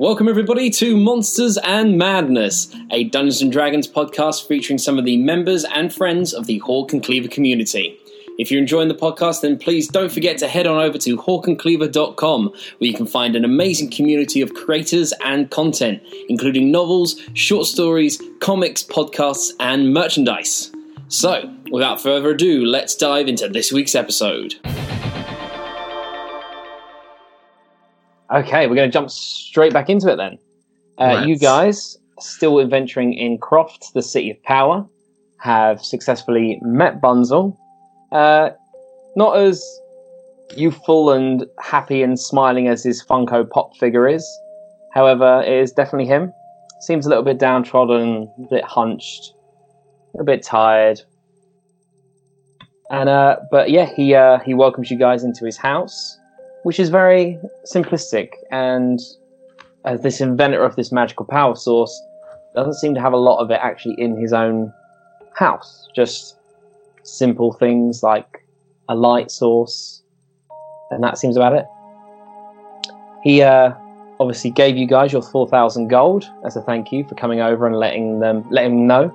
Welcome, everybody, to Monsters and Madness, a Dungeons and Dragons podcast featuring some of the members and friends of the Hawk and Cleaver community. If you're enjoying the podcast, then please don't forget to head on over to hawkandcleaver.com, where you can find an amazing community of creators and content, including novels, short stories, comics, podcasts, and merchandise. So, without further ado, let's dive into this week's episode. Okay, we're going to jump straight back into it then. Uh, you guys, still adventuring in Croft, the city of power, have successfully met Bunzel. Uh, not as youthful and happy and smiling as his Funko Pop figure is. However, it is definitely him. Seems a little bit downtrodden, a bit hunched, a bit tired. And uh, but yeah, he uh, he welcomes you guys into his house which is very simplistic. And as this inventor of this magical power source, doesn't seem to have a lot of it actually in his own house. Just simple things like a light source, and that seems about it. He uh, obviously gave you guys your four thousand gold as a thank you for coming over and letting them letting them know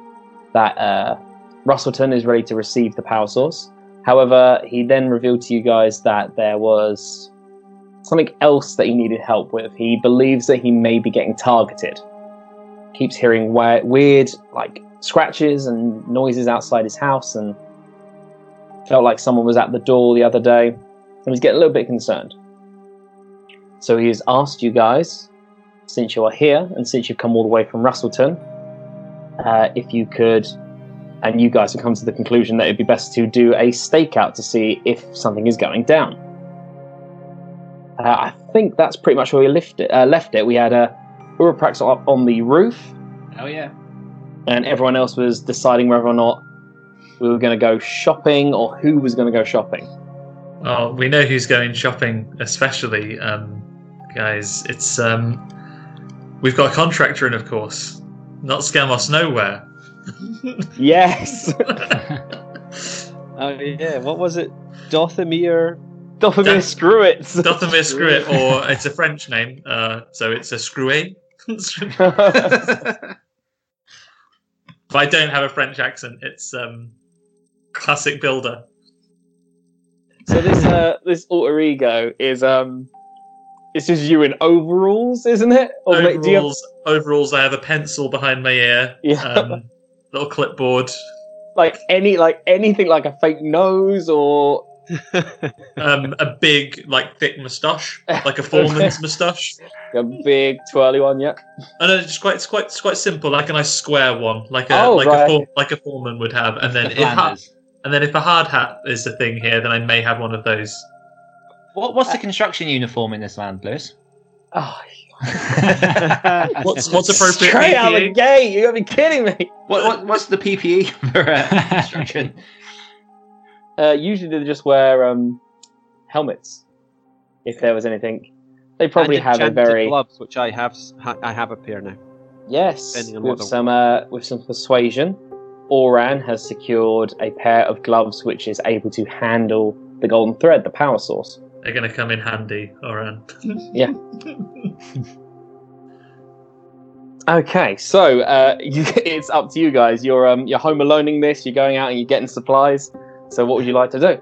that uh, Russellton is ready to receive the power source. However, he then revealed to you guys that there was something else that he needed help with. He believes that he may be getting targeted. Keeps hearing weird, like scratches and noises outside his house, and felt like someone was at the door the other day, and he's getting a little bit concerned. So he has asked you guys, since you are here and since you've come all the way from Russellton, uh, if you could, and you guys have come to the conclusion that it'd be best to do a stakeout to see if something is going down. Uh, I think that's pretty much where we left it. Uh, left it. We had uh, Uroprax up on the roof, Oh yeah. and everyone else was deciding whether or not we were going to go shopping or who was going to go shopping. Well, we know who's going shopping, especially, um, guys. It's um, we've got a contractor in, of course, not Skamos Nowhere. Yes, Oh yeah, what was it? Dothamir. Dothamir Screwits. Dothamir Screwit, or it's a French name, uh, so it's a Screwy. if I don't have a French accent, it's um, classic builder. so this uh, this alter ego is um, it's just you in overalls, isn't it? Or you have- Overalls, overalls. I have a pencil behind my ear. Yeah. Um, little clipboard. like any like anything like a fake nose or Um, a big, like, thick moustache, like a foreman's moustache. a big twirly one? Yeah. And then it's quite, it's quite, it's quite simple, like a nice square one, like a, Oh, like right. a, for, like a foreman would have. And then, if ha- and then if a hard hat is the thing here, then I may have one of those. What, what's the construction uniform in this land, Lewis? Oh, What's, what's appropriate? straight out the PPE? gate! You gotta be kidding me. What, what what's the PPE for uh, construction? Uh, usually they just wear um, helmets. If there was anything, they probably And have a enchanted very gloves, which I have. ha- I have a pair now. yes with some uh, with some persuasion. Oran has secured a pair of gloves which is able to handle the golden thread, the power source. They're going to come in handy, Oran. Yeah. Okay, so uh, you, it's up to you guys. You're um, you're home aloneing this. You're going out and you're getting supplies. So what would you like to do?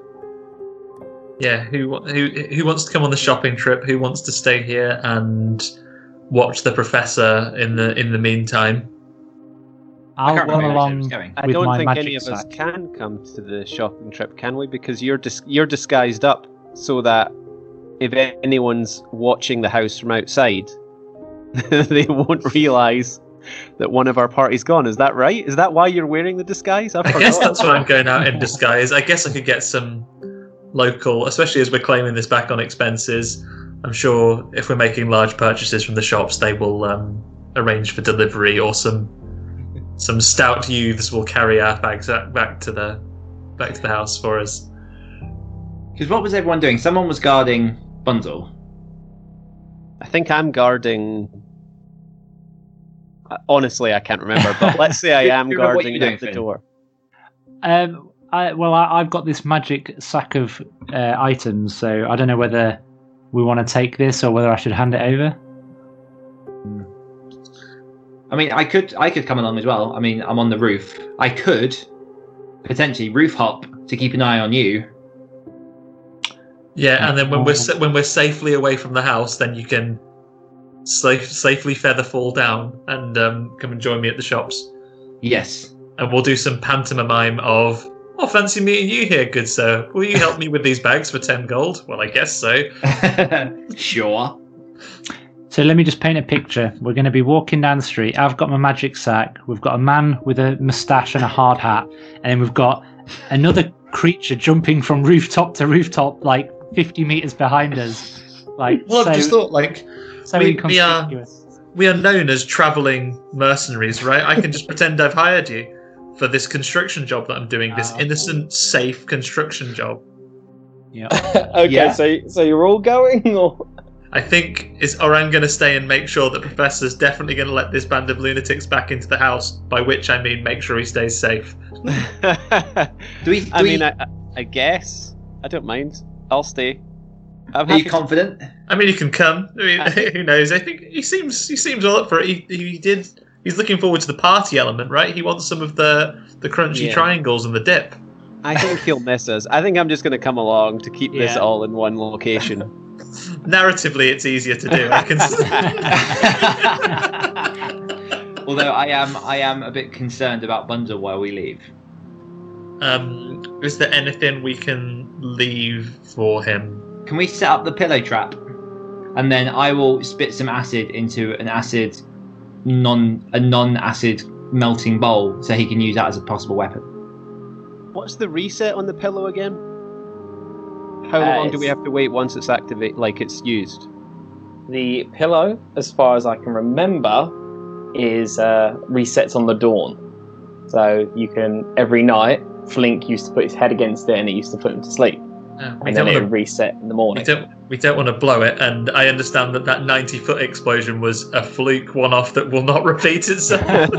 Yeah, who who who wants to come on the shopping trip? Who wants to stay here and watch the professor in the in the meantime? I'll can't run remember where I was along going. I don't my think magic any of us sack. can come to the shopping trip, can we? Because you're dis- you're disguised up so that if anyone's watching the house from outside, they won't realise that one of our party's gone. Is that right? Is that why you're wearing the disguise? I, I guess that's why I'm going out in disguise. I guess I could get some local, especially as we're claiming this back on expenses. I'm sure if we're making large purchases from the shops, they will um, arrange for delivery, or some some stout youths will carry our bags back back to the back to the house for us. Because what was everyone doing? Someone was guarding Bundle. I think I'm guarding. Honestly, I can't remember, but let's say I am remember what you guarding were doing, at the Finn? door. Um, I, well, I, I've got this magic sack of uh, items, so I don't know whether we want to take this or whether I should hand it over. I mean, I could I could come along as well. I mean, I'm on the roof. I could potentially roof hop to keep an eye on you. Yeah, and then when we're when we're safely away from the house, then you can safe, safely feather fall down and um, come and join me at the shops. Yes. and we'll do some pantomime of oh fancy meeting you here good sir will you help me with these bags for 10 gold well i guess so sure. So let me just paint a picture. We're going to be walking down the street. I've got my magic sack. We've got a man with a moustache and a hard hat, and then we've got another creature jumping from rooftop to rooftop, like 50 meters behind us. Like well so, i've just thought like so we- we are- we are known as traveling mercenaries right i can just pretend i've hired you for this construction job that i'm doing this Oh. innocent safe construction job Yeah. okay, Yeah. so so you're all going, or i think is oran going to stay and make sure that professor's definitely going to let this band of lunatics back into the house by which i mean make sure he stays safe Do we? Do I we, mean, I, I- I guess I don't mind. I'll stay. I'm are you happy. confident? I mean, he can come. I mean, who knows? I think he seems he seems all up for it. He, he did. He's looking forward to the party element, right? He wants some of the the crunchy Yeah. triangles and the dip. I think he'll miss us. I think I'm just going to come along to keep this all in one location. Narratively, it's easier to do. I can. Although I am I am a bit concerned about Bundle while we leave. um, is there anything we can leave for him? Can we set up the pillow trap? And then I will spit some acid into an acid non a non acid melting bowl so he can use that as a possible weapon. What's the reset on the pillow again? How Uh, long do we have to wait once it's activate, like it's used? the pillow, as far as I can remember, is uh, resets on the dawn. So you can every night. Flink used to put his head against it, and it used to put him to sleep. Uh, we And don't then it want to. reset in the morning. We morning. don't. We don't want to blow it. And I understand that that ninety foot explosion was a fluke one-off that will not repeat itself.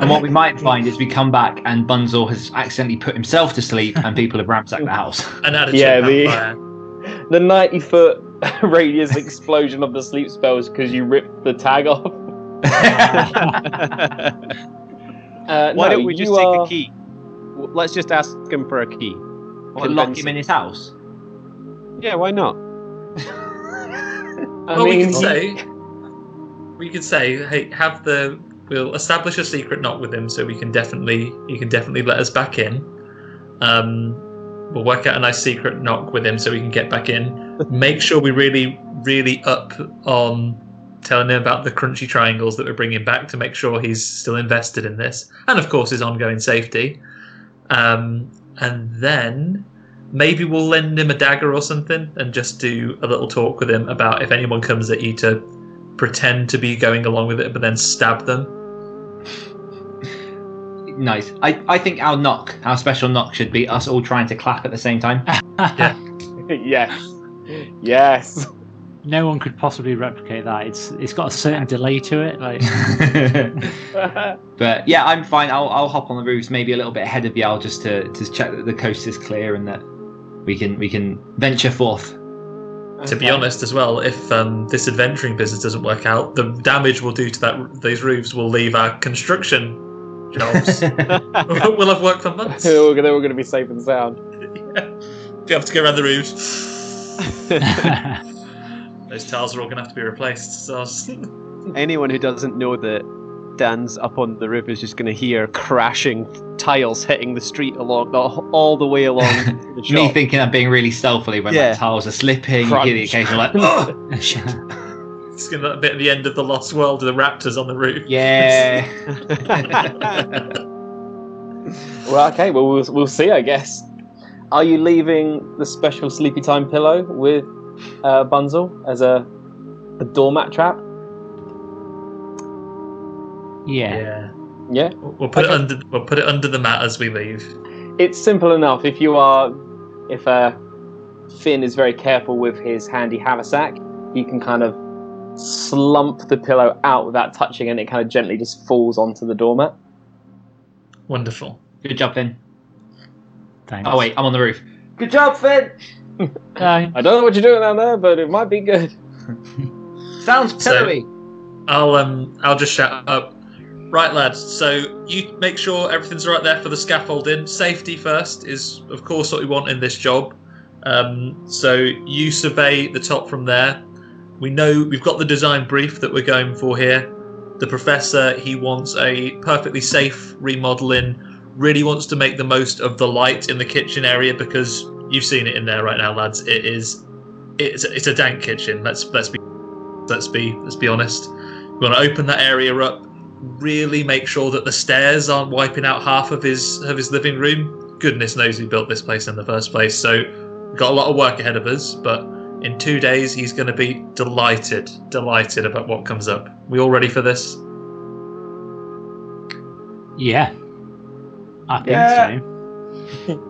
And what we might find is we come back and Bunzel has accidentally put himself to sleep and people have ransacked the house. and add a Yeah, chip the- The ninety foot radius explosion of the sleep spells because you ripped the tag off. Uh, Why no, don't we just take are- a key? Let's just ask him for a key. Or lock Convince him in his house. Yeah, why not? I well, we mean, could say, we could say, hey, have the we'll establish a secret knock with him, so we can definitely he can definitely let us back in. Um, we'll work out a nice secret knock with him, so we can get back in. Make sure we really, really up on telling him about the crunchy triangles that we're bringing back to make sure he's still invested in this, and of course his ongoing safety. Um, and then maybe we'll lend him a dagger or something and just do a little talk with him about if anyone comes at you to pretend to be going along with it but then stab them. Nice. I, I think our knock, our special knock, should be us all trying to clap at the same time. yes, yes. No one could possibly replicate that. It's it's got a certain delay to it. Like but yeah, I'm fine. I'll I'll hop on the roofs, maybe a little bit ahead of y'all, just to to check that the coast is clear and that we can we can venture forth. To be honest, as well, if um, this adventuring business doesn't work out, the damage we'll do to that these roofs will leave our construction jobs. we'll have work for months. we're gonna we're gonna be safe and sound. We have to go around the roofs. Those tiles are all gonna have to be replaced. So Anyone who doesn't know that Dan's up on the roof is just going to hear crashing tiles hitting the street along the, all the way along the Me thinking I'm being really stealthily when Yeah. like tiles are slipping, you hear the occasional like, "Ugh!" it's gonna be at the end of the Lost World with the raptors on the roof. yeah. Well, okay. Well, we'll we'll see. I guess. Are you leaving the special sleepy time pillow with uh, Bunzel as a a doormat trap? yeah. Yeah. Yeah. We'll put it under. We'll put it under the mat as we leave. It's simple enough. If you are, if uh, Finn is very careful with his handy haversack, he can kind of slump the pillow out without touching, and it kind of gently just falls onto the doormat. Wonderful. Good job, Finn. Thanks. Oh wait, I'm on the roof. Good job, Finn. Aye. I don't know what you're doing down there, but it might be good. Sounds So- I'll um. I'll just shout up. Right, lads. So you make sure everything's right there for the scaffolding. Safety first is, of course, what we want in this job. Um, so you survey the top from there. We know we've got the design brief that we're going for here. The professor he wants a perfectly safe remodeling. Really wants to make the most of the light in the kitchen area because you've seen it in there right now, lads. It is, it's it's a dank kitchen. Let's let's be let's be let's be honest. We want to open that area up. Really make sure that the stairs aren't wiping out half of his of his living room. Goodness knows who built this place in the first place. So we've got a lot of work ahead of us. But in two days, he's going to be delighted, delighted about what comes up. We all ready for this? Yeah. I think Yeah. so.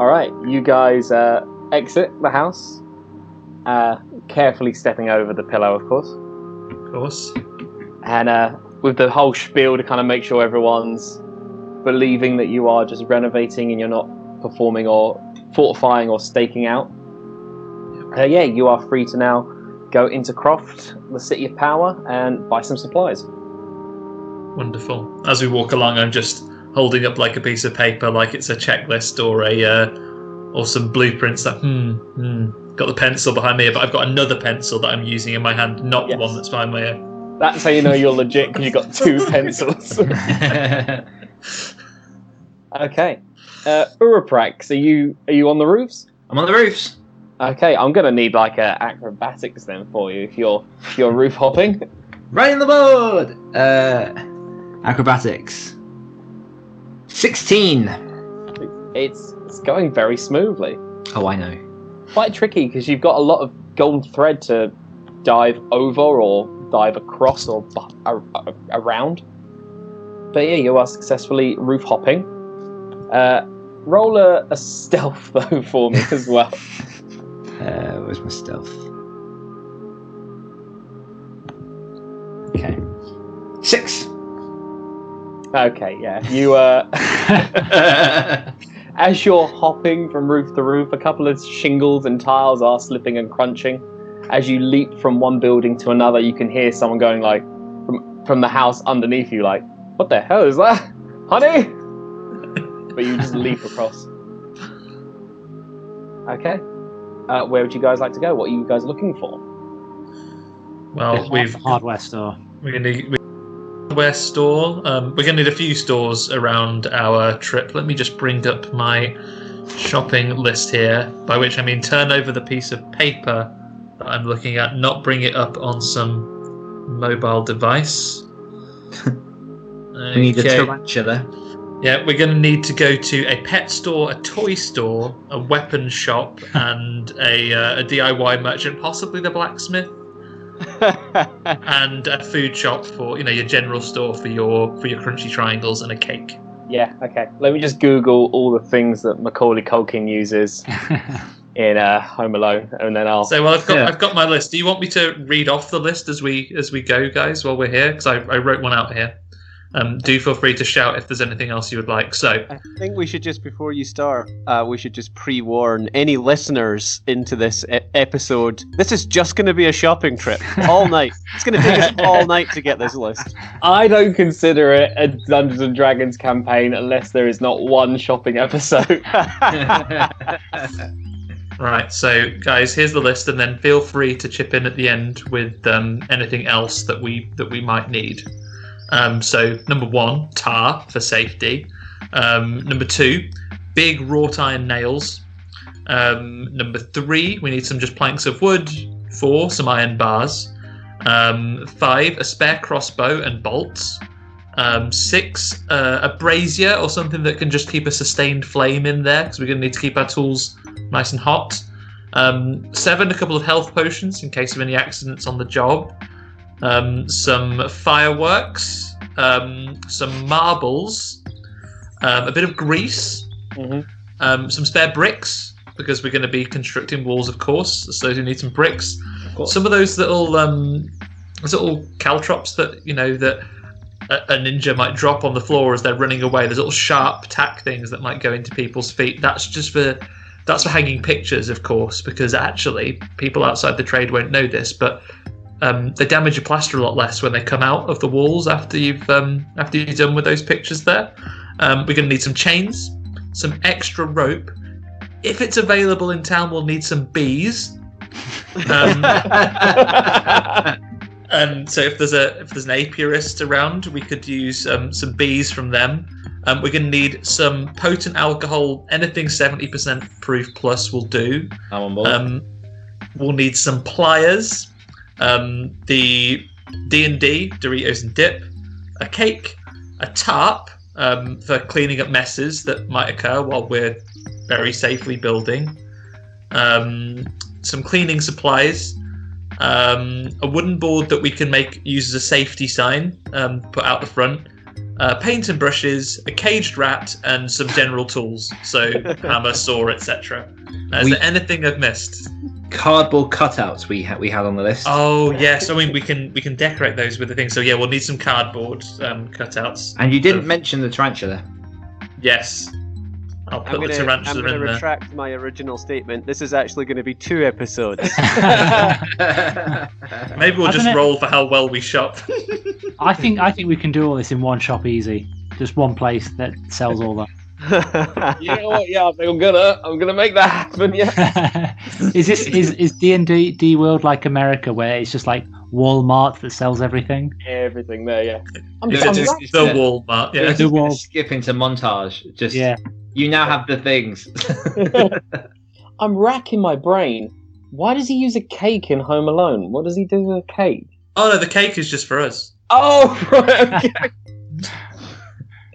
All right, you guys uh, exit the house, uh, carefully stepping over the pillow, of course, Of course. and uh, with the whole spiel to kind of make sure everyone's believing that you are just renovating and you're not performing or fortifying or staking out. Uh, yeah, you are free to now go into Croft, the city of power, and buy some supplies. Wonderful. As we walk along, I'm just holding up like a piece of paper, like it's a checklist or a uh, or some blueprints. That hmm, hmm. Got the pencil behind me, but I've got another pencil that I'm using in my hand, not Yes. the one that's behind my ear. That's how you know you're legit because you've got two pencils. okay, uh, Uroprax, are you are you on the roofs? I'm on the roofs. Okay, I'm gonna need like a acrobatics then for you if you're if you're roof hopping. Right in the board. Uh, acrobatics. Sixteen. It's it's going very smoothly. Oh, I know. Quite tricky because you've got a lot of gold thread to dive over or dive across or bu- ar- ar- around. But yeah, you are successfully roof hopping. Uh, roll a, a stealth though for me as well. Uh, where's my stealth? Okay. Six. Okay, yeah. You uh as you're hopping from roof to roof, a couple of shingles and tiles are slipping and crunching. As you leap from one building to another, you can hear someone going like from from the house underneath you, like, "What the hell is that, honey?" but you just leap across. Okay. Uh, where would you guys like to go? What are you guys looking for? Well, we've hardware store. we're gonna need we- hardware store. Um, we're gonna need a few stores around our trip. Let me just bring up my shopping list here. By which I mean turn over the piece of paper that I'm looking at, not bring it up on some mobile device. We need a tarantula. Yeah, we're going to need to go to a pet store, a toy store, a weapon shop, and a, uh, a DIY merchant, possibly the blacksmith, and a food shop for you know your general store for your for your crunchy triangles and a cake. Yeah, okay. Let me just Google all the things that Macaulay Culkin uses. in uh, Home Alone, and then I'll. So well, I've got Yeah. I've got my list. Do you want me to read off the list as we as we go, guys, while we're here? Because I, I wrote one out here. Um, do feel free to shout if there's anything else you would like. So I think we should just before you start, uh, we should just pre-warn any listeners into this e- episode. This is just going to be a shopping trip all night. It's going to take us all night to get this list. I don't consider it a Dungeons and Dragons campaign unless there is not one shopping episode. right, so guys, here's the list, and then feel free to chip in at the end with um, anything else that we that we might need. Um, so number one, tar for safety. Um, number two, big wrought iron nails. Um, number three, we need some just planks of wood. Four, some iron bars. Um, five, a spare crossbow and bolts. Um, six, uh, a brazier or something that can just keep a sustained flame in there because we're going to need to keep our tools nice and hot. Um, seven, a couple of health potions in case of any accidents on the job. Um, some fireworks, um, some marbles, um, a bit of grease, Mhm. um, some spare bricks because we're going to be constructing walls, of course. So you need some bricks. Some of those little um, those little caltrops that you know that a, a ninja might drop on the floor as they're running away. There's little sharp tack things that might go into people's feet. That's just for that's for hanging pictures, of course, because actually people outside the trade won't know this, but um, they damage your plaster a lot less when they come out of the walls after you've um, after you're done with those pictures there. Um, we're going to need some chains, some extra rope. If it's available in town, we'll need some bees. Um, and so if there's a if there's an apiarist around, we could use um, some bees from them. Um, we're going to need some potent alcohol. Anything seventy percent proof plus will do. I'm on board. Um, we'll need some pliers, um, the D and D Doritos and dip, a cake, a tarp um, for cleaning up messes that might occur while we're very safely building, um, some cleaning supplies, um, a wooden board that we can make use as a safety sign, um, put out the front. Uh, paint and brushes, a caged rat, and some general tools, so hammer, saw, etc. Is We- there anything I've missed? Cardboard cutouts we ha- we had on the list. Oh yes, I mean we can we can decorate those with the thing. So yeah, we'll need some cardboard um, cutouts. And you didn't of- mention the tarantula. Yes, I'll I'm put the going to tarantula in there. retract my original statement. This is actually going to be two episodes. Maybe we'll I just dunno- roll for how well we shop. I think I think we can do all this in one shop easy. Just one place that sells all that. you know what? Yeah, I think I'm gonna I'm gonna make that happen. Yeah. that. is this is is D and D D World like America where it's just like Walmart that sells everything? Everything there. Yeah. I'm, Yeah, I'm just- rack- the Walmart. Yeah, Yeah. The wall. skip into montage. Just Yeah. You now have the things. I'm racking my brain. Why does he use a cake in Home Alone? What does he do with a cake? Oh no, the cake is just for us. Oh, right. Okay.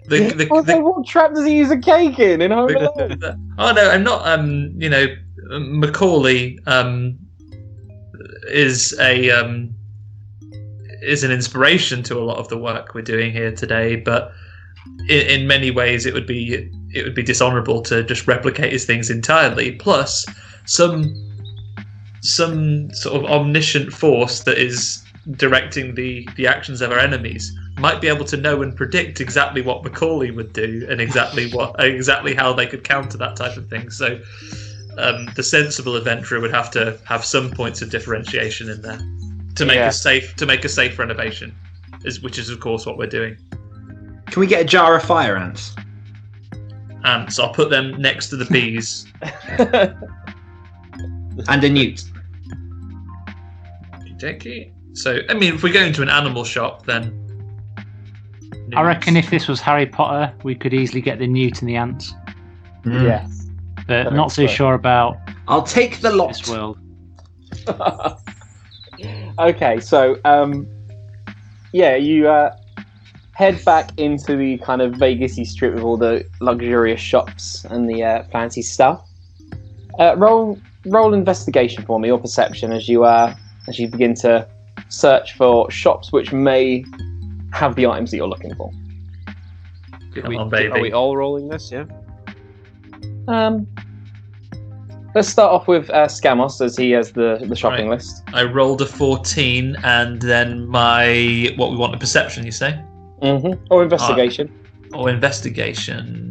The, the, I was like, the, what trap does he use a cake in in Home Alone? oh no, I'm not. Um, you know, Macaulay um is a um is an inspiration to a lot of the work we're doing here today, but in, in many ways it would be it would be dishonorable to just replicate his things entirely. Plus, some some sort of omniscient force that is directing the the actions of our enemies might be able to know and predict exactly what Macaulay would do and exactly what exactly how they could counter that type of thing. So um, the sensible adventurer would have to have some points of differentiation in there to make Yeah. a safe to make a safe renovation, is which is of course what we're doing. Can we get a jar of fire ants? And so I'll put them next to the bees. And a newt. Jakey. So I mean, if we go into an animal shop, then I reckon if this was Harry Potter, we could easily get the newt and the ants. Yes. But That not makes so sense. sure about I'll take the lot. this world. okay, so um, yeah, you uh, head back into the kind of Vegasy strip with all the luxurious shops and the uh, fancy stuff. Uh, roll roll investigation for me or perception as you uh, as you begin to search for shops which may have the items that you're looking for. Come we, on, Are we all rolling this? Yeah. Um, let's start off with uh, Skamos as he has the, the shopping Right. list. I rolled a 14 and then my. What we want a perception, you say? Hmm Or investigation. Or investigation.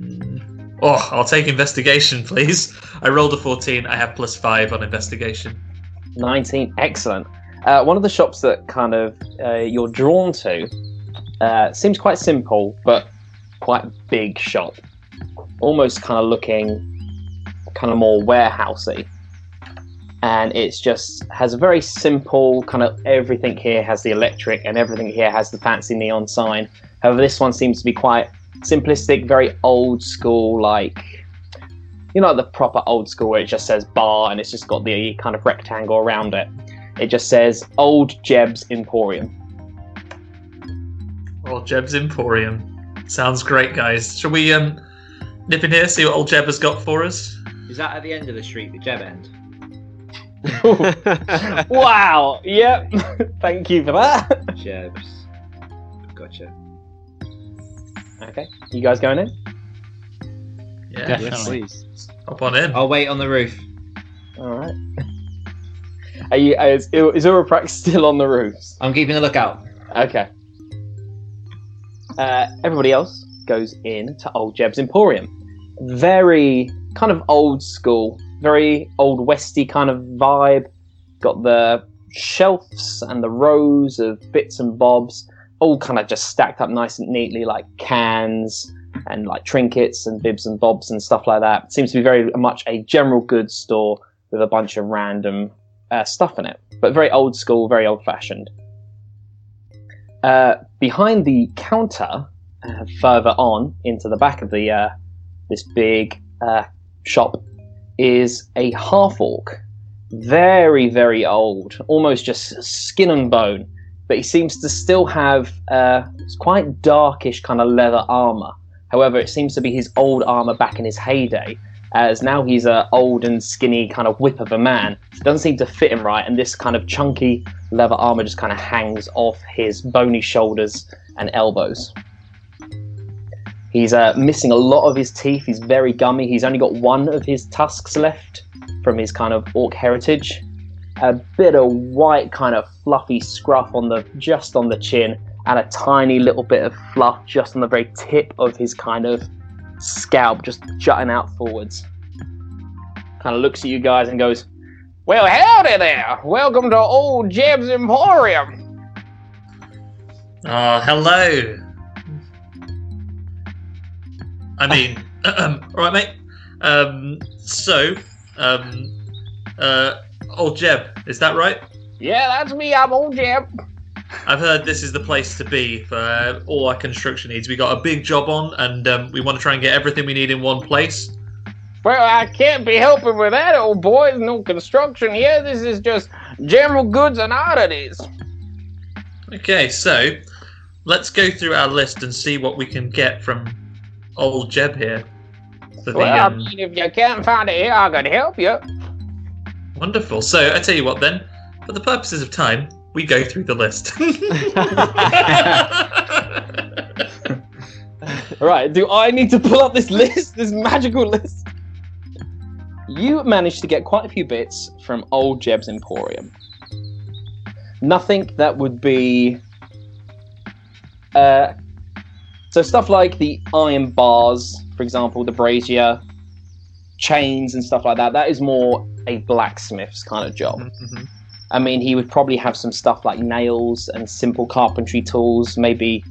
Oh, I'll take investigation, please. I rolled a 14. I have plus 5 on investigation. 19. Excellent. Uh, one of the shops that kind of uh, you're drawn to uh, seems quite simple, but quite big shop. Almost kind of looking kind of more warehousey. And it's just has a very simple kind of everything here has the electric and everything here has the fancy neon sign. However, this one seems to be quite simplistic, very old school, like you know, like the proper old school where it just says bar and it's just got the kind of rectangle around it. It just says Old Jeb's Emporium. Old Jeb's Emporium. Sounds great, guys. Shall we um nip in here, see what old Jeb has got for us? Is that at the end of the street, the Jeb end? wow! Yep. Thank you for that. Jebs. Gotcha. Okay, you guys going in? Yeah, Definitely. yes, please. hop on in. I'll wait on the roof. All right. Are you? Is, is Uroprax still on the roofs? I'm keeping a lookout. Okay. Uh, everybody else goes in to Old Jeb's Emporium. Very kind of old school, very old westy kind of vibe. Got the shelves and the rows of bits and bobs, all kind of just stacked up nice and neatly, like cans and like trinkets and bibs and bobs and stuff like that. Seems to be very much a general goods store with a bunch of random uh, stuff in it, but very old school, very old fashioned. Uh, behind the counter, uh, further on into the back of the uh, this big uh, shop, is a half orc, very very old, almost just skin and bone, but he seems to still have uh, quite darkish kind of leather armor. However, it seems to be his old armor back in his heyday, as now he's a old and skinny kind of whip of a man. It doesn't seem to fit him right, and this kind of chunky leather armor just kind of hangs off his bony shoulders and elbows. He's uh, missing a lot of his teeth. He's very gummy. He's only got one of his tusks left from his kind of orc heritage. A bit of white, kind of fluffy scruff on the just on the chin, and a tiny little bit of fluff just on the very tip of his kind of scalp, just jutting out forwards. Kind of looks at you guys and goes, "Well, howdy there. Welcome to Old Jeb's Emporium." Oh, hello. I mean, all right, mate. Um, so, um, uh, old Jeb, is that right? Yeah, that's me. I'm Old Jeb. I've heard this is the place to be for uh, all our construction needs. We got a big job on, and um, we want to try and get everything we need in one place. Well, I can't be helping with that, old boy. There's no construction here. This is just general goods and oddities. Okay, so let's go through our list and see what we can get from old Jeb here. For the, Well, I um, mean, if you can't find it here, I can help you. Wonderful. So I tell you what, then, for the purposes of time, we go through the list. Right, do I need to pull up this list, this magical list? You managed to get quite a few bits from Old Jeb's Emporium. Nothing that would be. Uh, so, stuff like the iron bars, for example, the brazier, chains, and stuff like that, that is more a blacksmith's kind of job. Mhm. I mean, he would probably have some stuff like nails and simple carpentry tools, maybe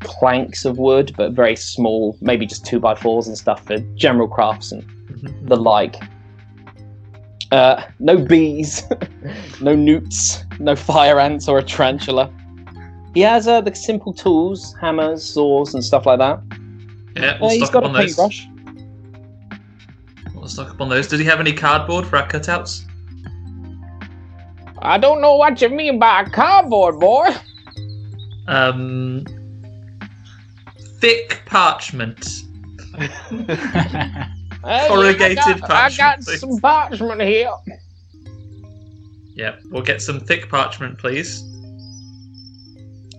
planks of wood, but very small, maybe just two by fours and stuff for general crafts and Mhm. the like. Uh, no bees, no newts, no fire ants or a tarantula. He has uh, the simple tools, hammers, saws, and stuff like that. Yeah, Uh, we'll he's stock got up a those. paintbrush. We'll stock up on those. Did he have any cardboard for our cutouts? I don't know what you mean by a cardboard, boy. Um, thick parchment. Uh, Corrugated yeah, I got, I got please. some parchment here. Yeah, we'll get some thick parchment, please.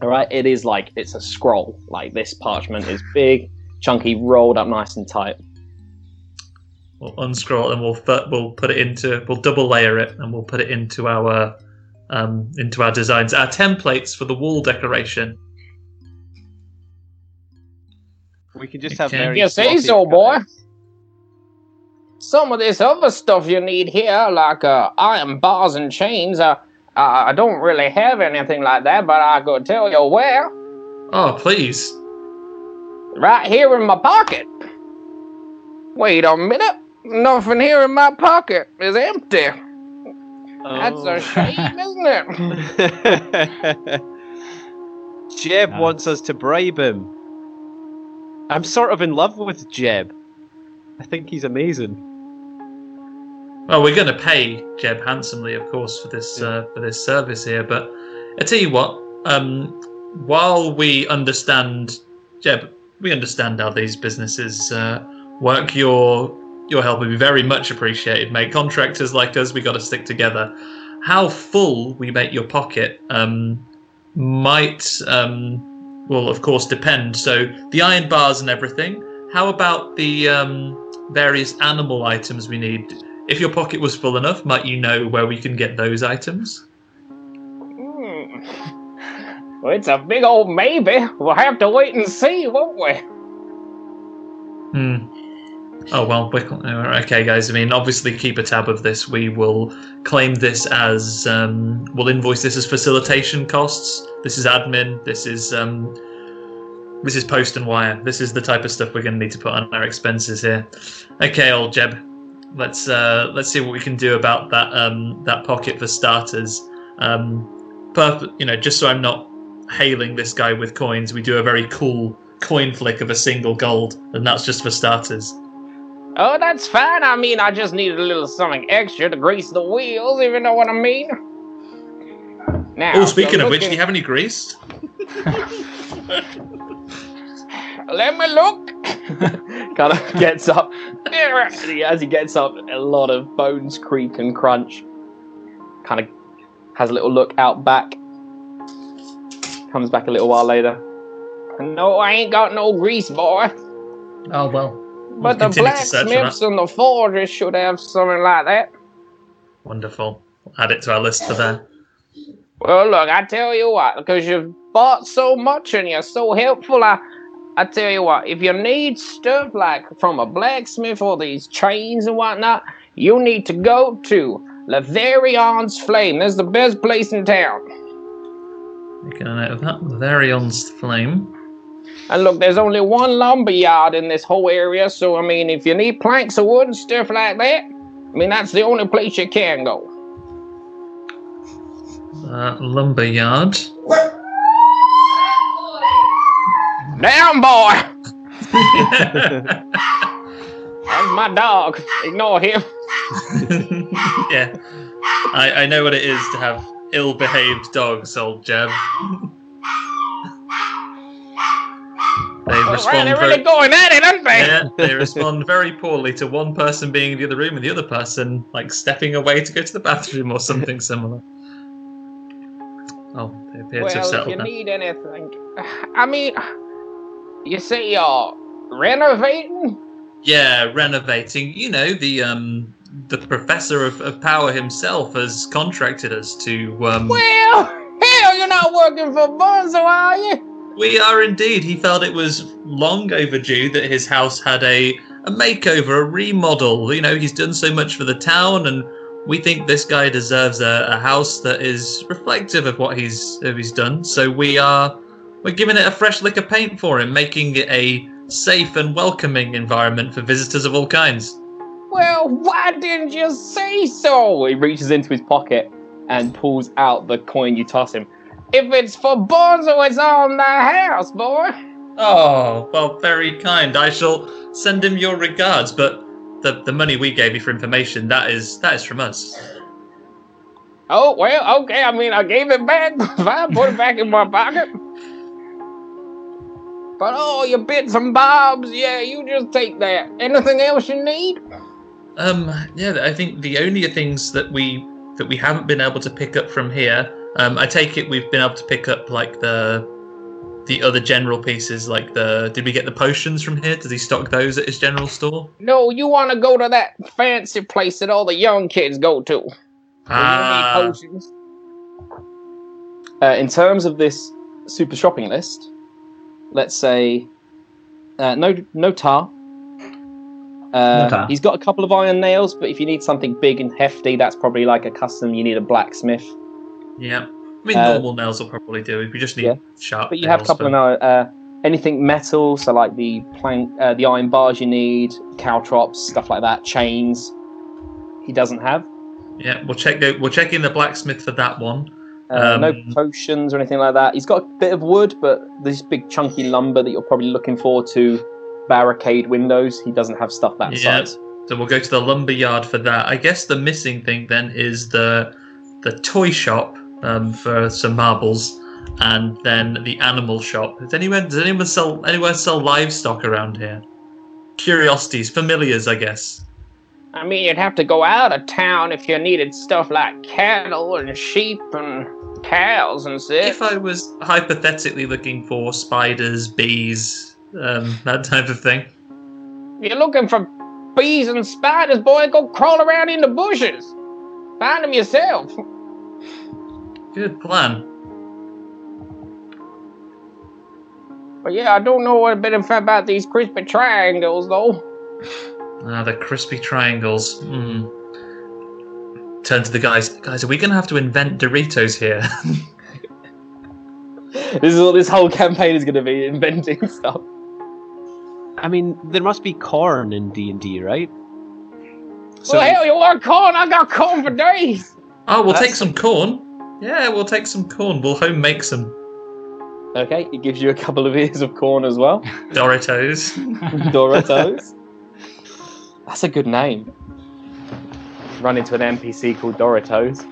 All right, it is like it's a scroll. Like this parchment is big, chunky, rolled up nice and tight. We'll unscroll and we'll fu- we'll put it into we'll double layer it and we'll put it into our um, into our designs, our templates for the wall decoration. We can just have Okay. very. You say sloppy so, boy. Some of this other stuff you need here, like uh, iron bars and chains, uh, uh, I don't really have anything like that, but I could tell you where. Oh, please. Right here in my pocket. Wait a minute. Nothing here in my pocket is empty. That's a oh. shame, isn't it? Jeb No. wants us to bribe him. I'm sort of in love with Jeb. I think he's amazing. Well, we're going to pay Jeb handsomely, of course, for this uh, for this service here. But I tell you what, um, while we understand, Jeb, we understand how these businesses uh, work. Your your help would be very much appreciated, mate. Contractors like us, we got to stick together. How full we make your pocket um, might, um, will of course depend. So the iron bars and everything. How about the um, various animal items we need? If your pocket was full enough, might you know where we can get those items? Hmm. Well, it's a big old maybe. We'll have to wait and see, won't we? Hmm. Oh well, we okay, guys. I mean, obviously, keep a tab of this. We will claim this as um, we'll invoice this as facilitation costs. This is admin. This is um, this is post and wire. This is the type of stuff we're going to need to put on our expenses here. Okay, old Jeb. Let's uh, let's see what we can do about that um, that pocket for starters. Um, perf- you know, just so I'm not hailing this guy with coins, we do a very cool coin flick of a single gold, and that's just for starters. Oh, that's fine. I mean, I just needed a little something extra to grease the wheels, if you know what I mean. Now, Oh, speaking so of which, do you have any grease? Let me look. kind of gets up. And he- As he gets up, a lot of bones creak and crunch. Kind of has a little look out back. Comes back a little while later. No, I ain't got no grease, boy. Oh well. But the continue to search for blacksmiths and the forgers should have something like that. Wonderful. Add it to our list for then. Well, look, I tell you what, because you've bought so much and you're so helpful, I, I tell you what, if you need stuff like from a blacksmith or these chains and whatnot, you need to go to Lavarion's Flame. That's the best place in town. Making a note of that. Varion's flame. And look, there's only one lumber yard in this whole area, so I mean, if you need planks of wood and stuff like that, I mean, that's the only place you can go. Uh, lumber yard. Down, boy! That's my dog. Ignore him. yeah. I, I know what it is to have ill behaved dogs, old Jeb. They Well, respond they're very, really going at it, aren't they? yeah, they respond very poorly to one person being in the other room and the other person like stepping away to go to the bathroom or something similar. Oh, they appear to have Well, if you now. need anything, I mean, you say you're renovating? Yeah, renovating. You know, the um the professor of, of power himself has contracted us to um Well, hell, you're not working for Bonzo, are you? We are indeed. He felt it was long overdue that his house had a, a makeover, a remodel. You know, he's done so much for the town, and we think this guy deserves a, a house that is reflective of what he's of he's done. So we are we're giving it a fresh lick of paint for him, making it a safe and welcoming environment for visitors of all kinds. Well, why didn't you say so? He reaches into his pocket and pulls out the coin you toss him. If it's for Bonzo, it's on the house, boy. Oh, well, very kind. I shall send him your regards, but the, the money we gave you for information, that is that is from us. Oh, well, okay. I mean, I gave it back. Fine, put it back in my pocket. But oh, your bits and bobs, yeah, you just take that. Anything else you need? Um, yeah, I think the only things that we that we haven't been able to pick up from here, um, I take it we've been able to pick up like the the other general pieces, like the did we get the potions from here? Does he stock those at his general store? No, you want to go to that fancy place that all the young kids go to. Ah. You need potions. Uh, in terms of this super shopping list, let's say uh, no no tar. Uh, No tar. He's got a couple of iron nails, but if you need something big and hefty, that's probably like a custom. You need a blacksmith. Yeah. I mean, Uh, normal nails will probably do. We just need yeah. sharp. But you have a couple of for- Uh, anything metal, so like the plank, uh, the iron bars you need, caltrops, stuff like that, chains. He doesn't have. Yeah, we'll check. We'll check in the blacksmith for that one. Uh, no Um, potions or anything like that. He's got a bit of wood, but this big chunky lumber that you're probably looking for to barricade windows. He doesn't have stuff that Yeah. size. So we'll go to the lumber yard for that. I guess the missing thing then is the the toy shop um, for some marbles, and then the animal shop. Does anyone does anyone sell anywhere sell livestock around here? Curiosities, familiars, I guess. I mean, you'd have to go out of town if you needed stuff like cattle and sheep and cows and such. If I was hypothetically looking for spiders, bees, um, that type of thing. You're looking for bees and spiders, boy, go crawl around in the bushes. Find them yourself. Good plan. But yeah, I don't know a bit about these crispy triangles, though. Ah, the crispy triangles. Hmm. Turn to the guys. Guys, are we going to have to invent Doritos here? This is what this whole campaign is going to be: inventing stuff. I mean, there must be corn in D and D, right? well, hell, you want corn? I got corn for days. oh, we'll take some corn. Yeah, we'll take some corn. We'll home make some Okay, it gives you a couple of ears of corn as well. Doritos. Doritos. That's a good name. Run into an NPC called Doritos.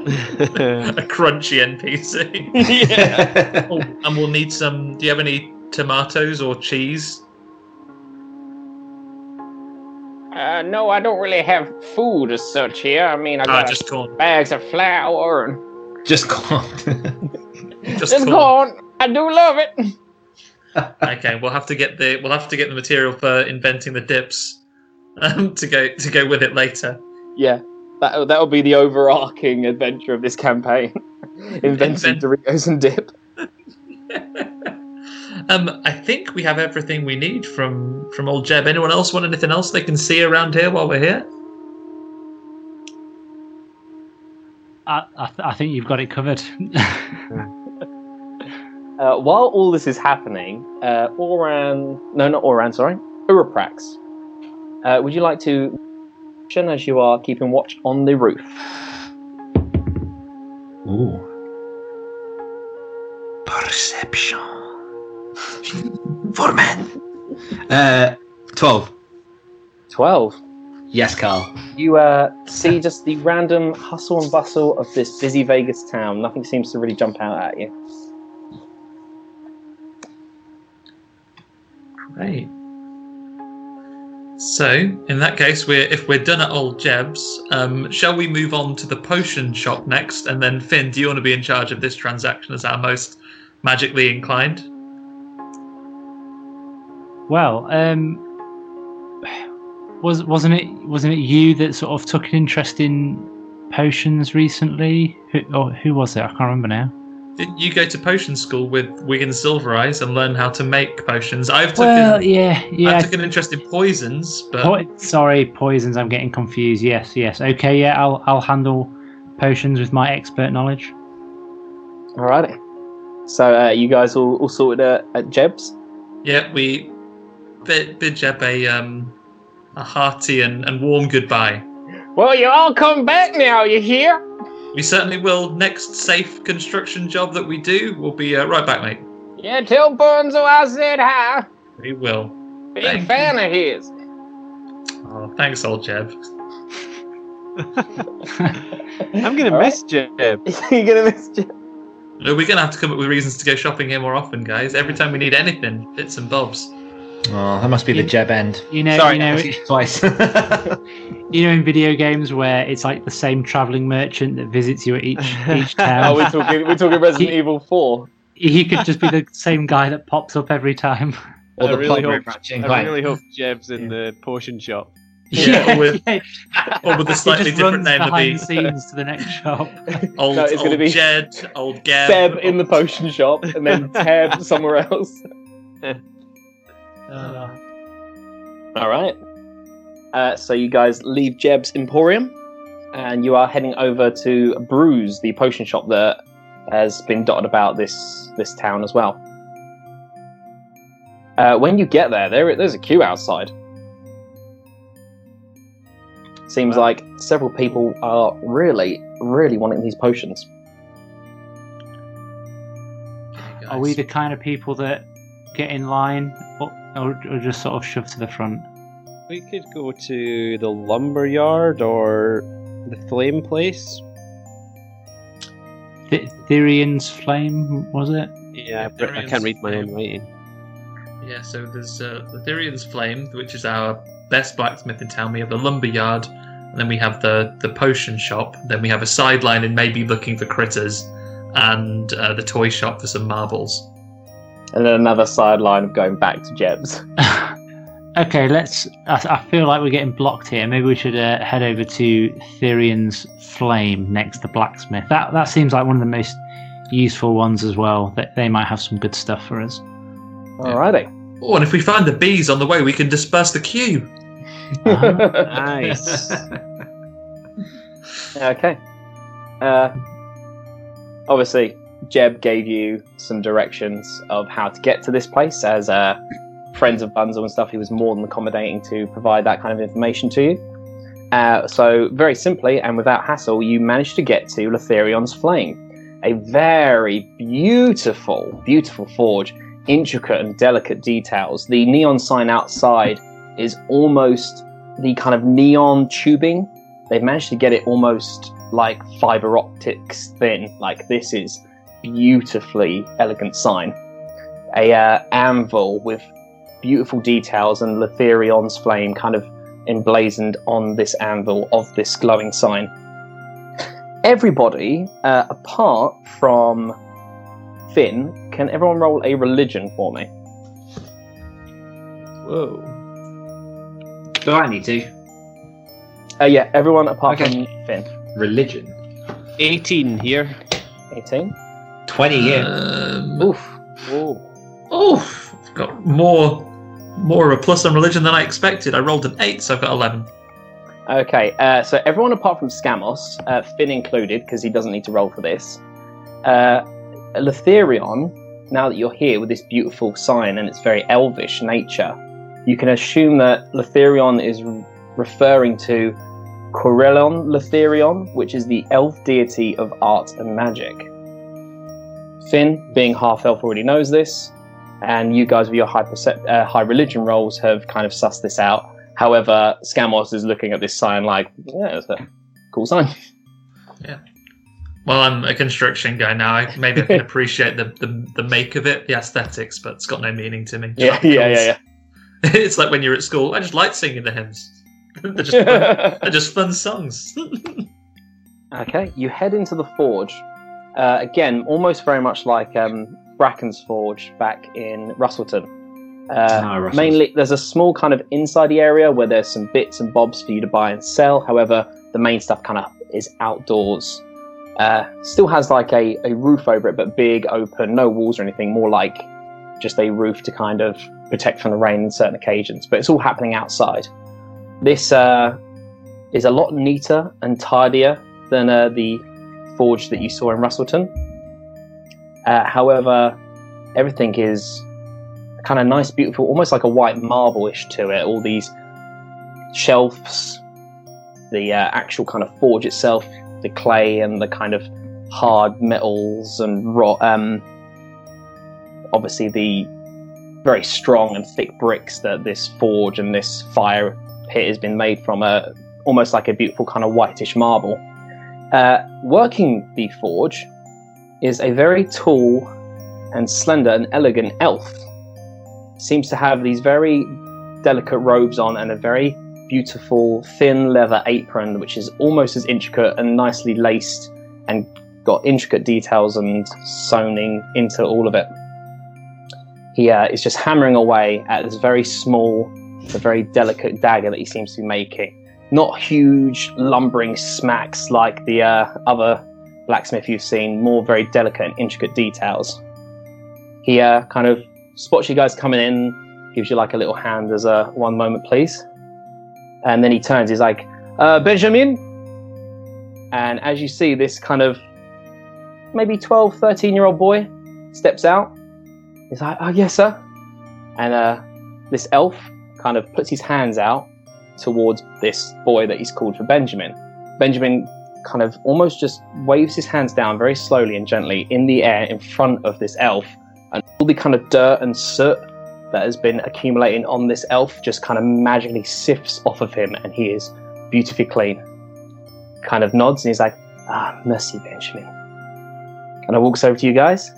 a crunchy NPC. yeah. oh, and we'll need some. Do you have any tomatoes or cheese? Uh, no, I don't really have food as such here. I mean, I Ah, got just corn. bags of flour and Just corn. Just just corn. corn. I do love it. Okay, we'll have to get the we'll have to get the material for inventing the dips um, to go to go with it later. Yeah. That that'll be the overarching adventure of this campaign. Inventing Invent- Doritos and dip. Um, I think we have everything we need from from old Jeb. Anyone else want anything else they can see around here while we're here? I, I, th- I think you've got it covered. Uh, while all this is happening, uh, Oran, no, not Oran, sorry, Uroprax, uh, would you like to as you are keeping watch on the roof? Ooh. Perception. For men. Uh, 12. 12. Yes, Karl. You uh, see just the random hustle and bustle of this busy Vegas town. Nothing seems to really jump out at you. Great. So, in that case, we're if we're done at old Jeb's, um, shall we move on to the potion shop next? And then, Finn, do you want to be in charge of this transaction as our most magically inclined? well, um, was wasn't it wasn't it you that sort of took an interest in potions recently? Who, or who was it? I can't remember now. Didn't you go to potion school with Wiggin Silver Eyes and learn how to make potions? I've taken, Well, yeah, yeah. I took an interest in poisons, but Po- sorry, poisons. I'm getting confused. Yes, yes. Okay, yeah. I'll I'll handle potions with my expert knowledge. Alrighty. So uh, you guys all, all sorted uh, at Jeb's? yeah, we bid, bid Jeb a um a hearty and, and warm goodbye. Well, you all come back now. You hear? We certainly will. Next safe construction job that we do, we'll be uh, right back, mate. Yeah, tell Bunzo I said hi. We will. Big Thank fan of his. Oh, thanks, old Jeb. I'm gonna All miss Jeb. You're gonna miss Jeb. No, We're gonna have to come up with reasons to go shopping here more often, guys. Every time we need anything, bits and bobs. Oh, that must be the Jeb end. You know, Sorry, you know, twice. you know, in video games where it's like the same traveling merchant that visits you at each each town. Oh, town. we're talking we're talking Resident Evil 4. he could just be the same guy that pops up every time. Or I the really hope, in I Clank. really hope Jeb's in the potion shop. Yeah, with- yeah. or with a He slightly just different runs name of behind the the scenes to the next shop. old, No, it's old gonna be Jed, old Gab. Seb in the potion shop, and then Teb somewhere else. Uh, All right. Uh, so you guys leave Jeb's Emporium, and you are heading over to Brews, the potion shop that has been dotted about this this town as well. Uh, when you get there, there there's a queue outside. Seems like several people are really, really wanting these potions. are we the kind of people that get in line or, or, or just sort of shove to the front? We could go to the lumber yard or the flame place. Th- Therian's flame was it? Yeah, Yeah, I Therian's can't read my own writing. Yeah, so there's uh, the Therian's Flame, which is our best blacksmith in town. We have the lumber yard, and then we have the the potion shop. Then we have a sideline and maybe looking for critters, and uh, the toy shop for some marbles. And then another sideline of going back to Jeb's. okay, let's. I, I feel like we're getting blocked here. Maybe we should uh, head over to Therian's flame next to blacksmith. That that seems like one of the most useful ones as well. That they might have some good stuff for us. Alrighty. Oh, and if we find the bees on the way, we can disperse the queue. Nice. Okay. Uh, obviously, Jeb gave you some directions of how to get to this place. As uh, friends of Bunzel and stuff, he was more than accommodating to provide that kind of information to you. Uh, so, very simply and without hassle, you managed to get to Letherion's Flame, a very beautiful, beautiful forge, intricate and delicate details. The neon sign outside is almost the kind of neon tubing they've managed to get it almost like fiber optics thin. Like this is beautifully elegant sign. A uh, anvil with beautiful details and Letherion's flame kind of emblazoned on this anvil of this glowing sign. Everybody, uh, apart from Finn, can everyone roll a religion for me? Whoa. Do I need to? Uh, yeah, everyone apart Okay. from Finn. Religion. 18 here. 18. 20 years. Um, Oof. Ooh. oh, I've got more, more of a plus on religion than I expected. I rolled an eight, so I've got eleven. Okay, uh, so everyone apart from Skamos, uh, Finn included, because he doesn't need to roll for this. Uh, Letherion, now that you're here with this beautiful sign and its very elvish nature, you can assume that Letherion is re- referring to Corellon Larethian, which is the elf deity of art and magic. Finn, being half elf, already knows this, and you guys with your high, percep- uh, high religion roles have kind of sussed this out. However, Skamos is looking at this sign like, yeah, it's a cool sign. Yeah. Well, I'm a construction guy now. I, maybe I can appreciate the, the the make of it, the aesthetics, but it's got no meaning to me. Yeah, yeah, yeah, yeah. it's like when you're at school. I just like singing the hymns. they're just fun, they're just fun songs. Okay, you head into the forge. Uh, again, almost very much like um, Bracken's forge back in Russellton. Uh, Ah, mainly, there's a small kind of inside area where there's some bits and bobs for you to buy and sell. However, the main stuff kind of is outdoors. Uh, still has like a, a roof over it, but big, open, no walls or anything. More like just a roof to kind of protect from the rain in certain occasions. But it's all happening outside. This uh, is a lot neater and tidier than uh, the forge that you saw in Russellton. Uh, however, everything is kind of nice, beautiful, almost like a white marble-ish to it. All these shelves, the uh, actual kind of forge itself, the clay and the kind of hard metals and um, obviously the very strong and thick bricks that this forge and this fire pit has been made from, uh, almost like a beautiful kind of whitish marble. Uh, working the forge is a very tall and slender and elegant elf. Seems to have these very delicate robes on and a very beautiful thin leather apron, which is almost as intricate and nicely laced and got intricate details and sewing into all of it. He uh, is just hammering away at this very small, very delicate dagger that he seems to be making. Not huge, lumbering smacks like the uh, other blacksmith you've seen, more very delicate and intricate details. He uh, kind of spots you guys coming in, gives you like a little hand as a one moment, please. And then he turns, he's like, uh, Benjamin? And as you see, this kind of maybe 12, 13 year old boy steps out. He's like, oh, yes, sir. And uh, this elf kind of puts his hands out towards this boy that he's called for Benjamin. Benjamin kind of almost just waves his hands down very slowly and gently in the air in front of this elf. And all the kind of dirt and soot that has been accumulating on this elf just kind of magically sifts off of him and he is beautifully clean. Kind of nods and he's like, ah, mercy, Benjamin. And I walks over to you guys.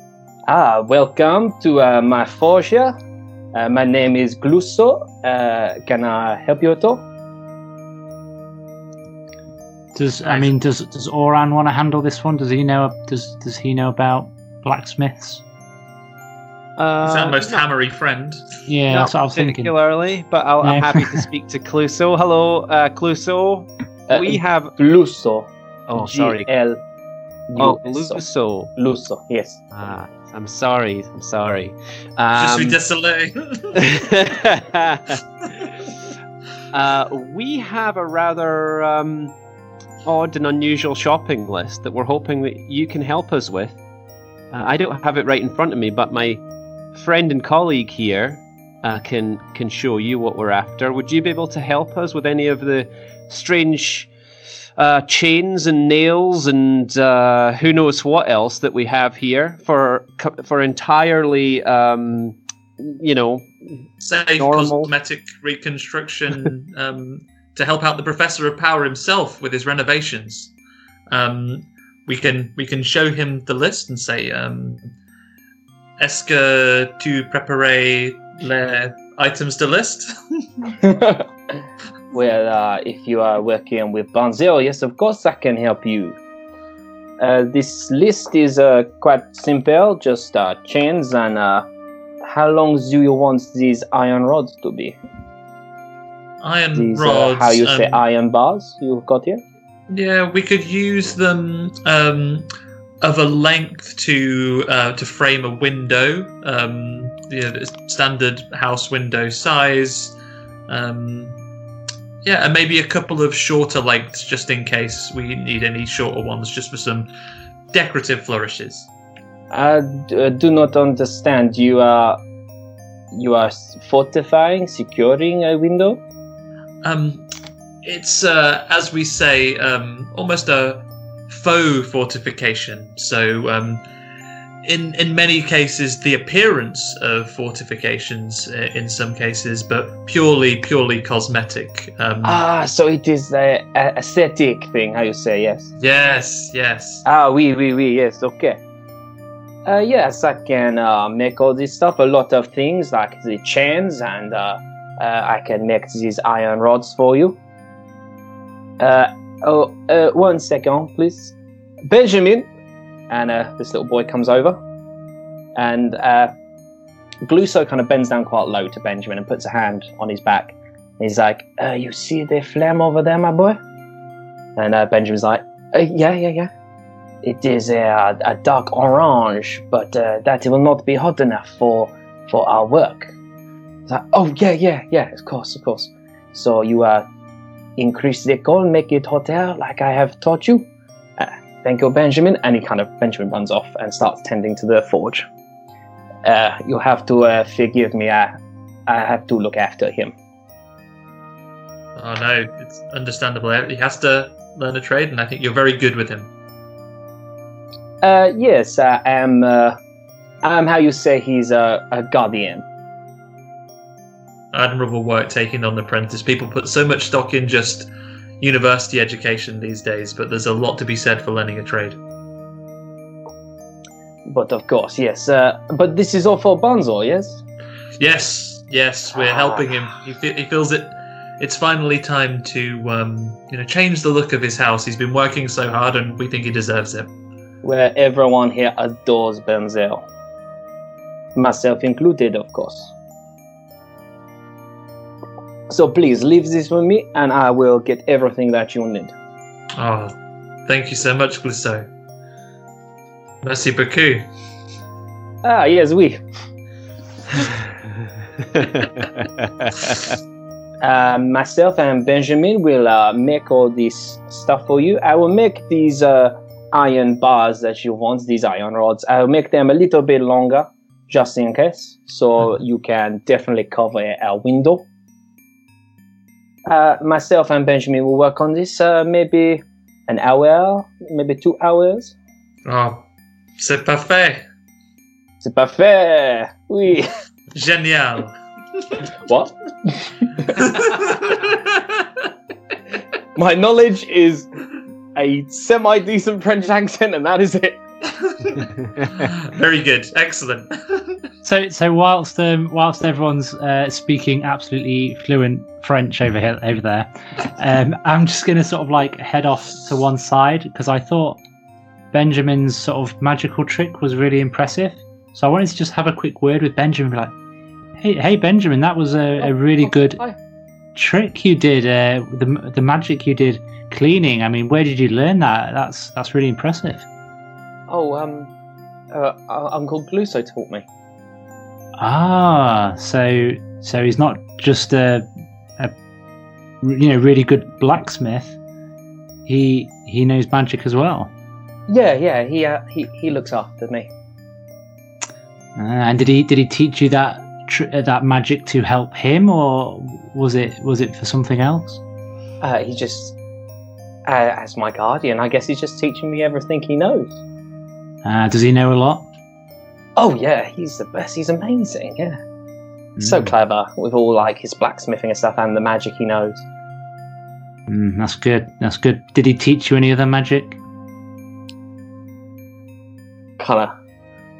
Ah, welcome to uh, my forge here. Uh, my name is Glusso. Uh, can I help you at all? Does I mean does does Oran want to handle this one? Does he know does does he know about blacksmiths? Uh, He's our most not- hammery friend. Yeah, not that's what I was thinking. particularly, but I'll, I'm Yeah. happy to speak to Cluso. Hello, uh, Cluso. Uh, we have. Glusso. Oh, sorry. G-L- Oh, Glusso. Cluso. Yes. Ah, I'm sorry. I'm sorry. Je suis Um, désolé. uh, we have a rather um, odd and unusual shopping list that we're hoping that you can help us with. Uh, I don't have it right in front of me, but my friend and colleague here uh, can can show you what we're after. Would you be able to help us with any of the strange uh, chains and nails and uh, who knows what else that we have here for for entirely, um, you know, Safe Normal. cosmetic reconstruction um, to help out the Professor of Power himself with his renovations. Um, we can we can show him the list and say, um, "Est-ce que items de list?" well, uh, if you are working with Banzel, yes, of course I can help you. Uh, this list is uh, quite simple, just uh, chains and uh, how long do you want these iron rods to be? Iron These, uh, how you say um, iron bars you've got here? Yeah, we could use them um, of a length to uh, to frame a window, um, the standard house window size. Um, yeah, and maybe a couple of shorter lengths just in case we need any shorter ones, just for some decorative flourishes. I uh, do not understand. You are you are fortifying, securing a window. Um, it's uh, as we say, um, almost a faux fortification. So, um, in in many cases, the appearance of fortifications uh, in some cases, but purely purely cosmetic. Um, Ah, so it is a, a aesthetic thing. How you say yes? Yes, yes. Ah, we we we Yes, okay. Uh, yes, I can uh, make all this stuff. A lot of things like the chains, and uh, uh, I can make these iron rods for you. Uh, oh, uh, one second, please. Benjamin, and uh, this little boy comes over, and uh, Gluso kind of bends down quite low to Benjamin and puts a hand on his back. He's like, uh, "You see the flame over there, my boy?" And uh, Benjamin's like, "Yeah, yeah, yeah." It is a, a dark orange, but that it will not be hot enough for for our work. Like, oh yeah, yeah, yeah, of course, of course. So you uh, increase the coal, make it hotter, like I have taught you. Uh, thank you, Benjamin. And he kind of Benjamin runs off and starts tending to the forge. Uh, you have to uh, forgive me. I I have to look after him. Oh no, it's understandable. He has to learn a trade, and I think you're very good with him. Uh, yes, I am. Uh, I'm how you say he's a, a guardian. Admirable work taking on the apprentice. People put so much stock in just university education these days, but there's a lot to be said for learning a trade. But of course, yes. Uh, but this is all for Bonzo, yes? Yes, yes, we're helping him. He, fe- he feels it. It's finally time to, um, you know, change the look of his house. He's been working so hard, and we think he deserves it. where everyone here adores Benzel. Myself included, of course. So please leave this with me, and I will get everything that you need. Oh, thank you so much, Glisso. Merci beaucoup. Ah, yes, we. Uh, myself and Benjamin will uh, make all this stuff for you. I will make these uh, iron bars that you want, these iron rods. I will make them a little bit longer, just in case, so you can definitely cover a window. Uh, myself and Benjamin will work on this uh, maybe an hour, maybe two hours. Oh, c'est parfait. C'est parfait. Oui. Génial. What? My knowledge is a semi decent French accent, and that is it. Very good. Excellent. So, so whilst um, whilst everyone's uh, speaking absolutely fluent French over here, over there, um, I'm just going to sort of like head off to one side because I thought Benjamin's sort of magical trick was really impressive. So I wanted to just have a quick word with Benjamin, be like, "Hey, hey, Benjamin, that was a, a really good Hi. trick you did. Uh, the the magic you did cleaning. I mean, where did you learn that? That's that's really impressive." Oh, um, uh, uh, Uncle Gluso taught me. Ah, so so he's not just a, a you know really good blacksmith. He he knows magic as well. Yeah, yeah, he uh, he he looks after me. Ah, and did he did he teach you that tr- uh, that magic to help him, or was it was it for something else? Uh, he just, uh, as my guardian, I guess he's just teaching me everything he knows. Uh, does he know a lot? Oh yeah, he's the best. He's amazing. Yeah, so Mm. clever with all like his blacksmithing and stuff and the magic he knows. Mm, that's good. That's good. Did he teach you any other magic? Kind of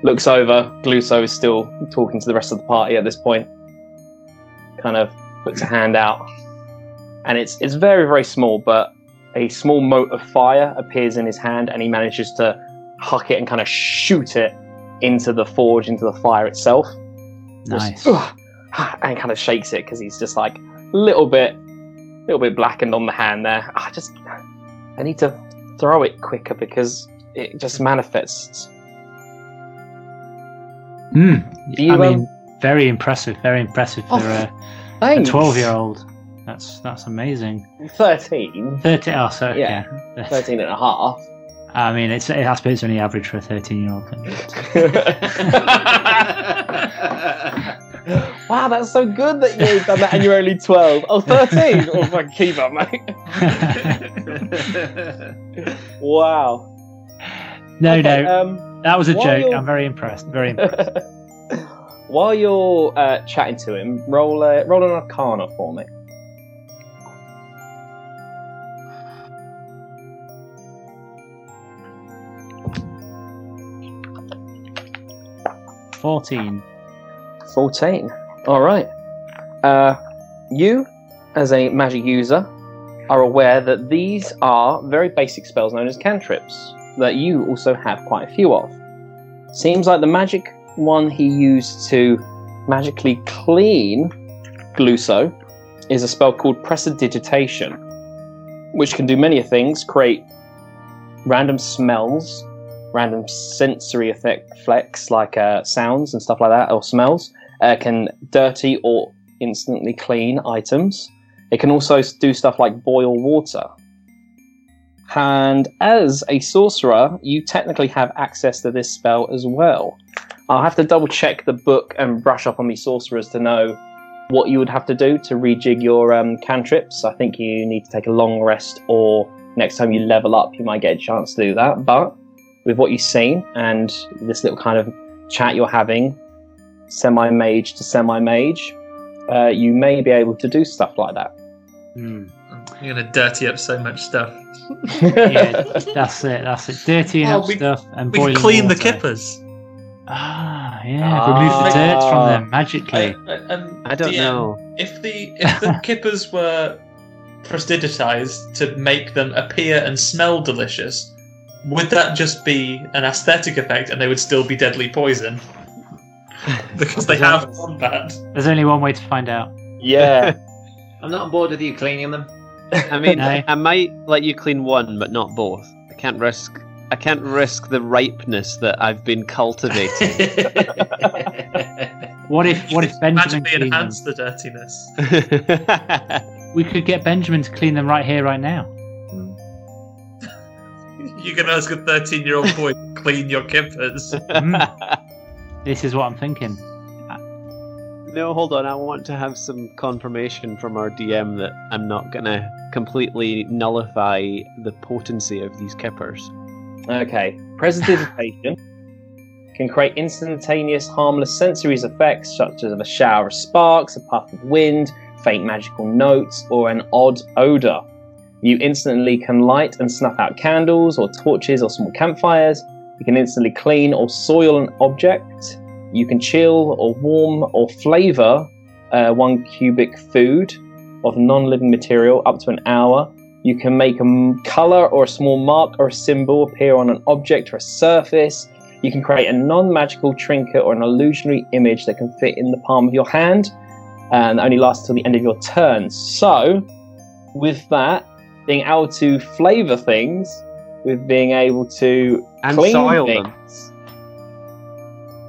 looks over. Gluso is still talking to the rest of the party at this point. Kind of puts a hand out, and it's it's very very small, but a small mote of fire appears in his hand, and he manages to huck it and kind of shoot it into the forge, into the fire itself. Nice. Just, and kind of shakes it because he's just like a little bit, little bit blackened on the hand there. I just, I need to throw it quicker because it just manifests. Mm. You, I um, mean, very impressive. Very impressive for Oh, a twelve-year-old. That's that's amazing. 13, Thirteen. Oh, so Yeah. yeah. 13 and a half. I mean, it's I suppose it's only average for a thirteen-year-old. wow, that's so good that you've done that and you're only 12. Oh, 13? oh, my keep up, mate. wow. no, Okay, no, Um, that was a joke. you're- I'm very impressed. Very impressed. while you're uh, chatting to him, roll, uh, roll an arcana for me. Fourteen. 14. All right. Uh, you, as a magic user, are aware that these are very basic spells known as cantrips that you also have quite a few of. Seems like the magic one he used to magically clean Gluso is a spell called Prestidigitation, which can do many things create random smells, random sensory effect flecks like uh, sounds and stuff like that, or smells. Uh, can dirty or instantly clean items. It can also do stuff like boil water. And as a sorcerer, you technically have access to this spell as well. I'll have to double check the book and brush up on me sorcerers to know what you would have to do to rejig your um, cantrips. I think you need to take a long rest, or next time you level up, you might get a chance to do that. But with what you've seen and this little kind of chat you're having, semi mage to semi mage, uh, you may be able to do stuff like that. Hmm. You're gonna dirty up so much stuff. Yeah, that's it. That's it. Dirtying Oh, up we- stuff and We boiling can clean the kippers. Ah, yeah. Remove the dirt from them magically. I, I- um, I don't DM, know. If the if the kippers were prestidigitized to make them appear and smell delicious, would that just be an aesthetic effect and they would still be deadly poison? because they have combat. There's only one way to find out. Yeah. I'm not on board with you cleaning them. I mean, No. I might let you clean one, but not both. I can't risk. I can't risk the ripeness that I've been cultivating. What if what if Benjamin Magically cleaned them? enhance the dirtiness. We could get Benjamin to clean them right here, right now. You can ask a 13 year old boy to clean your kippers. Mm. This is what I'm thinking. no, hold on. I want to have some confirmation from our DM that I'm not gonna completely nullify the potency of these kippers. Okay. Prestidigitation can create instantaneous, harmless sensory effects such as a shower of sparks, a puff of wind, faint magical notes, or an odd odor. You instantly can light and snuff out candles or torches or small campfires. You can instantly clean or soil an object. You can chill or warm or flavor uh, one cubic food of non living material up to an hour. You can make a color or a small mark or a symbol appear on an object or a surface. You can create a non magical trinket or an illusionary image that can fit in the palm of your hand and only lasts till the end of your turn. So, with that, being able to flavor things, with being able to And clean soil them.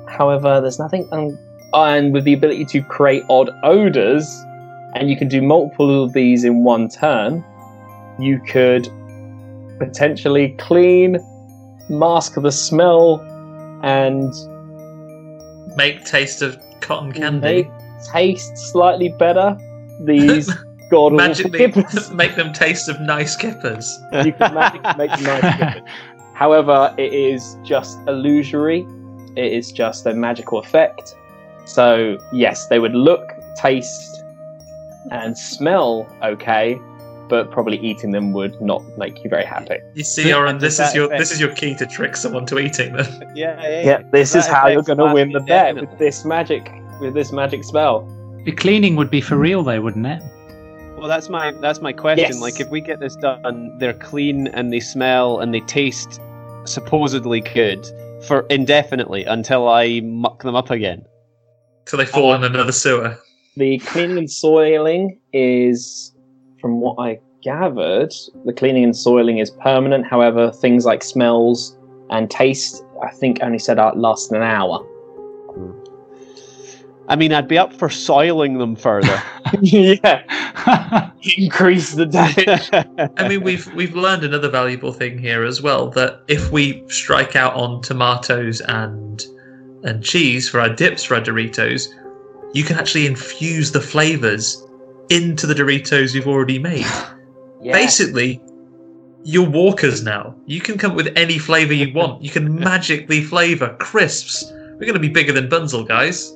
However, there's nothing, um, and with the ability to create odd odors, and you can do multiple of these in one turn, you could potentially clean, mask the smell, and Make taste of cotton candy. make taste slightly better. These god Magically kippers. make them taste of nice kippers. You can magically make them nice kippers. However, it is just illusory. It is just a magical effect. So yes, they would look, taste, and smell okay, but probably eating them would not make you very happy. You see, Oran, this is your effect. this is your key to trick someone to eating them. Yeah, yeah. Yeah, this is how you're going to win the bet with this magic, with this magic spell. The cleaning would be for real, though, wouldn't it? Well, that's my that's my question. Yes. Like, if we get this done, they're clean and they smell and they taste supposedly good for indefinitely until I muck them up again. So they fall in another sewer. The cleaning and soiling is, from what I gathered, the cleaning and soiling is permanent. However, things like smells and taste, I think, only said out last an hour. I mean, I'd be up for soiling them further. yeah, increase the damage. I mean, we've we've learned another valuable thing here as well that if we strike out on tomatoes and and cheese for our dips for our Doritos, you can actually infuse the flavors into the Doritos you've already made. Basically, you're walkers now. You can come up with any flavor you want. You can magically flavor crisps. We're going to be bigger than Bunzel, guys.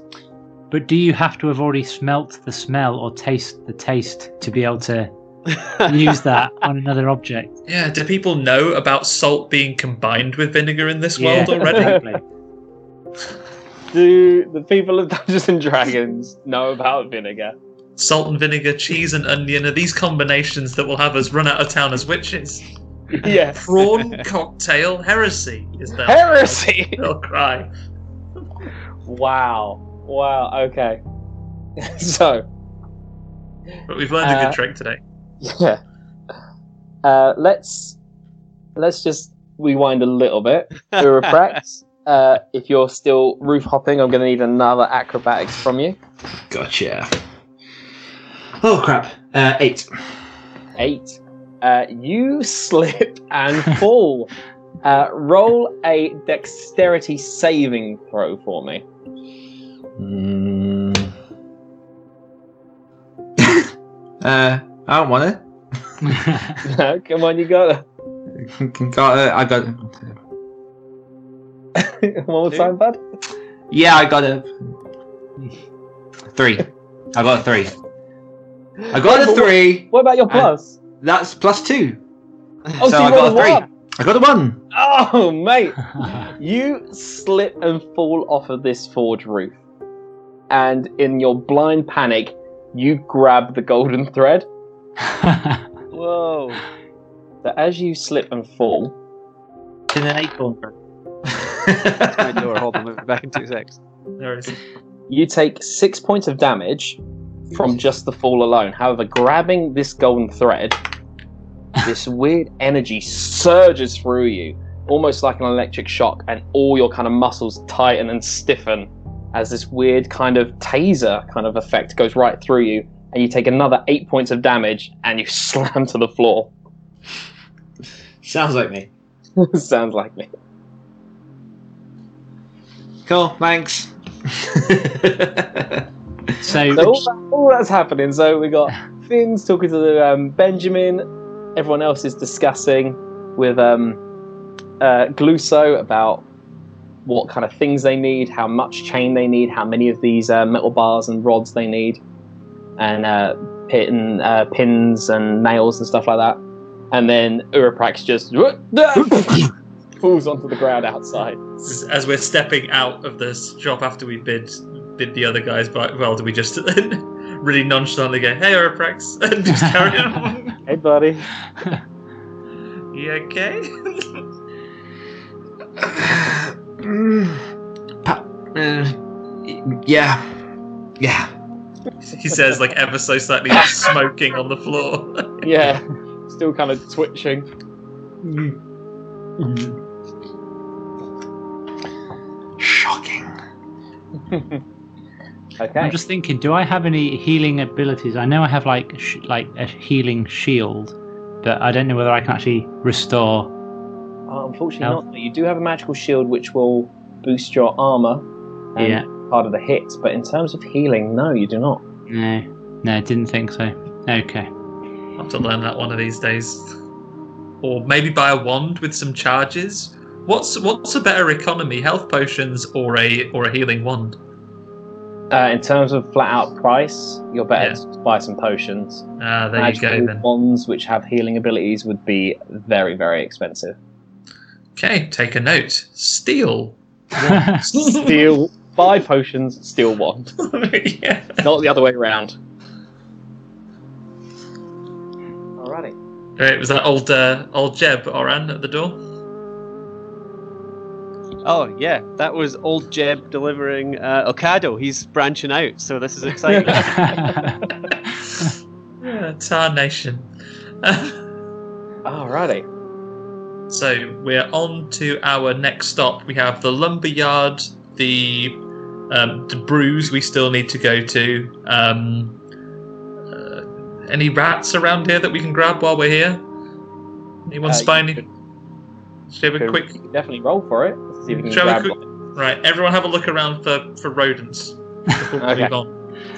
But do you have to have already smelt the smell or taste the taste to be able to use that on another object? Yeah, do people know about salt being combined with vinegar in this Yeah, world already? probably. Do the people of Dungeons and Dragons know about vinegar? Salt and vinegar, cheese and onion are these combinations that will have us run out of town as witches. Yes. Prawn cocktail heresy is that Heresy! They'll cry. Wow. Wow. Okay. so, But we've learned a Uh, good trick today. yeah. Uh, let's let's just rewind a little bit. Uroprax, uh, if you're still roof hopping, I'm going to need another acrobatics from you. Gotcha. Oh crap. Uh, eight. Eight. Uh, you slip and fall. Uh, roll a dexterity saving throw for me. Mm. uh, I don't want No, come on, you got it. got it. I got it. it. One more time, bud. Yeah, I got it. Three. I got a three. I got Wait, a three. What about your plus? That's plus two. Oh, so, so you I got a three. one. I got a one. Oh, mate. you slip and fall off of this forge roof. And in your blind panic, you grab the golden thread. Whoa. So as you slip and fall, in an acorn. my door. Hold on, I'll back in two seconds. There it is. You take six points of damage from just the fall alone. However, grabbing this golden thread, this weird energy surges through you, almost like an electric shock, and all your kind of muscles tighten and stiffen as this weird kind of taser kind of effect goes right through you, and you take another eight points of damage and you slam to the floor. Sounds like me. Sounds like me. Cool, thanks. So, So all, that, all that's happening. So we got Finn's talking to the, um, Benjamin. Everyone else is discussing with um, uh, Gluso about what kind of things they need, how much chain they need, how many of these uh, metal bars and rods they need, and uh, pin, uh, pins and nails and stuff like that. And then Uroprax just falls onto the ground outside. As- As we're stepping out of the shop after we bid bid the other guys by, well, do we just really nonchalantly go, "Hey, Uroprax," and just carry on? Hey, buddy. you okay? Pa- uh, yeah, yeah. he says, like ever so slightly smoking on the floor. Yeah, still kind of twitching. Shocking. Okay. I'm just thinking, do I have any healing abilities? I know I have like sh- like a healing shield, but I don't know whether I can actually restore. Oh, unfortunately Health. not. You do have a magical shield which will boost your armor and Yeah. part of the hits, but in terms of healing, no, you do not. No, no, didn't think so. Okay. I'll have to learn that one of these days, or maybe buy a wand with some charges. What's what's a better economy, health potions or a or a healing wand? Uh, in terms of flat out price, you're better to buy some potions. Ah, there you go Magical then. Wands which have healing abilities would be very, very expensive. Okay, take a note. Steel. Steal, buy potions, steal wand. yeah. Not the other way around. Alrighty. Right, was that old uh, old Jeb Oran at the door? Oh yeah, that was old Jeb delivering uh, Ocado. He's branching out, so this is exciting. Yeah, Tar Nation. Alrighty. So we're on to our next stop. We have the lumberyard, the um, the brews we still need to go to. Um, uh, any rats around here that we can grab while we're here? Anyone Uh, spy you? Should we have a quick? Definitely roll for it. See if we can Shall we grab quick- Right, everyone have a look around for, for rodents. Okay. move on.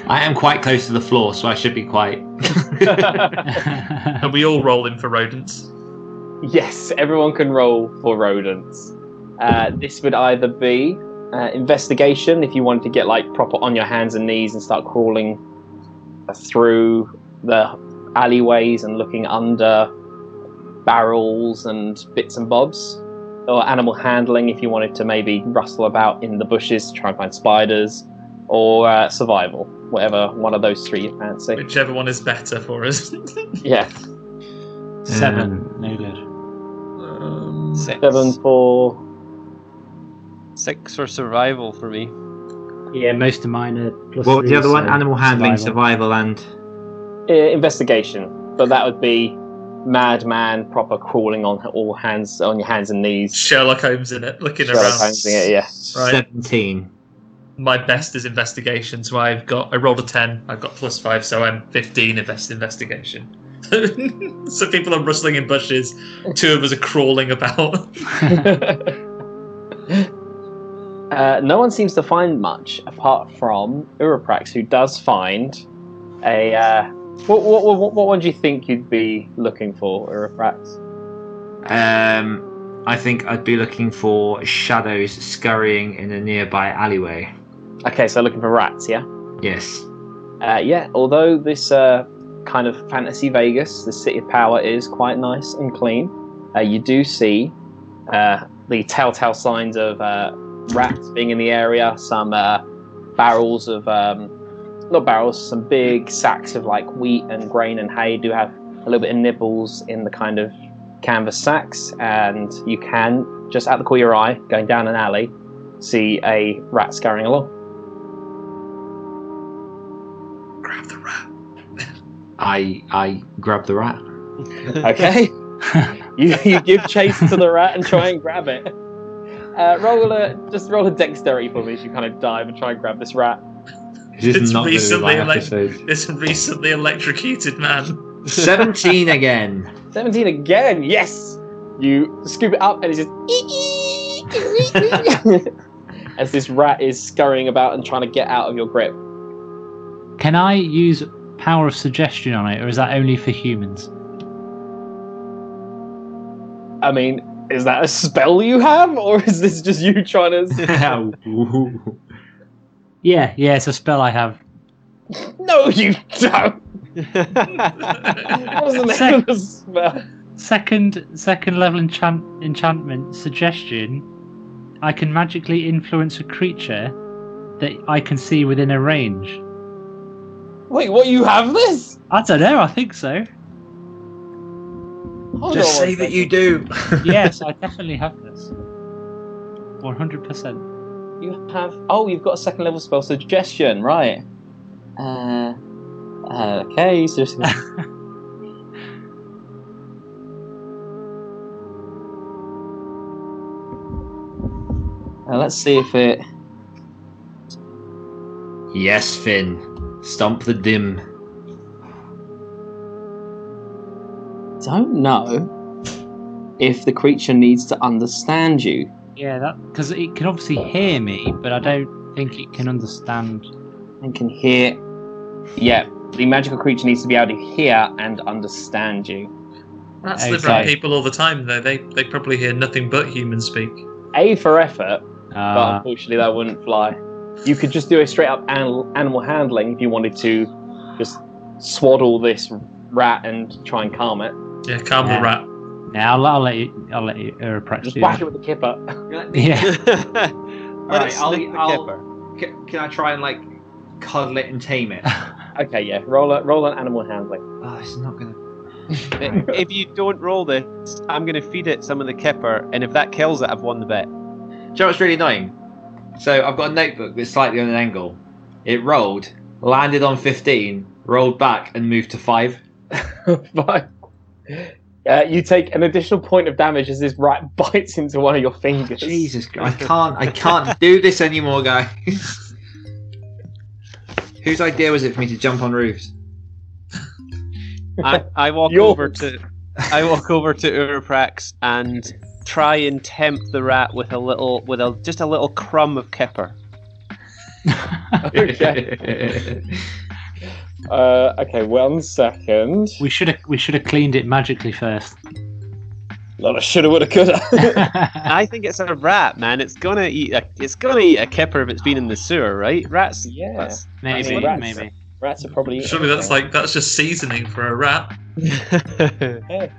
I am quite close to the floor, so I should be quite. Are we all rolling for rodents? Yes, everyone can roll for rodents. Uh, this would either be uh, investigation if you wanted to get like proper on your hands and knees and start crawling through the alleyways and looking under barrels and bits and bobs. Or animal handling if you wanted to maybe rustle about in the bushes to try and find spiders. Or uh, survival, whatever one of those three you fancy. Whichever one is better for us. Yeah, Seven, no good. Six. seven for Six for survival for me. Yeah, most of mine are plus. What was three, the other one? so Animal handling, survival. survival, and uh, investigation, but that would be madman proper crawling on all hands on your hands and knees. Sherlock Holmes in it, looking Sherlock around. Holmes in it, yeah. Right. seventeen. My best is investigation, so I've got I rolled a ten. I've got plus five, so I'm fifteen in best investigation. so people are rustling in bushes. Two of us are crawling about. Uh, no one seems to find much apart from Uroprax, who does find a. Uh, what, what, what, what one do you think you'd be looking for, Uroprax? Um, I think I'd be looking for shadows scurrying in a nearby alleyway. Okay, so looking for rats, yeah? Yes. Uh, yeah, although this uh, kind of fantasy Vegas, the city of power, is quite nice and clean, uh, you do see uh, the telltale signs of uh, rats being in the area, some uh, barrels of, um, not barrels, some big sacks of like wheat and grain and hay do have a little bit of nibbles in the kind of canvas sacks, and you can, just out the corner of your eye, going down an alley, see a rat scurrying along. Grab the rat. I I grab the rat. Okay. you, you give chase to the rat and try and grab it. Uh, roll a just roll a dexterity for me as you kind of dive and try and grab this rat. This It's not recently my elec- episode. Recently electrocuted man. Seventeen again. 17 again, yes! You scoop it up and it's just as this rat is scurrying about and trying to get out of your grip. Can I use power of suggestion on it, or is that only for humans? I mean, is that a spell you have, or is this just you trying to? Yeah, yeah, it's a spell I have. no, you don't. What's the name Sec- of the spell? Second, second level enchant enchantment suggestion. I can magically influence a creature that I can see within a range. Wait, what? You have this? I don't know. I think so. Hold Just on say that you do. yes, I definitely have this. One hundred percent. You have. Oh, you've got a second level spell suggestion, right? Uh. uh, okay, so. Uh, let's see if it. Yes, Finn. Stomp the dim. Don't know if the creature needs to understand you. Yeah, that because it can obviously hear me, but I don't think it can understand. and can hear. Yeah, the magical creature needs to be able to hear and understand you. That's Okay. live around people all the time, though. They they probably hear nothing but human speak. A for effort, but Uh, unfortunately that wouldn't fly. You could just do a straight up animal, animal handling if you wanted to just swaddle this rat and try and calm it. Yeah, calm Yeah. the rat. yeah, I'll, I'll let you. I'll let you. Uh, Uroprax Just whack it with the kipper. Yeah. Let Right, it I'll- the I'll- kipper. Can, can I try and like cuddle it and tame it? okay, yeah. Roll a, roll an animal handling. Oh, it's not gonna. if you don't roll this, I'm going to feed it some of the kipper, and if that kills it, I've won the bet. Do you know what's really annoying? So I've got a notebook that's slightly on an angle. It rolled, landed on 15, rolled back, and moved to 5. Fine. Uh, you take an additional point of damage as this rat bites into one of your fingers. Jesus, Christ! I can't, I can't do this anymore, guys. Whose idea was it for me to jump on roofs? I, I walk Yours. over to I walk over to Uroprax and try and tempt the rat with a little with a just a little crumb of kipper. Okay. Uh, okay, one second. We should have. We should have cleaned it magically first. Not a shoulda, woulda, coulda. I think it's a rat, man. It's gonna eat a it's gonna eat a kipper if it's been in the sewer, right? Rats. Yeah. that's- maybe. mean, rats- maybe. Rats are probably. Surely that's like that's just seasoning for a rat.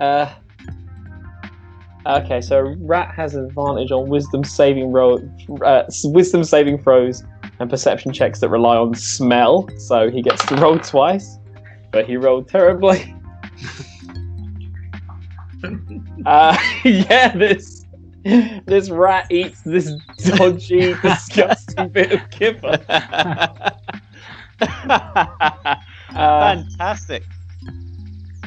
Uh, okay, so rat has advantage on wisdom saving ro- uh, wisdom saving throws and perception checks that rely on smell. So he gets to roll twice, but he rolled terribly. uh, yeah, this this rat eats this dodgy, disgusting bit of kipper. Uh, Fantastic.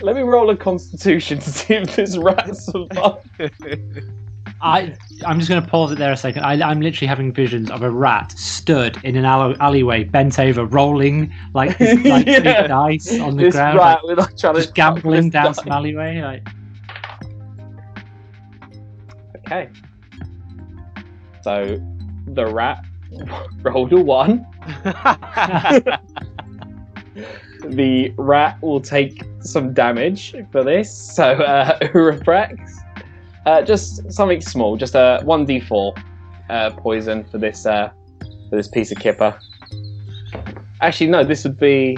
Let me roll a constitution to see if this rat survives. I. I'm just going to pause it there a second. I, I'm literally having visions of a rat stood in an alle- alleyway, bent over, rolling like like Yeah. dice on the this ground, rat like, with like, trying just to gambling down some alleyway. Like, Okay. So the rat rolled a one. the rat will take some damage for this. So uh Uroprax. Uh just something small, just a one D four uh poison for this uh for this piece of kipper. Actually no, this would be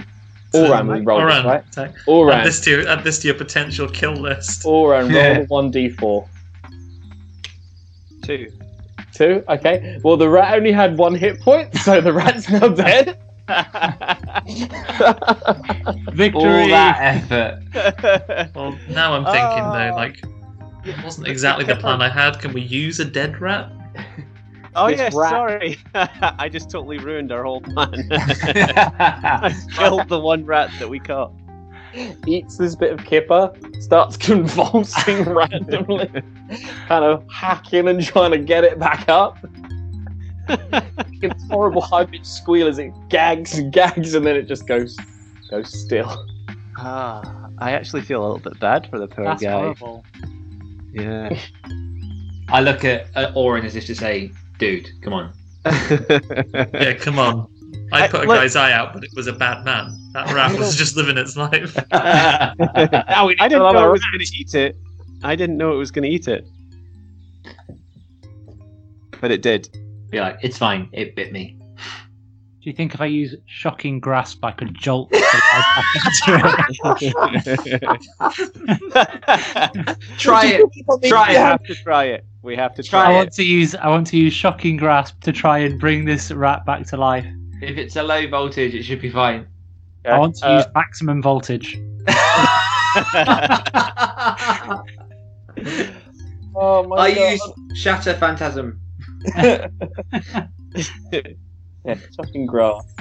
Oran we rolled this, Oran, right? attack. Oran. Add this to your, add this to your potential kill list. Oran, roll Yeah. one D four. Two. Two? Okay. Well, the rat only had one hit point, so the rat's now dead. Victory! All that effort. Well, now I'm thinking Oh. though, ah. like, it wasn't exactly the plan I had. Can we use a dead rat? Oh This yeah, rat- sorry. I just totally ruined our whole plan. I killed the one rat that we caught. Eats this bit of kipper, starts convulsing randomly, kind of hacking and trying to get it back up. it's horrible high pitched squeal as it gags and gags and then it just goes goes still. Ah, I actually feel a little bit bad for the poor That's guy. horrible. Yeah. I look at, at Oran as if to say, dude, come on. Yeah, come on. I I- put a look- guy's eye out, but it was a bad man. That rat was just living its life. Now I didn't know it was going to eat it. I didn't know it was going to eat it. But it did. Be like, it's fine, it bit me. Do you think if I use shocking grasp, I could jolt the life it? Try it. We have to try it. We have to try. I try want to use I want to use shocking grasp to try and bring this rat back to life. If it's a low voltage, it should be fine. I want to Uh, use maximum voltage. Oh my I god. use Shatter Phantasm. Yeah, shocking grasp.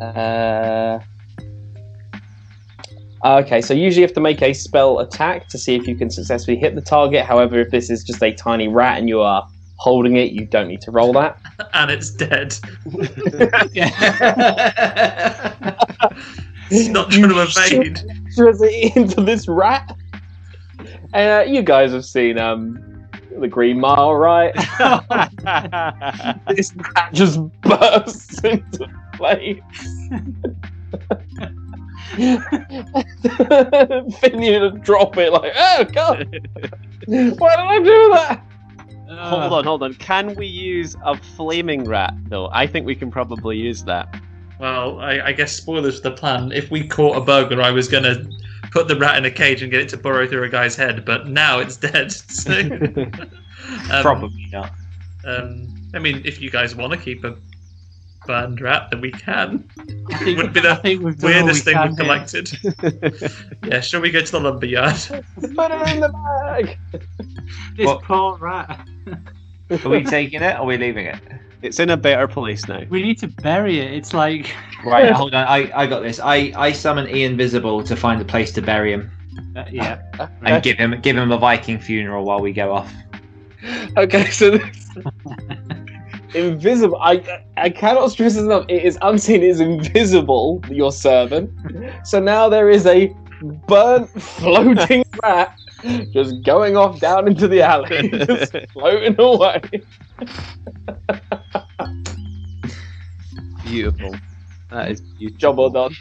Uh, okay, so usually you have to make a spell attack to see if you can successfully hit the target. However, if this is just a tiny rat and you are holding it, you don't need to roll that. and it's dead. It's not trying to evade. Electricity into this rat. Uh, you guys have seen um, the Green Mile, right? this rat just bursts into flames. Finn, you to drop it like, oh god, why did I do that? hold on, hold on. Can we use a flaming rat, though? I think we can probably use that. Well, I, I guess spoilers for the plan. If we caught a burglar, I was going to put the rat in a cage and get it to burrow through a guy's head, but now it's dead. So, um, Probably not. Um, I mean, if you guys want to keep a burned rat, then we can. It would be the think we've done all weirdest we thing we've collected. yeah, shall we go to the lumberyard? Put it in the bag. This What? poor rat. Are we taking it or are we leaving it? It's in a better place now. We need to bury it. It's like Right, hold on. I, I got this. I, I summon Ian Visible to find a place to bury him uh, yeah. and give him give him a Viking funeral while we go off. Okay, so this invisible. I I cannot stress this enough. It is unseen. It is invisible. Your servant. So now there is a burnt, floating rat just going off down into the alley, just floating away. Beautiful. That is beautiful. Job well done.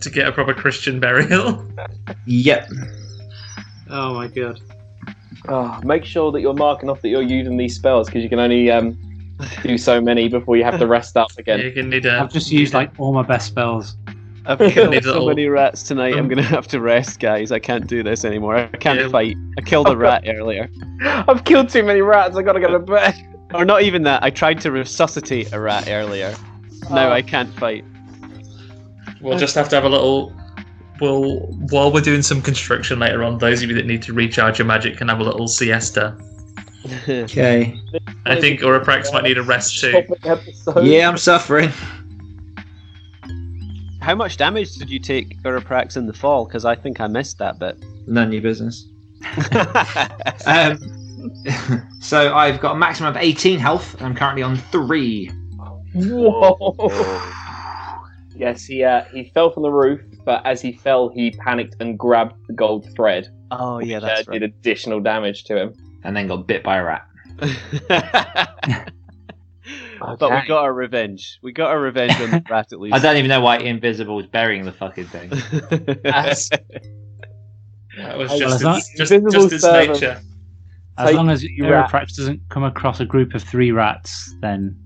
to get a proper Christian burial. Yep. Oh my god. Oh, make sure that you're marking off that you're using these spells because you can only um, do so many before you have to rest up again. you can need a. I've just used like all my best spells. I've killed so little- many rats tonight. I'm um, gonna have to rest, guys. I can't do this anymore. I can't Yeah. fight. I killed a rat earlier, I've killed too many rats. I gotta go to bed. or not even that. I tried to resuscitate a rat earlier. Now Oh. I can't fight. We'll just have to have a little. We'll while we're doing some construction later on. Those of you that need to recharge your magic can have a little siesta. Okay. I think Uroprax might need a rest too. Yeah, I'm suffering. How much damage did you take, Uroprax, in the fall? Because I think I missed that bit. None of your business. Um, so I've got a maximum of 18 health. I'm currently on three. Whoa. yes, he uh, he fell from the roof, but as he fell, he panicked and grabbed the gold thread. oh yeah, which, uh, that's did additional damage to him. and then got bit by a rat. right. But we Okay. got our revenge. We got our revenge on the rat at least. I don't even know why Invisible is burying the fucking thing. As- That was Well, just it's its, just, Invisible just its nature. As Take long as the rat. Uroprax doesn't come across a group of three rats, then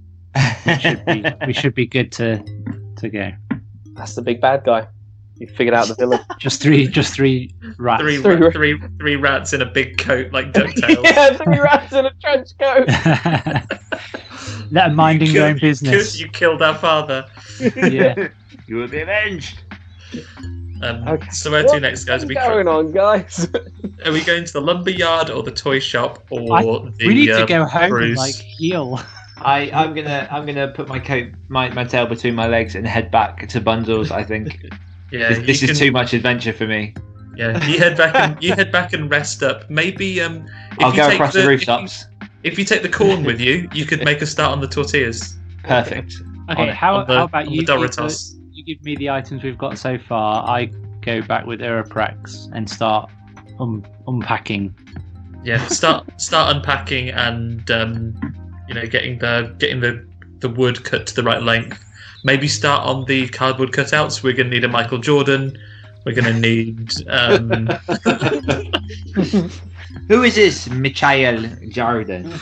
we should be, we should be good to to go. That's the big bad guy. You figured out the villain. Just three, just three rats. Three, Three ra- ra- three, three rats in a big coat like Ducktales. yeah, three rats in a trench coat. Let her minding You her own business. killed- You killed our father. yeah. You will be avenged. Um, Okay. So where to next, guys? Are we, What's going on, guys? are we going to the lumber yard or the toy shop or I- the? we need to um, go home and like heal. I, I'm gonna I'm gonna put my coat my, my tail between my legs and head back to bundles. I think Yeah, this, you this is can- too much adventure for me. Yeah, you head back and you head back and rest up. Maybe um, if I'll you go take across the, the, if you- rooftops. If you, take the corn with you, you could make a start on the tortillas. Perfect. Okay, On- how, on the- how about you? give Doritos. the- you give me the items we've got so far. I go back with Uroprax and start um, unpacking. Yeah, start start unpacking and um, you know getting the getting the the wood cut to the right length. Maybe start on the cardboard cutouts. We're gonna need a Michael Jordan. We're gonna need um, Who is this Michael Jordan?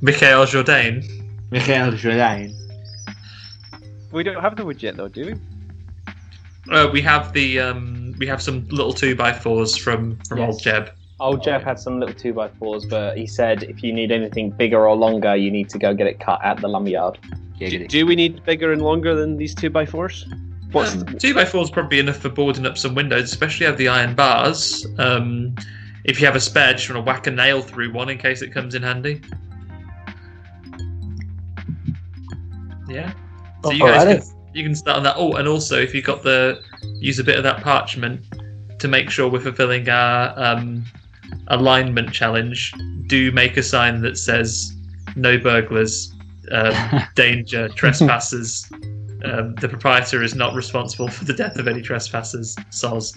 Mikhail Jourdain. Michael Jordan. We don't have the wood yet, though, do we? Uh, we have the um, we have some little two by fours from from Yes. old Jeb. Old Jeb had some little two by fours, but he said if you need anything bigger or longer, you need to go get it cut at the lumberyard. Do, do we need bigger and longer than these two by fours? What's Um, two by fours probably enough for boarding up some windows, especially have the iron bars. Um, if you have a spare, just want to whack a nail through one in case it comes in handy. Yeah. So you guys can, you can start on that. Oh, and also if you've got the use a bit of that parchment to make sure we're fulfilling our um, alignment challenge. Do make a sign that says "No burglars, um, danger, trespassers." Um, the proprietor is not responsible for the death of any trespassers. Soz.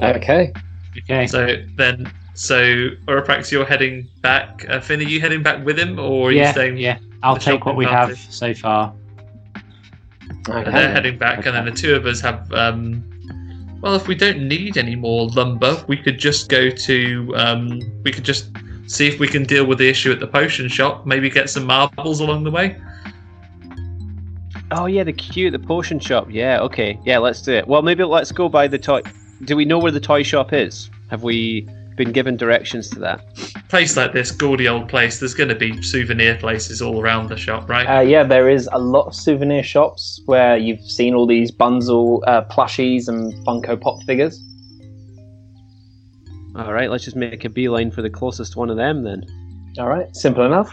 Okay. Okay. So then, so Uroprax, you're heading back. Uh, Finn, are you heading back with him, or are you yeah, staying? yeah. I'll take what we party? have so far. And they're heading back, and then the two of us have. Um, well, if we don't need any more lumber, we could just go to. Um, we could just see if we can deal with the issue at the potion shop. Maybe get some marbles along the way. Oh yeah, the queue at the potion shop. Yeah, okay. Yeah, let's do it. Well, maybe let's go by the toy. Do we know where the toy shop is? Have we been given directions to that? Place like this, gaudy old place. There's going to be souvenir places all around the shop, right? Uh, yeah, there is a lot of souvenir shops where you've seen all these Bunzel uh, plushies and Funko Pop figures. All right, let's just make a beeline for the closest one of them then. All right, simple enough.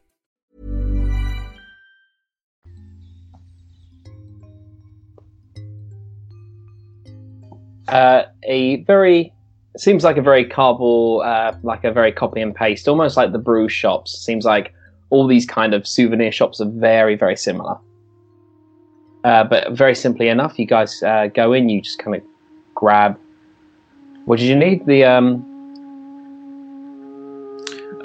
Uh, a very seems like a very cardboard, uh, like a very copy and paste, almost like the brew shops. Seems like all these kind of souvenir shops are very, very similar. Uh, but very simply enough, you guys uh, go in, you just kind of grab. What did you need? The um.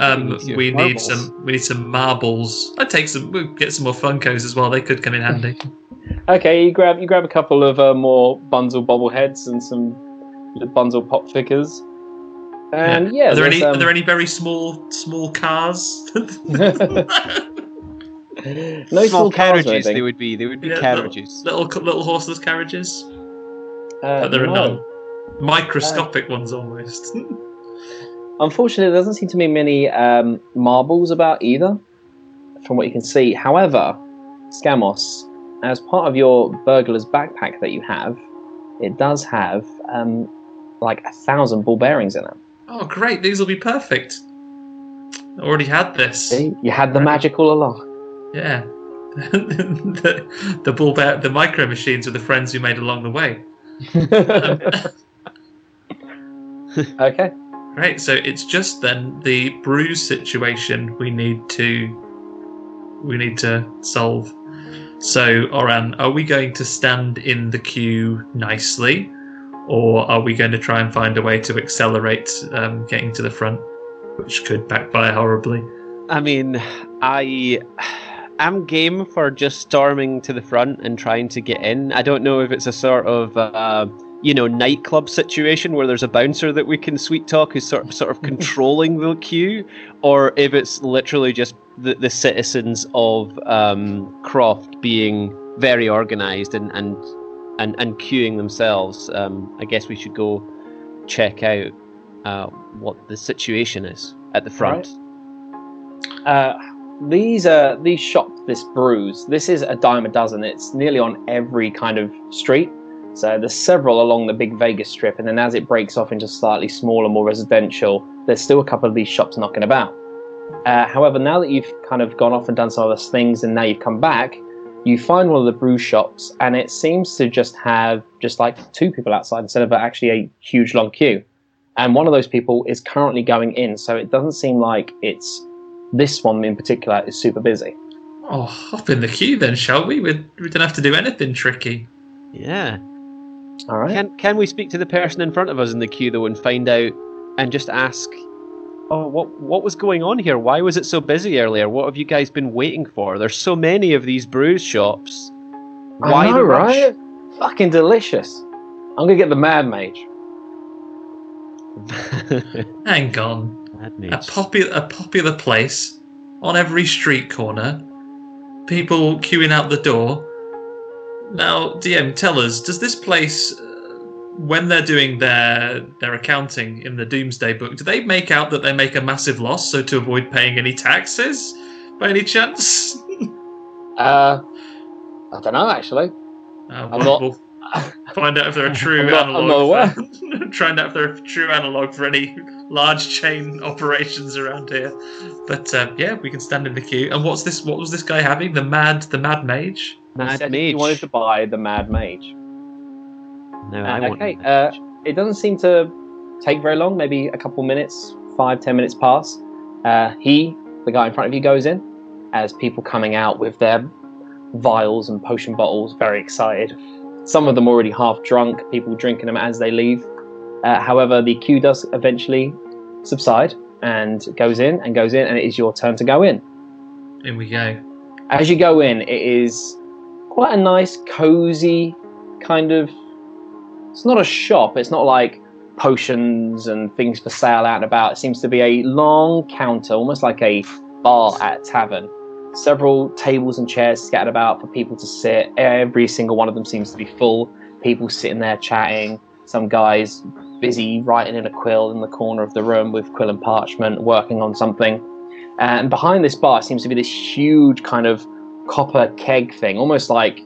Um, Your we need some. We need some marbles. I'd take some. We'll get some more Funkos as well. They could come in handy. Okay, you grab you grab a couple of uh, more Bunzel bobbleheads and some Bunzel pop figures. And yeah, are there any? um, Are there any very small small cars? no Small cars carriages, anything. they would be. They would be Yeah, carriages. Little little, little horseless carriages. Uh, but there are no. none. Microscopic ones almost. Unfortunately, there doesn't seem to be many um, marbles about either, from what you can see. However, Skamos, as part of your burglar's backpack that you have, it does have um, like a thousand ball bearings in it. Oh, great! These will be perfect. I already had this. See, you had the magic all along. Yeah. the, the ball bear, the micro machines are the friends you made along the way. okay. Great. So it's just then the brews situation we need to we need to solve. So, Oran, are we going to stand in the queue nicely, or are we going to try and find a way to accelerate um, getting to the front, which could backfire horribly? I mean, I am game for just storming to the front and trying to get in. I don't know if it's a sort of, uh, you know, nightclub situation where there's a bouncer that we can sweet talk who's sort of, sort of controlling the queue, or if it's literally just the, the citizens of um, Croft being very organised and, and and and queuing themselves. Um, I guess we should go check out uh, what the situation is at the front. Uh, these uh, these shops, this brews, this is a dime a dozen. It's nearly on every kind of street. So there's several along the big Vegas strip, and then as it breaks off into slightly smaller, more residential, there's still a couple of these shops knocking about. Uh, however, now that you've kind of gone off and done some other things, and now you've come back, you find one of the brew shops, and it seems to just have just like two people outside instead of actually a huge long queue. And one of those people is currently going in, so it doesn't seem like it's this one in particular is super busy. Oh, hop in the queue then, shall we? We, we don't have to do anything tricky. Yeah. All right. Can can we speak to the person in front of us in the queue though and find out and just ask, oh, what what was going on here? Why was it so busy earlier? What have you guys been waiting for? There's so many of these brews shops. Why I know, the rush? right? Fucking delicious. I'm gonna get the Mad Mage. Hang on. Mad A popular, a popular place on every street corner. People queuing out the door. Now, DM, tell us: Does this place, uh, when they're doing their their accounting in the Domesday Book, do they make out that they make a massive loss, so to avoid paying any taxes, by any chance? Uh, I don't know actually. Uh, I'm well, not- we'll find out if they're a true not- I'm analog. not for, find out if they're a true analog for any large chain operations around here. But uh, yeah, we can stand in the queue. And what's this? What was this guy having? The mad, the mad mage. He Mad said Mage. He wanted to buy the Mad Mage. No, I want okay. Mad Uh, it doesn't seem to take very long. Maybe a couple minutes, five, ten minutes pass. Uh, he, the guy in front of you, goes in as people coming out with their vials and potion bottles, very excited. Some of them already half drunk. People drinking them as they leave. Uh, however, the queue does eventually subside and goes in and goes in, and it is your turn to go in. In we go. As you go in, it is quite a nice, cozy kind of. It's not a shop. It's not like potions and things for sale out and about. It seems to be a long counter, almost like a bar at a tavern. Several tables and chairs scattered about for people to sit. Every single one of them seems to be full. People sitting there chatting. Some guys busy writing in a quill in the corner of the room with quill and parchment, working on something. And behind this bar seems to be this huge kind of copper keg thing, almost like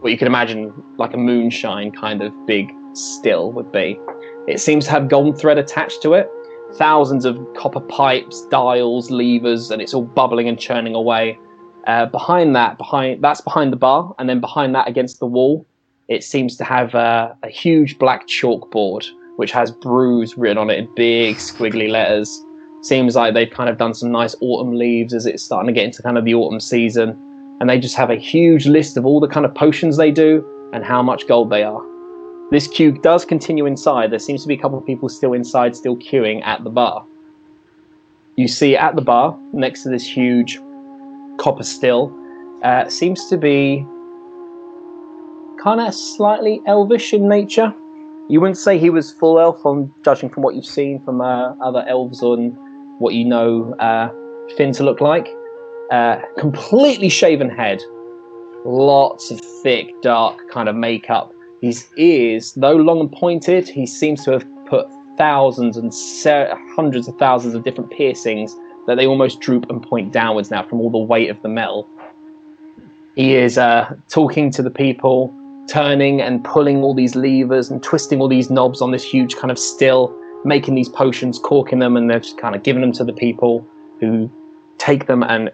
what you could imagine like a moonshine kind of big still would be. It seems to have golden thread attached to it, thousands of copper pipes, dials, levers, and it's all bubbling and churning away. Uh, behind that, behind that's behind the bar, and then behind that, against the wall, it seems to have uh, a huge black chalkboard which has brews written on it in big squiggly letters. Seems like they've kind of done some nice autumn leaves as it's starting to get into kind of the autumn season, and they just have a huge list of all the kind of potions they do and how much gold they are. This queue does continue inside. There seems to be a couple of people still inside, still queuing at the bar. You see at the bar, next to this huge copper still, uh, seems to be kind of slightly elvish in nature. You wouldn't say he was full elf, on judging from what you've seen from uh, other elves on what you know uh, Finn to look like. Uh, completely shaven head, lots of thick, dark kind of makeup. His ears, though long and pointed, he seems to have put thousands and se- hundreds of thousands of different piercings that they almost droop and point downwards now from all the weight of the metal. He is uh, talking to the people, turning and pulling all these levers and twisting all these knobs on this huge kind of still, making these potions, corking them, and they're just kind of giving them to the people who take them and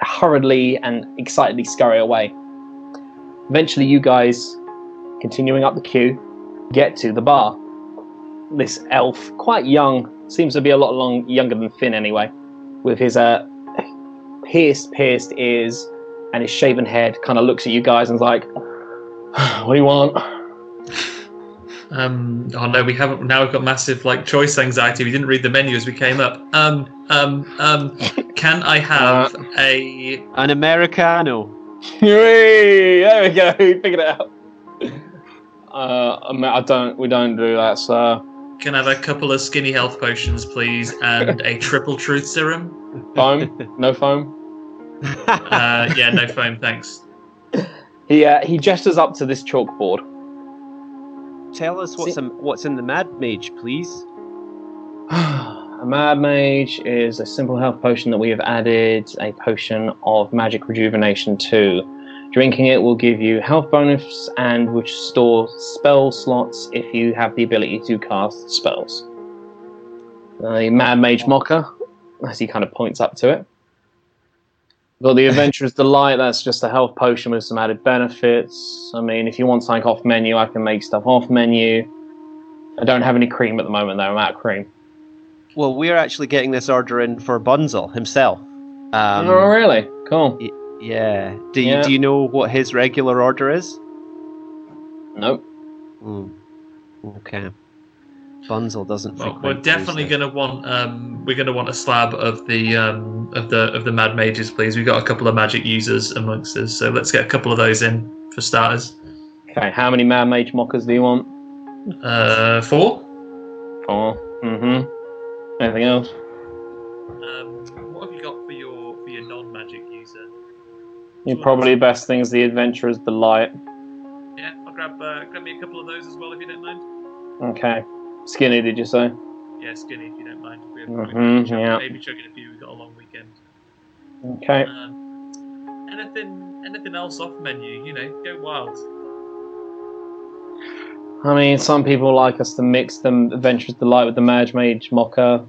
hurriedly and excitedly scurry away. Eventually, you guys, continuing up the queue, get to the bar. This elf, quite young, seems to be a lot long younger than Finn anyway, with his uh, pierced, pierced ears and his shaven head, kind of looks at you guys and is like, "What do you want?" Um, oh no, we haven't. Now we've got massive like choice anxiety. We didn't read the menu as we came up. Um, um, um. Can I have a An Americano. Hooray! There we go. We figured it out. Uh, I, mean, I don't. We don't do that, sir. Can I have a couple of skinny health potions, please, and a triple truth serum? Foam? No foam. Uh, yeah, no foam, thanks. He uh, he gestures up to this chalkboard. Tell us what's, See- in, what's in the Mad Mage, please. A Mad Mage is a simple health potion that we have added a potion of magic rejuvenation to. Drinking it will give you health bonus and which store spell slots if you have the ability to cast spells. A Mad Mage Mocha, as he kind of points up to it. Got the Adventurer's Delight, that's just a health potion with some added benefits. I mean, if you want something off menu, I can make stuff off menu. I don't have any cream at the moment, though. I'm out of cream. Well, we're actually getting this order in for Bunzel himself. Um, oh, really? Cool. y- yeah. Do you do you know what his regular order is? Nope. Hmm. Okay. Bunzel doesn't. Well, we're definitely going to want um, we're going to want a slab of the um, of the of the mad mages, please. We've got a couple of magic users amongst us, so let's get a couple of those in for starters. Okay, how many Mad Mage Mochas do you want? Uh, four. Four. Mm-hmm. Anything else? Um, what have you got for your for your non-magic user? Your probably best thing is the Adventurer's Delight. Yeah, I'll grab uh, grab me a couple of those as well if you don't mind. Okay. Skinny, did you say? Yeah, skinny if you don't mind. We're, Mhm, we're yeah. Maybe chugging a few. We've got a long weekend. Okay. Um, anything anything else off menu? You know, go wild. I mean, some people like us to mix the Adventurer's Delight with the Mad Mage Mocha,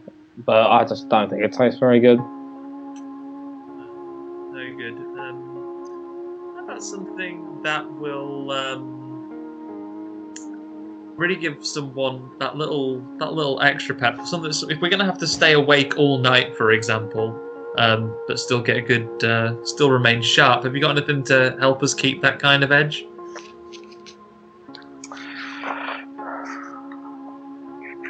but I just don't think it tastes very good. Very good. Um, how about something that will um, really give someone that little that little extra pep? Something if we're going to have to stay awake all night, for example, um, but still get a good, uh, still remain sharp. Have you got anything to help us keep that kind of edge?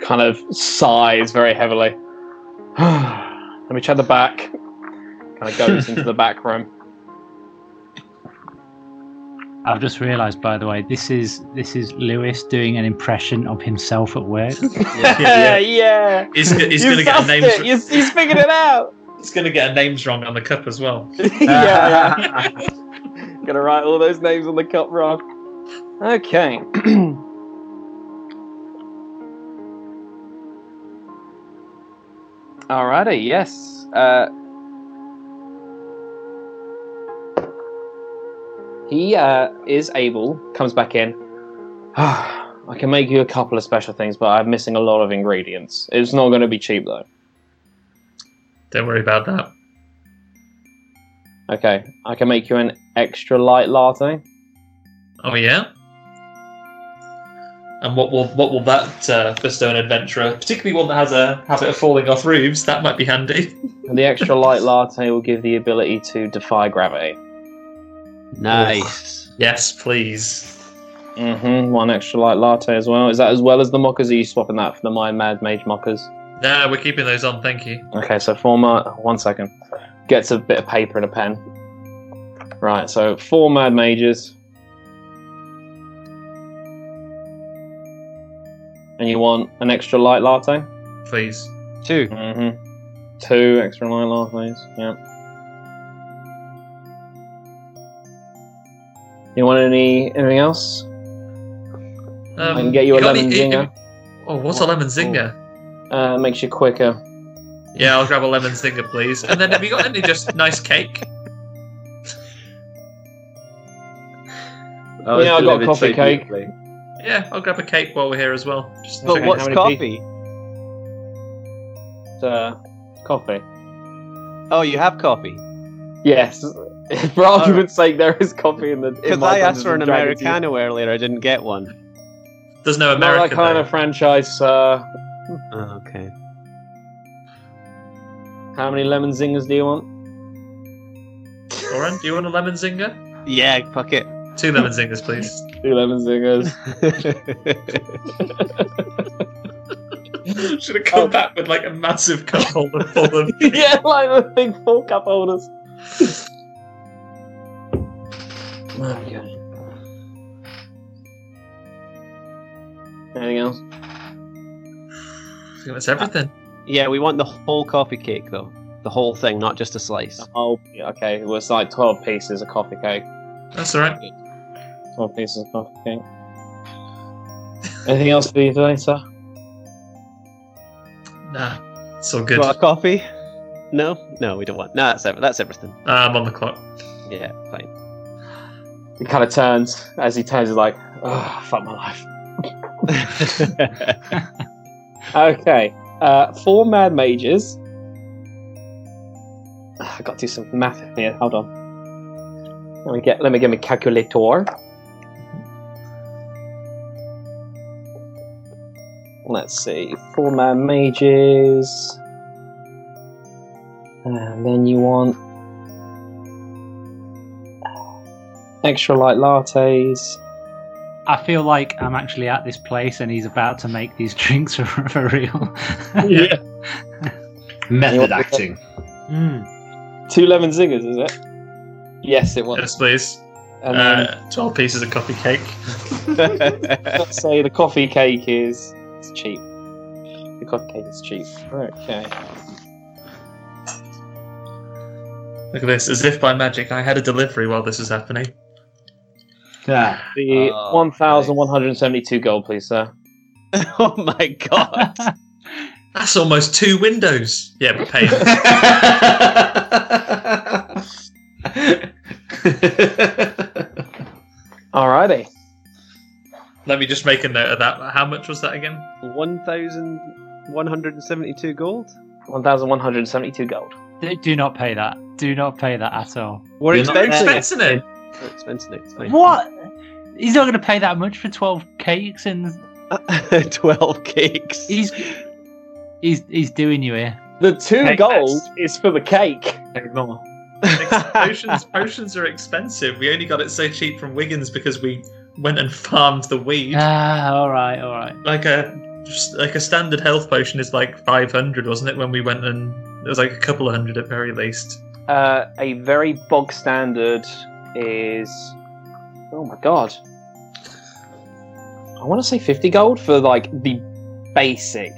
Kind of sighs very heavily. Let me check the back. Kind of goes into the back room. I've just realised, by the way, this is this is Lewis doing an impression of himself at work. yeah, yeah. He's, he's going to get sussed names. it. He's, he's figured it out. He's going to get names wrong on the cup as well. yeah, yeah. Gonna write all those names on the cup wrong. Okay. Alrighty, yes. Uh, he uh, is able, comes back in. I can make you a couple of special things, but I'm missing a lot of ingredients. It's not going to be cheap though. Don't worry about that. Okay, I can make you an extra light latte. Oh yeah. And what will what will that uh, bestow an adventurer, particularly one that has a habit of falling off roofs? That might be handy. And the extra light latte will give the ability to defy gravity. Nice. Yes, please. Mm-hmm. One extra light latte as well. Is that as well as the mockers? Are you swapping that for the My Mad Mage mockers? No, we're keeping those on. Thank you. Okay, so four ma- one second. Gets a bit of paper and a pen. Right, so four Mad Mages. And you want an extra light latte? Please. Two. Mm-hmm. Two extra light lattes. Yeah. You want any anything else? Um, I can get you a lemon any- ginger. Oh, what's a lemon zinger? Uh, makes you quicker. Yeah, I'll grab a lemon zinger, please. And then have you got any just nice cake? Oh, yeah, it's I got a coffee cake. beautifully. Yeah, I'll grab a cake while we're here as well. Just But what's how many coffee? Uh, coffee. Oh, you have coffee? Yes. For argument's sake, there is coffee in the. in Because I asked for an and Dragons Americano earlier, I didn't get one. There's no Not that kind though. of franchise, sir. Oh, okay. How many lemon zingers do you want? Oran, do you want a lemon zinger? Yeah, fuck it. Two lemon zingers, please. Two lemon zingers. Should have come oh. back with like a massive cup holder full of. yeah, like the big full cup holders. Okay. Anything else? I think That's everything. yeah, we want the whole coffee cake, though. The whole thing, not just a slice. Oh, okay. Well, it's like 12 pieces of coffee cake. That's alright. 12 pieces of coffee cake. Anything else for you today, sir? Nah, it's all good. you want a coffee? No? No, we don't want. No, that's, ev- that's everything. Um, I'm on the clock. Yeah, fine. He kind of turns. As he turns, he's like, oh, fuck my life. Okay. Uh, four mad mages. I got to do some math here. Hold on. Let me get. Let me get my calculator. Let's see. Four mad mages. And then you want extra light lattes. I feel like I'm actually at this place and he's about to make these drinks for, for real. Yeah. Method acting. Mm. Two lemon zingers, is it? Yes, it was. Yes, please. And then Uh, 12 pieces of coffee cake. let's say the coffee cake is it's cheap. The coffee cake is cheap. Okay. Look at this. As if by magic, I had a delivery while this was happening. Yeah. The Oh, 1,172 gold, please, sir. oh my god. That's almost two windows. Yeah, but pay. Alrighty. Let me just make a note of that. How much was that again? 1,172 gold? 1,172 gold. Do- Do not pay that. Do not pay that at all. We're You're not expensing expensing it. We're expensing it. It's fine. What? He's not going to pay that much for 12 cakes and 12 cakes. he's he's he's doing you here. The two Hey, gold that's- is for the cake. Ignore. potions, potions are expensive. We only got it so cheap from Wiggins because we went and farmed the weed. Ah, all right, all right. Like a just like a standard health potion is like five hundred, wasn't it? When we went and it was like a couple of hundred at very least. Uh, a very bog standard is. Oh my god. I want to say 50 gold for like the basic,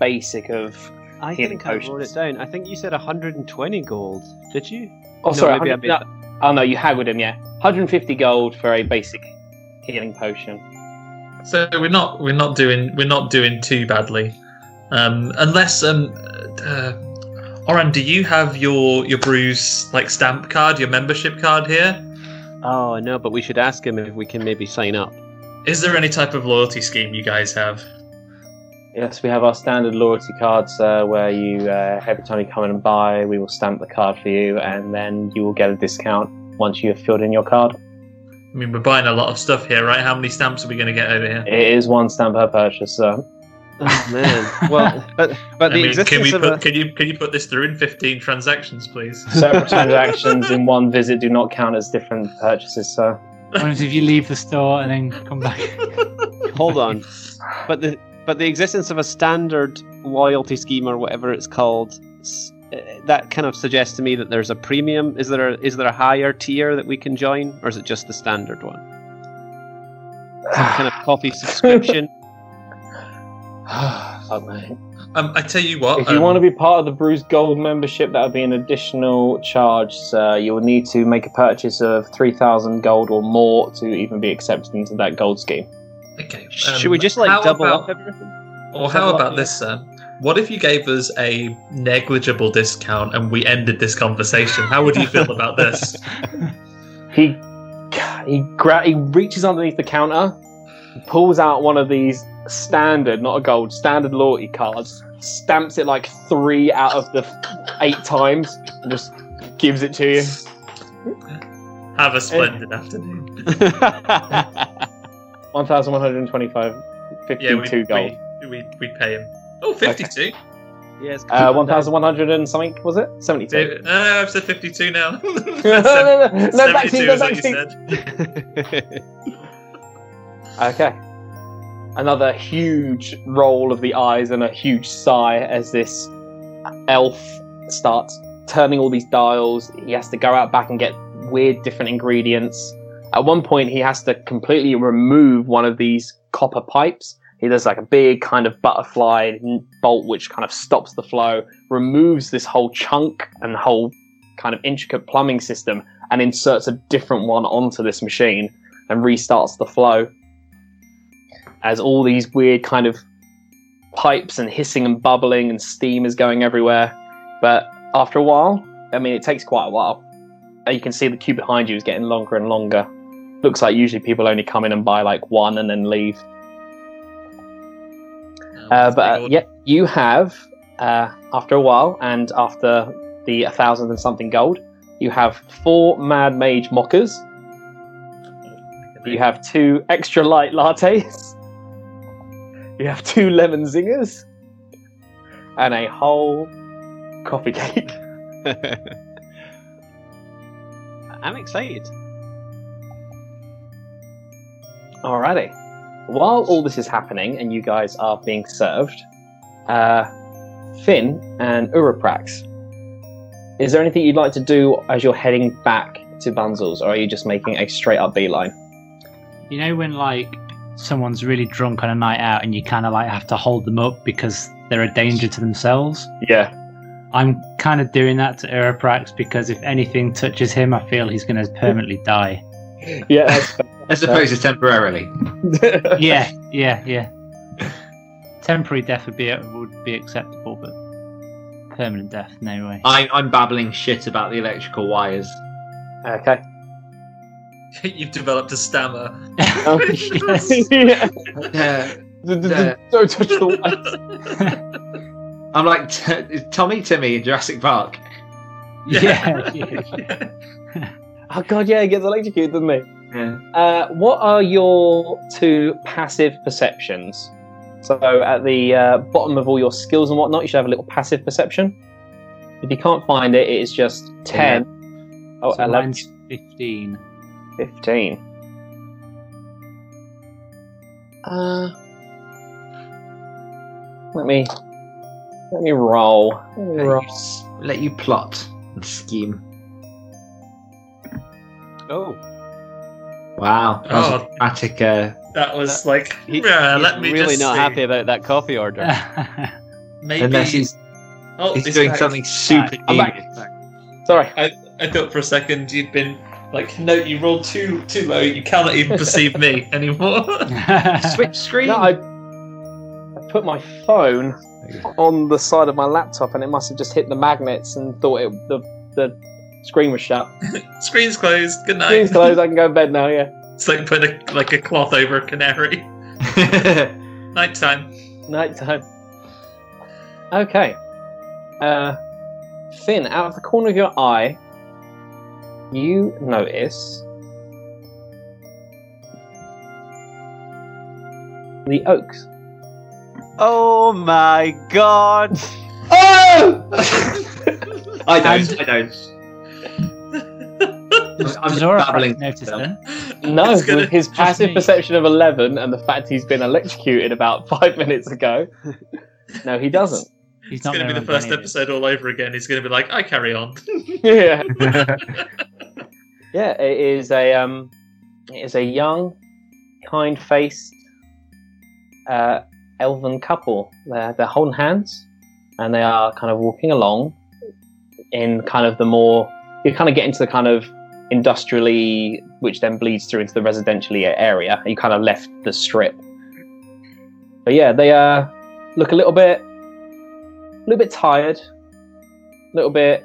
basic of. I Healing think I wrote it down. I think you said 120 gold. Did you? Oh, No, sorry. maybe I 100 no, oh no, you haggled him. Yeah, 150 gold for a basic healing potion. So we're not we're not doing we're not doing too badly, um, unless um, uh, Oran, do you have your your brews like stamp card, your membership card here? Oh, no, but we should ask him if we can maybe sign up. Is there any type of loyalty scheme you guys have? Yes, we have our standard loyalty cards uh, where you uh, every time you come in and buy, we will stamp the card for you, and then you will get a discount once you have filled in your card. I mean, we're buying a lot of stuff here, right? How many stamps are we going to get over here? It is one stamp per purchase, so Oh, man. well, but, but I the mean, can existence we of put a... can you can you put this through in fifteen transactions, please? separate transactions in one visit do not count as different purchases. So What if you leave the store and then come back? Hold on. But the but the existence of a standard loyalty scheme or whatever it's called, uh, that kind of suggests to me that there's a premium. Is there a, is there a higher tier that we can join, or is it just the standard one? Some kind of coffee subscription. Fuck, mate. Um, I tell you what, If you um, want to be part of the Bruce Gold membership, that would be an additional charge. So you will need to make a purchase of three thousand gold or more to even be accepted into that gold scheme. Okay. Should um, we just like double about- up everything? Or how about this, sir? What if you gave us a negligible discount and we ended this conversation? How would you feel about this? He he gra- he reaches underneath the counter, pulls out one of these standard, not a gold, standard loyalty cards, stamps it like three out of the eight times, and just gives it to you. Have a splendid afternoon. 1,125, Yeah, we, 52 gold. we, we, we pay him. Oh, 52. yes. Uh, 1,100 and something, was it? 72. No, no, I've said 52 now. no, no, no, no, back to you, 72 no, is what back you to you. said. Okay. Another huge roll of the eyes and a huge sigh as this elf starts turning all these dials. He has to go out back and get weird different ingredients. At one point, he has to completely remove one of these copper pipes. He does like a big kind of butterfly bolt which kind of stops the flow, removes this whole chunk and whole kind of intricate plumbing system, and inserts a different one onto this machine and restarts the flow as all these weird kind of pipes and hissing and bubbling and steam is going everywhere. But after a while, I mean, it takes quite a while. You can see the queue behind you is getting longer and longer. Looks like usually people only come in and buy like one and then leave. Uh, but uh, yeah, you have uh, after a while, and after the a thousand and something gold, you have four Mad Mage Mochas. You have two extra light lattes. You have two lemon zingers, and a whole coffee cake. I'm excited. Alrighty. While all this is happening and you guys are being served, uh, Finn and Uroprax, is there anything you'd like to do as you're heading back to Bunzels, or are you just making a straight up beeline? You know when like someone's really drunk on a night out and you kind of like have to hold them up because they're a danger to themselves. Yeah. I'm kind of doing that to Uroprax because if anything touches him, I feel he's going to permanently die. Yeah, that's As opposed to temporarily. yeah, yeah, yeah. Temporary death would be would be acceptable, but permanent death, no way. I, I'm babbling shit about the electrical wires. Okay. You've developed a stammer. Oh, yes. yeah. Yeah. Don't touch the white. I'm like t- Tommy Timmy in Jurassic Park. yeah, yeah. Oh god, yeah, he gets electrocuted, doesn't he? Yeah. Uh, what are your two passive perceptions? So at the uh, bottom of all your skills and whatnot, you should have a little passive perception. If you can't find it, it is just 10. Oh, So 11, mine's 15. 15. Uh, let me let me roll. Let me Let roll. you, s- let you plot and scheme. Oh, Wow. That was Oh. a dramatic. Uh, That was like, he, yeah, he's let me really just not see. happy about that coffee order. Maybe. unless he's, oh, he's he's doing back. something super I'm back. genius. Sorry. I, I thought for a second you'd been like, no, you rolled too too low. You cannot even perceive me anymore. Switch screen. No, I, I put my phone on the side of my laptop, and it must have just hit the magnets and thought it, the the screen was shut. Screen's closed. Good night. Screen's closed. I can go to bed now. Yeah. It's like putting a, like a cloth over a canary. Night time. Night time. Okay. Uh, Finn, out of the corner of your eye, you notice the oaks. Oh my god! Oh! I don't. I don't. Does, I'm does just Uroprax babbling. notice then? No, gonna- with his passive me. perception of 11 and the fact he's been electrocuted about five minutes ago. No, he doesn't. He's It's not going to be the first any of it. episode all over again. He's going to be like, I carry on. yeah. Yeah, it is a um, it is a young, kind-faced, uh, elven couple. They're they're holding hands, and they are kind of walking along in kind of the more you kind of get into the kind of industrially, which then bleeds through into the residentially area. You kind of left the strip, but yeah, they are look a little bit, a little bit tired, a little bit,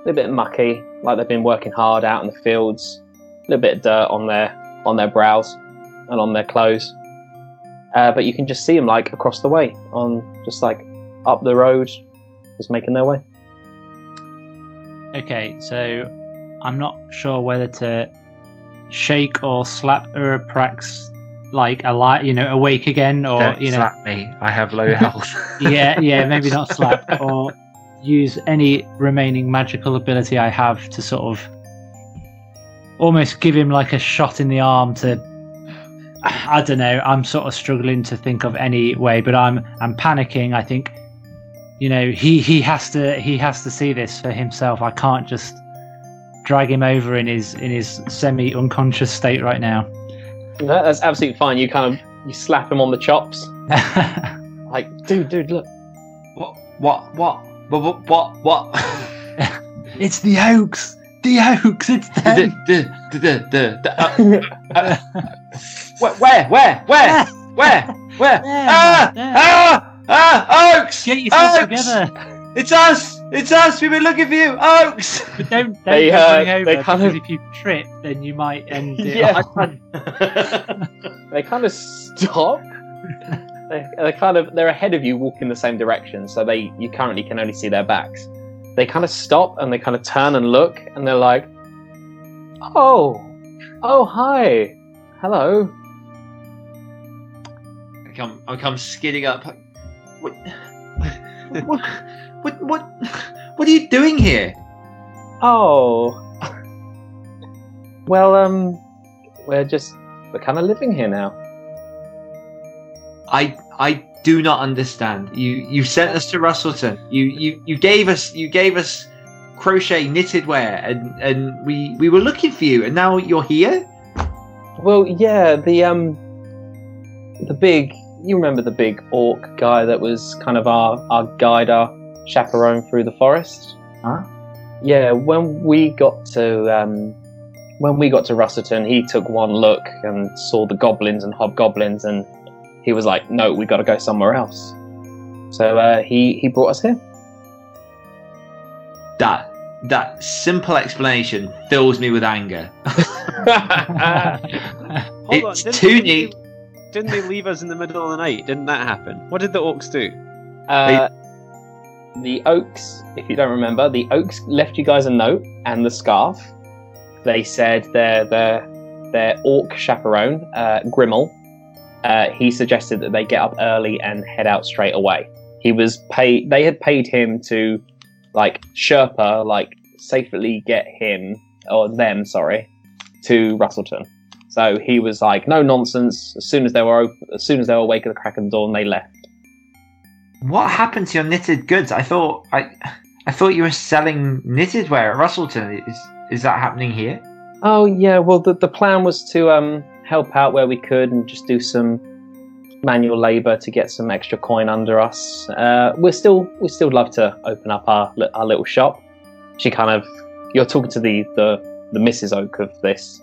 a little bit mucky, like they've been working hard out in the fields. A little bit of dirt on their on their brows and on their clothes. Uh, but you can just see them like across the way, on just like up the road, just making their way. Okay, so I'm not sure whether to shake or slap Uroprax like a light, you know, awake again, or Don't you know, slap me. I have low health. yeah, yeah, maybe not slap, or use any remaining magical ability I have to sort of almost give him like a shot in the arm to. I don't know. I'm sort of struggling to think of any way, but I'm I'm panicking. I think, you know, he he has to he has to see this for himself. I can't just drag him over in his in his semi unconscious state right now. No, that's absolutely fine. You kind of you slap him on the chops, like, dude, dude, look. What? What? What? What? What? What? It's the Oaks. The Oaks. It's them. the, the, the, the, the, uh, uh, where? Where? Where? Where? Where? Where? Ah! Ah! Ah! Oaks! Get yourself Oaks! together. It's us! It's us! We've been looking for you! Oaks! But don't, don't They, go uh, running over they kind because of- if you trip, then you might end it. Yeah. they kind of stop. They, they kind of they're ahead of you, walking the same direction, so they you currently can only see their backs. They kind of stop and they kind of turn and look, and they're like, "Oh, oh, hi, hello." I come, I come skidding up. What, what, what, what, what are you doing here? Oh, well, um, we're just we're kind of living here now. I, I do not understand. You, you sent us to Russellton. You, you, you gave us, you gave us crochet knitted wear, and and we, we were looking for you, and now you're here. Well, yeah, the um, the big. You remember the big orc guy that was kind of our our guide, our chaperone through the forest. Huh? Yeah, when we got to um, when we got to Russellton, he took one look and saw the goblins and hobgoblins, and he was like, "No, we got to go somewhere else." So uh, he he brought us here. That, that simple explanation fills me with anger. Hold on, It's didn't- too didn't neat. they- Didn't they leave us in the middle of the night? Didn't that happen? What did the orcs do? Uh, the Oaks, if you don't remember, the Oaks left you guys a note and the scarf. They said their their their orc chaperone, uh, Grimmel, uh, he suggested that they get up early and head out straight away. He was paid. They had paid him to, like Sherpa, like safely get him or them, sorry, to Russellton. So he was like, no nonsense. As soon as they were open, as soon as they were awake at the crack of the dawn, they left. What happened to your knitted goods? I thought I, I thought you were selling knitted wear at Russellton. Is is that happening here? Oh yeah, well the the plan was to um help out where we could and just do some manual labour to get some extra coin under us. Uh, we're still we still love to open up our our little shop. She kind of you're talking to the the the Mrs. Oak of this.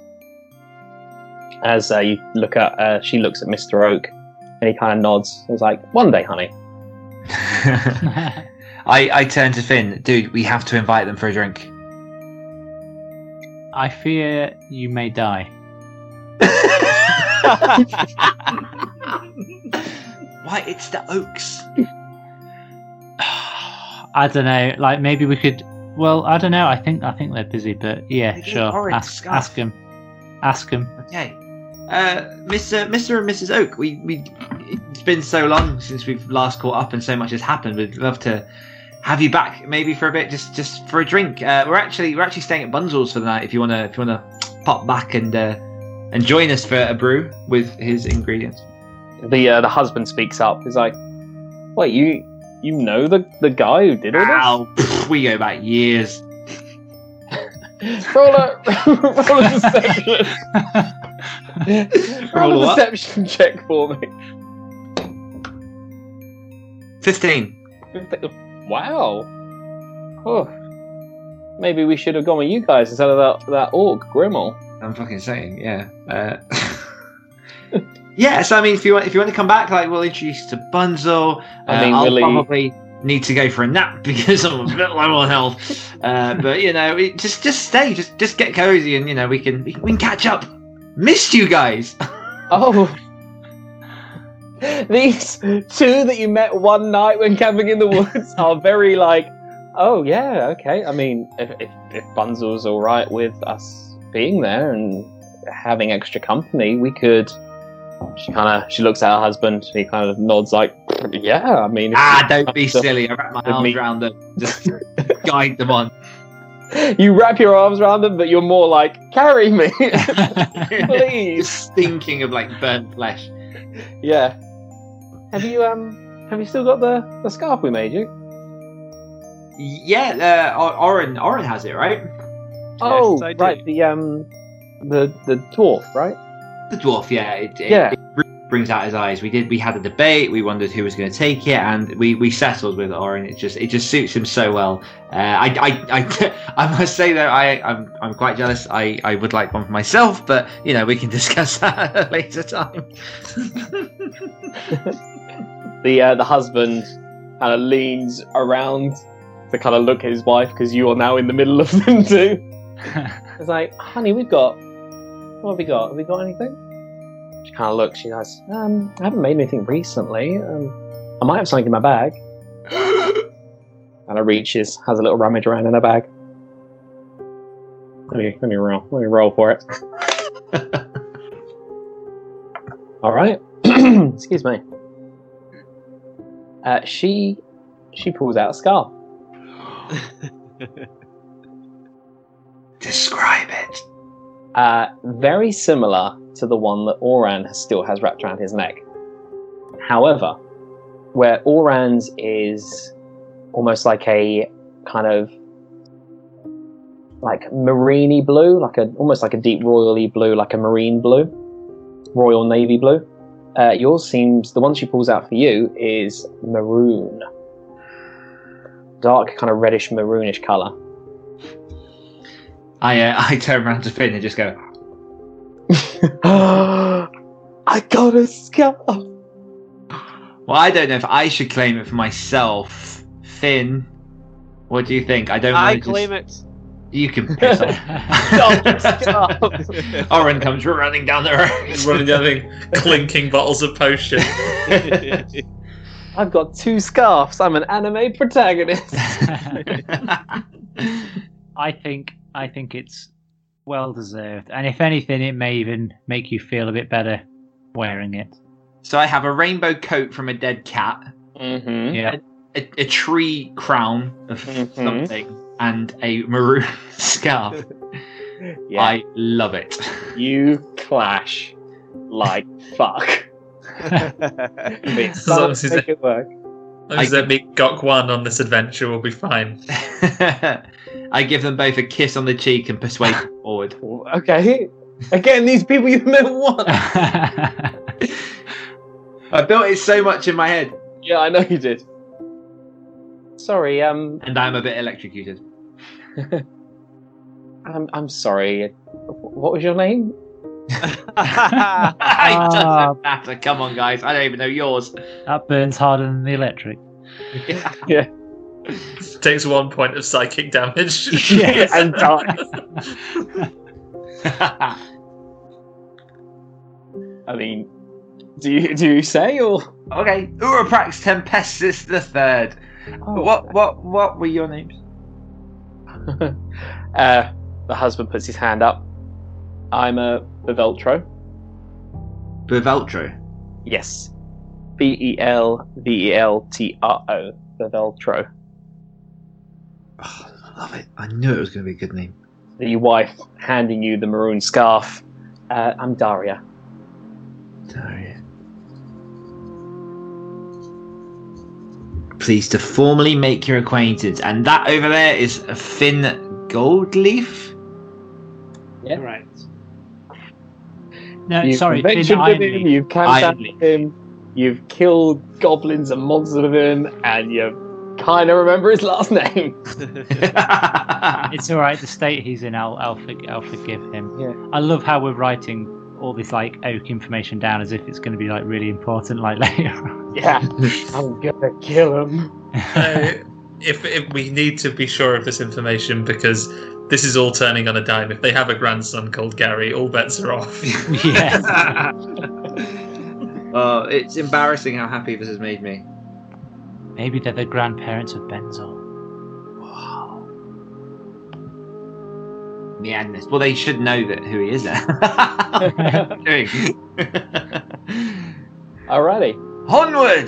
As uh, you look at, uh, she looks at Mr. Oak, and he kind of nods. He's like, "One day, honey." I I turn to Finn, dude. We have to invite them for a drink. I fear you may die. Why? It's the Oaks. I don't know. Like maybe we could. Well, I don't know. I think I think they're busy, but yeah, They sure. Ask scarf. ask him. Ask him. Okay. Uh, Mr. Mr. and Mrs. Oak, we, we it's been so long since we've last caught up and so much has happened. We'd love to have you back maybe for a bit, just just for a drink. Uh, we're actually we're actually staying at Bunzel's for the night. If you wanna if you wanna pop back and uh, and join us for a brew with his ingredients. The uh, the husband speaks up. He's like, "Wait, you you know the the guy who did all this?" Ow, pff, we go back years. roll a roll a deception. roll Roll a what? deception check for me. Fifteen. Wow. Oh. Maybe we should have gone with you guys instead of that that orc Grimmel. I'm fucking saying, yeah. Uh, yeah, so I mean, if you want, if you want to come back, like we'll introduce you to Bunzel. I mean, uh, I'll really- probably need to go for a nap because I'm a bit low on health. Uh, but you know, it, just just stay, just just get cozy, and you know, we can we can, we can catch up. Missed you guys. Oh. These two that you met one night when camping in the woods are very like, oh yeah, okay. I mean, if if, if Bunzel's all right with us being there and having extra company, we could. She kind of she looks at her husband. He kind of nods like, yeah. I mean, ah, don't be silly. I wrap my arms me. around them, just guide them on. You wrap your arms around them, but you're more like, carry me, please. Just stinking of like burnt flesh. Yeah. Have you um? Have you still got the the scarf we made you? Yeah, uh, Or- Oran Oran has it, right? Oh, I do. right. The um, the the dwarf, right? The dwarf, yeah. It, it, Yeah. it brings out his eyes. We did. We had a debate. We wondered who was going to take it, and we, we settled with Oran. It just it just suits him so well. Uh, I, I, I, I must say though, I I'm, I'm quite jealous. I, I would like one for myself, but you know we can discuss that at a later time. The uh, the husband kind of leans around to kind of look at his wife because you are now in the middle of them too. It's like, honey, we've got. What have we got? Have we got anything? She kind of looks. She goes, um, I haven't made anything recently. Um, I might have something in my bag. kind of reaches, has a little rummage around in her bag. Let me let me roll. Let me roll for it. All right. Excuse me. Uh, she she pulls out a scarf. Describe it. Uh, very similar to the one that Oran still has wrapped around his neck. However, where Oran's is almost like a kind of like mariney blue, like a almost like a deep royally blue, like a marine blue, royal navy blue. Uh, yours seems the one she pulls out for you is maroon, dark kind of reddish maroonish color. I uh, I turn around to Finn and just go. I got a scarf. Well, I don't know if I should claim it for myself. Finn, what do you think? I don't. I wanna claim just... You can piss off. Oran comes running down the road. running down the clinking bottles of potion. I've got two scarves. I'm an anime protagonist. I think I think it's well deserved, and if anything, it may even make you feel a bit better wearing it. So I have a rainbow coat from a dead cat, mm-hmm. Yeah. a, a tree crown of Mhm. something, and a maroon scarf. Yeah. I love it. You clash like fuck. But As long as make it's- it work. As long as they meet Gok Wan on this adventure, we'll be fine. I give them both a kiss on the cheek and persuade them forward. Okay. Again, these people you met once. I built it so much in my head, Yeah, I know you did. Sorry, um, and I'm a bit electrocuted. I'm I'm sorry. What was your name? it Ah. doesn't matter. Come on, guys. I don't even know yours. That burns harder than the electric. Yeah. Takes one point of psychic damage. Yes. and dies. I mean, do you do you say or? okay, Uroprax Tempestes the Third. Oh. What what what were your names? uh, the husband puts his hand up. I'm a Belveltro. Belveltro. Yes. B E L V E L T R O. Belveltro. Oh, I love it. I knew it was going to be a good name. The wife handing you the maroon scarf. Uh, I'm Daria. Daria. Pleased to formally make your acquaintance. And that over there is a Finn Goldleaf. Yeah. Right. No, You've sorry, Finn adventured him, you've camped out Ironleaf. with him, you've killed goblins and monsters with him, and you kind of remember his last name. It's all right. The state he's in, I'll I'll, forg I'll forgive him. Yeah. I love how we're writing all this like oak information down as if it's going to be like really important like later. on. Yeah, I'm gonna kill him. Uh, if, if we need to be sure of this information because this is all turning on a dime. If they have a grandson called Gary, all bets are off. yes. Oh, it's embarrassing how happy this has made me. Maybe they're the grandparents of Benzo. Wow. Madness. Well, they should know that who he is. Then. Alrighty. Onward.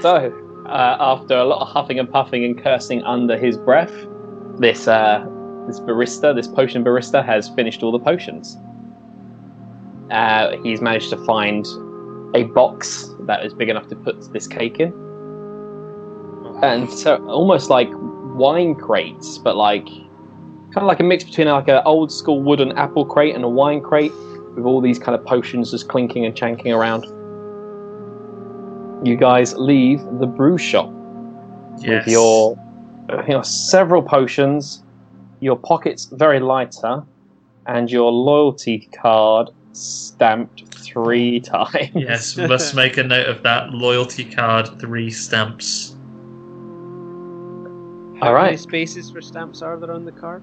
So, uh, after a lot of huffing and puffing and cursing under his breath, this uh, this barista, this potion barista, has finished all the potions. Uh, he's managed to find a box that is big enough to put this cake in, and so almost like wine crates, but like kind of like a mix between like an old school wooden apple crate and a wine crate, with all these kind of potions just clinking and chanking around. You guys leave the brew shop Yes. with your, your several potions, your pockets very lighter, and your loyalty card stamped three times. Yes, must make a note of that. Loyalty card, three stamps. How All many spaces for stamps are there on the card?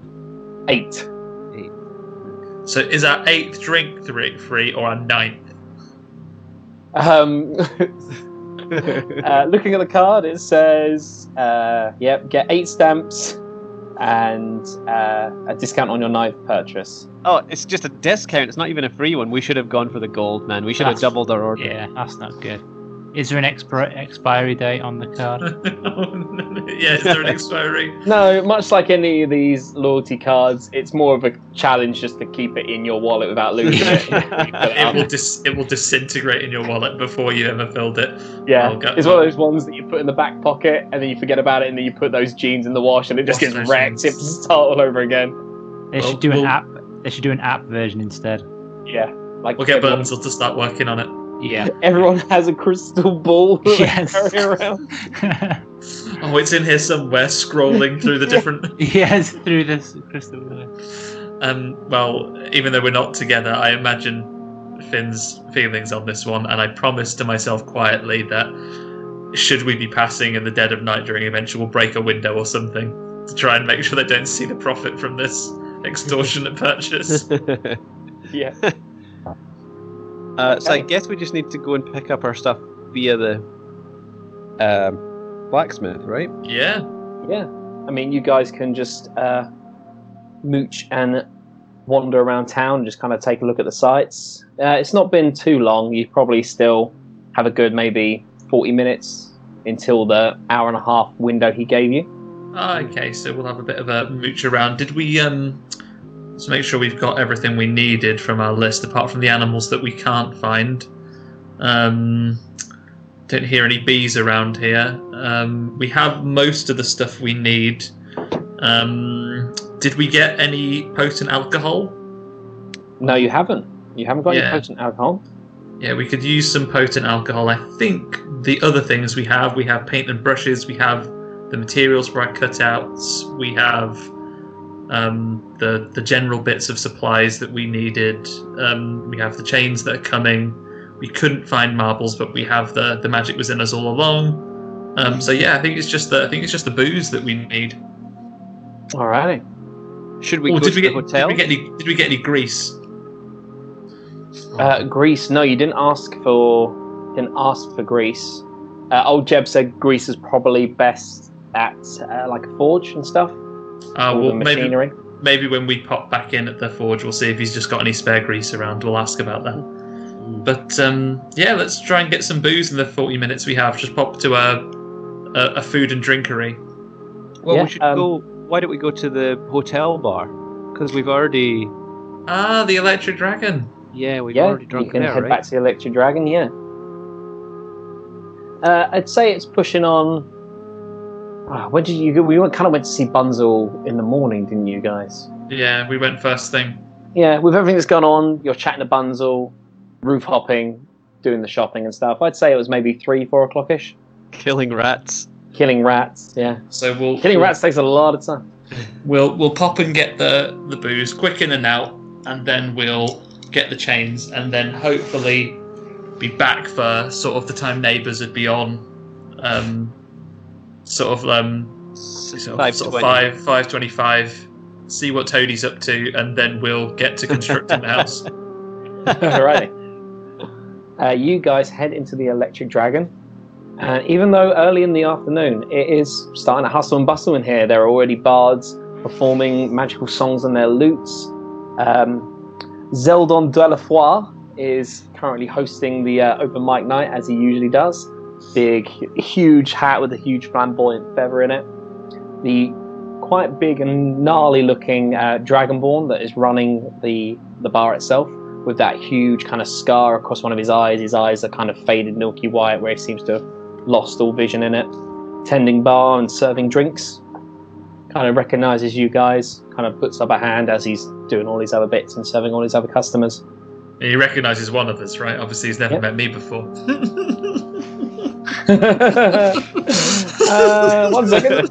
Eight. Eight. So is our eighth drink three free or our ninth? Um, uh, looking at the card, it says, uh, "Yep, get eight stamps and uh, a discount on your ninth purchase." Oh, it's just a discount. It's not even a free one. We should have gone for the gold, man. We should have That's- doubled our order. Yeah, that's not good. Is there an expir- expiry date on the card? yeah, is there an expiry? No, much like any of these loyalty cards, it's more of a challenge just to keep it in your wallet without losing it. It It will dis- it will disintegrate in your wallet before you ever filled it. Yeah, I'll it's one of those ones that you put in the back pocket and then you forget about it and then you put those jeans in the wash and it just gets those wrecked. You have jeans. to start all over again. They Well, should do an we'll- app. They should do an app version instead. Yeah, like We'll get everyone, to start working on it. Yeah. everyone has a crystal ball Yes. carry around. Oh, it's in here somewhere, scrolling through the different. yes, through this crystal. ball. Um, well, even though we're not together, I imagine Finn's feelings on this one, and I promised to myself quietly that should we be passing in the dead of night during adventure, we'll break a window or something to try and make sure they don't see the profit from this extortionate purchase. Yeah. Uh, so I guess we just need to go and pick up our stuff via the um, blacksmith, right? yeah. Yeah. I mean, you guys can just uh, mooch and wander around town, just kind of take a look at the sights. Uh, it's not been too long. You probably still have a good maybe 40 minutes until the hour and a half window he gave you. Ah, okay, so we'll have a bit of a mooch around. Did we um let's make sure we've got everything we needed from our list, apart from the animals that we can't find. Um don't hear any bees around here. Um we have most of the stuff we need. Um did we get any potent alcohol? No, you haven't. You haven't got Yeah. any potent alcohol. Yeah, we could use some potent alcohol. I think the other things we have, we have paint and brushes, we have the materials for our cutouts, we have um, the the general bits of supplies that we needed. Um, we have the chains that are coming. We couldn't find marbles, but we have the the magic was in us all along. Um, so yeah, I think it's just the I think it's just the booze that we need. Alrighty. Should we go did to we the get hotel? did we get any did we get any grease? Uh, grease. No, you didn't ask for didn't ask for grease. Uh, old Jeb said grease is probably best at uh, like a forge and stuff. Uh, well, the maybe machinery. maybe when we pop back in at the forge, we'll see if he's just got any spare grease around. We'll ask about that. But um, yeah, let's try and get some booze in the forty minutes we have. Just pop to a a, a food and drinkery. Well, Yeah, we should um, go. Why don't we go to the hotel bar? Because we've already. Ah, the Electric Dragon. Yeah, we've yeah, already you drunk can there, head right? back to the Electric Dragon. Yeah. Uh, I'd say it's pushing on. Ah, when did you go? We kind of went to see Bunzel in the morning, didn't you guys? Yeah, we went first thing. Yeah, with everything that's gone on, you're chatting to Bunzel, roof hopping, doing the shopping and stuff. I'd say it was maybe three, four o'clock ish. Killing rats. Killing rats, yeah. So we'll Killing we'll, rats takes a lot of time. We'll we'll pop and get the the booze quick in and out, and then we'll get the chains, and then hopefully be back for sort of the time neighbours would be on, um, sort of um, sort of, sort of five five twenty five. See what Toadie's up to, and then we'll get to constructing the house. Alrighty. Uh, you guys head into the Electric Dragon, and even though early in the afternoon, it is starting to hustle and bustle in here. There are already bards performing magical songs on their lutes. Um, Zeldon Delafoy is currently hosting the uh, open mic night as he usually does. Big, huge hat with a huge flamboyant feather in it. The quite big and gnarly looking uh, Dragonborn that is running the the bar itself with that huge kind of scar across one of his eyes. His eyes are kind of faded milky white where he seems to have lost all vision in it. Tending bar and serving drinks. Kind of recognizes you guys, kind of puts up a hand as he's doing all these other bits and serving all these other customers. He recognises one of us, right? Obviously, he's never Yep. met me before. uh, one second.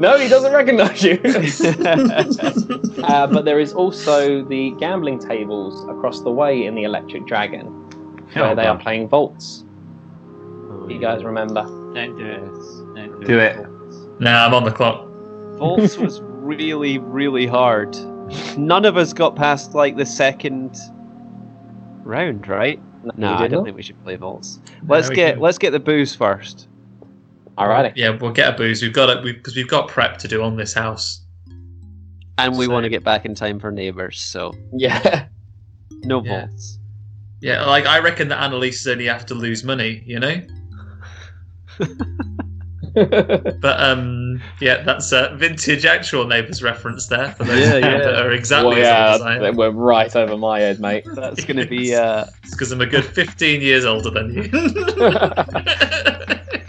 No, he doesn't recognize you. uh, but there is also the gambling tables across the way in the Electric Dragon, where Oh, they are playing vaults. you guys remember? Don't do it. Don't Do it. Nah, I'm on the clock. Volts was really, really hard. None of us got past like the second round, right? You No, I don't not? think we should play vaults. Let's we get didn't. let's get the booze first. Alrighty. Yeah, we'll get a booze. We've got it because we've got prep to do on this house. And we So- want to get back in time for neighbours, so Yeah. no Yeah. Volts. Yeah, like I reckon that Annalise only have to lose money, you know. But um, yeah, that's a vintage actual neighbours reference there for those Yeah, of you yeah. that are exactly well, as yeah, old as I am. that went right over my head, mate. That's gonna be uh It's because I'm a good 15 years older than you.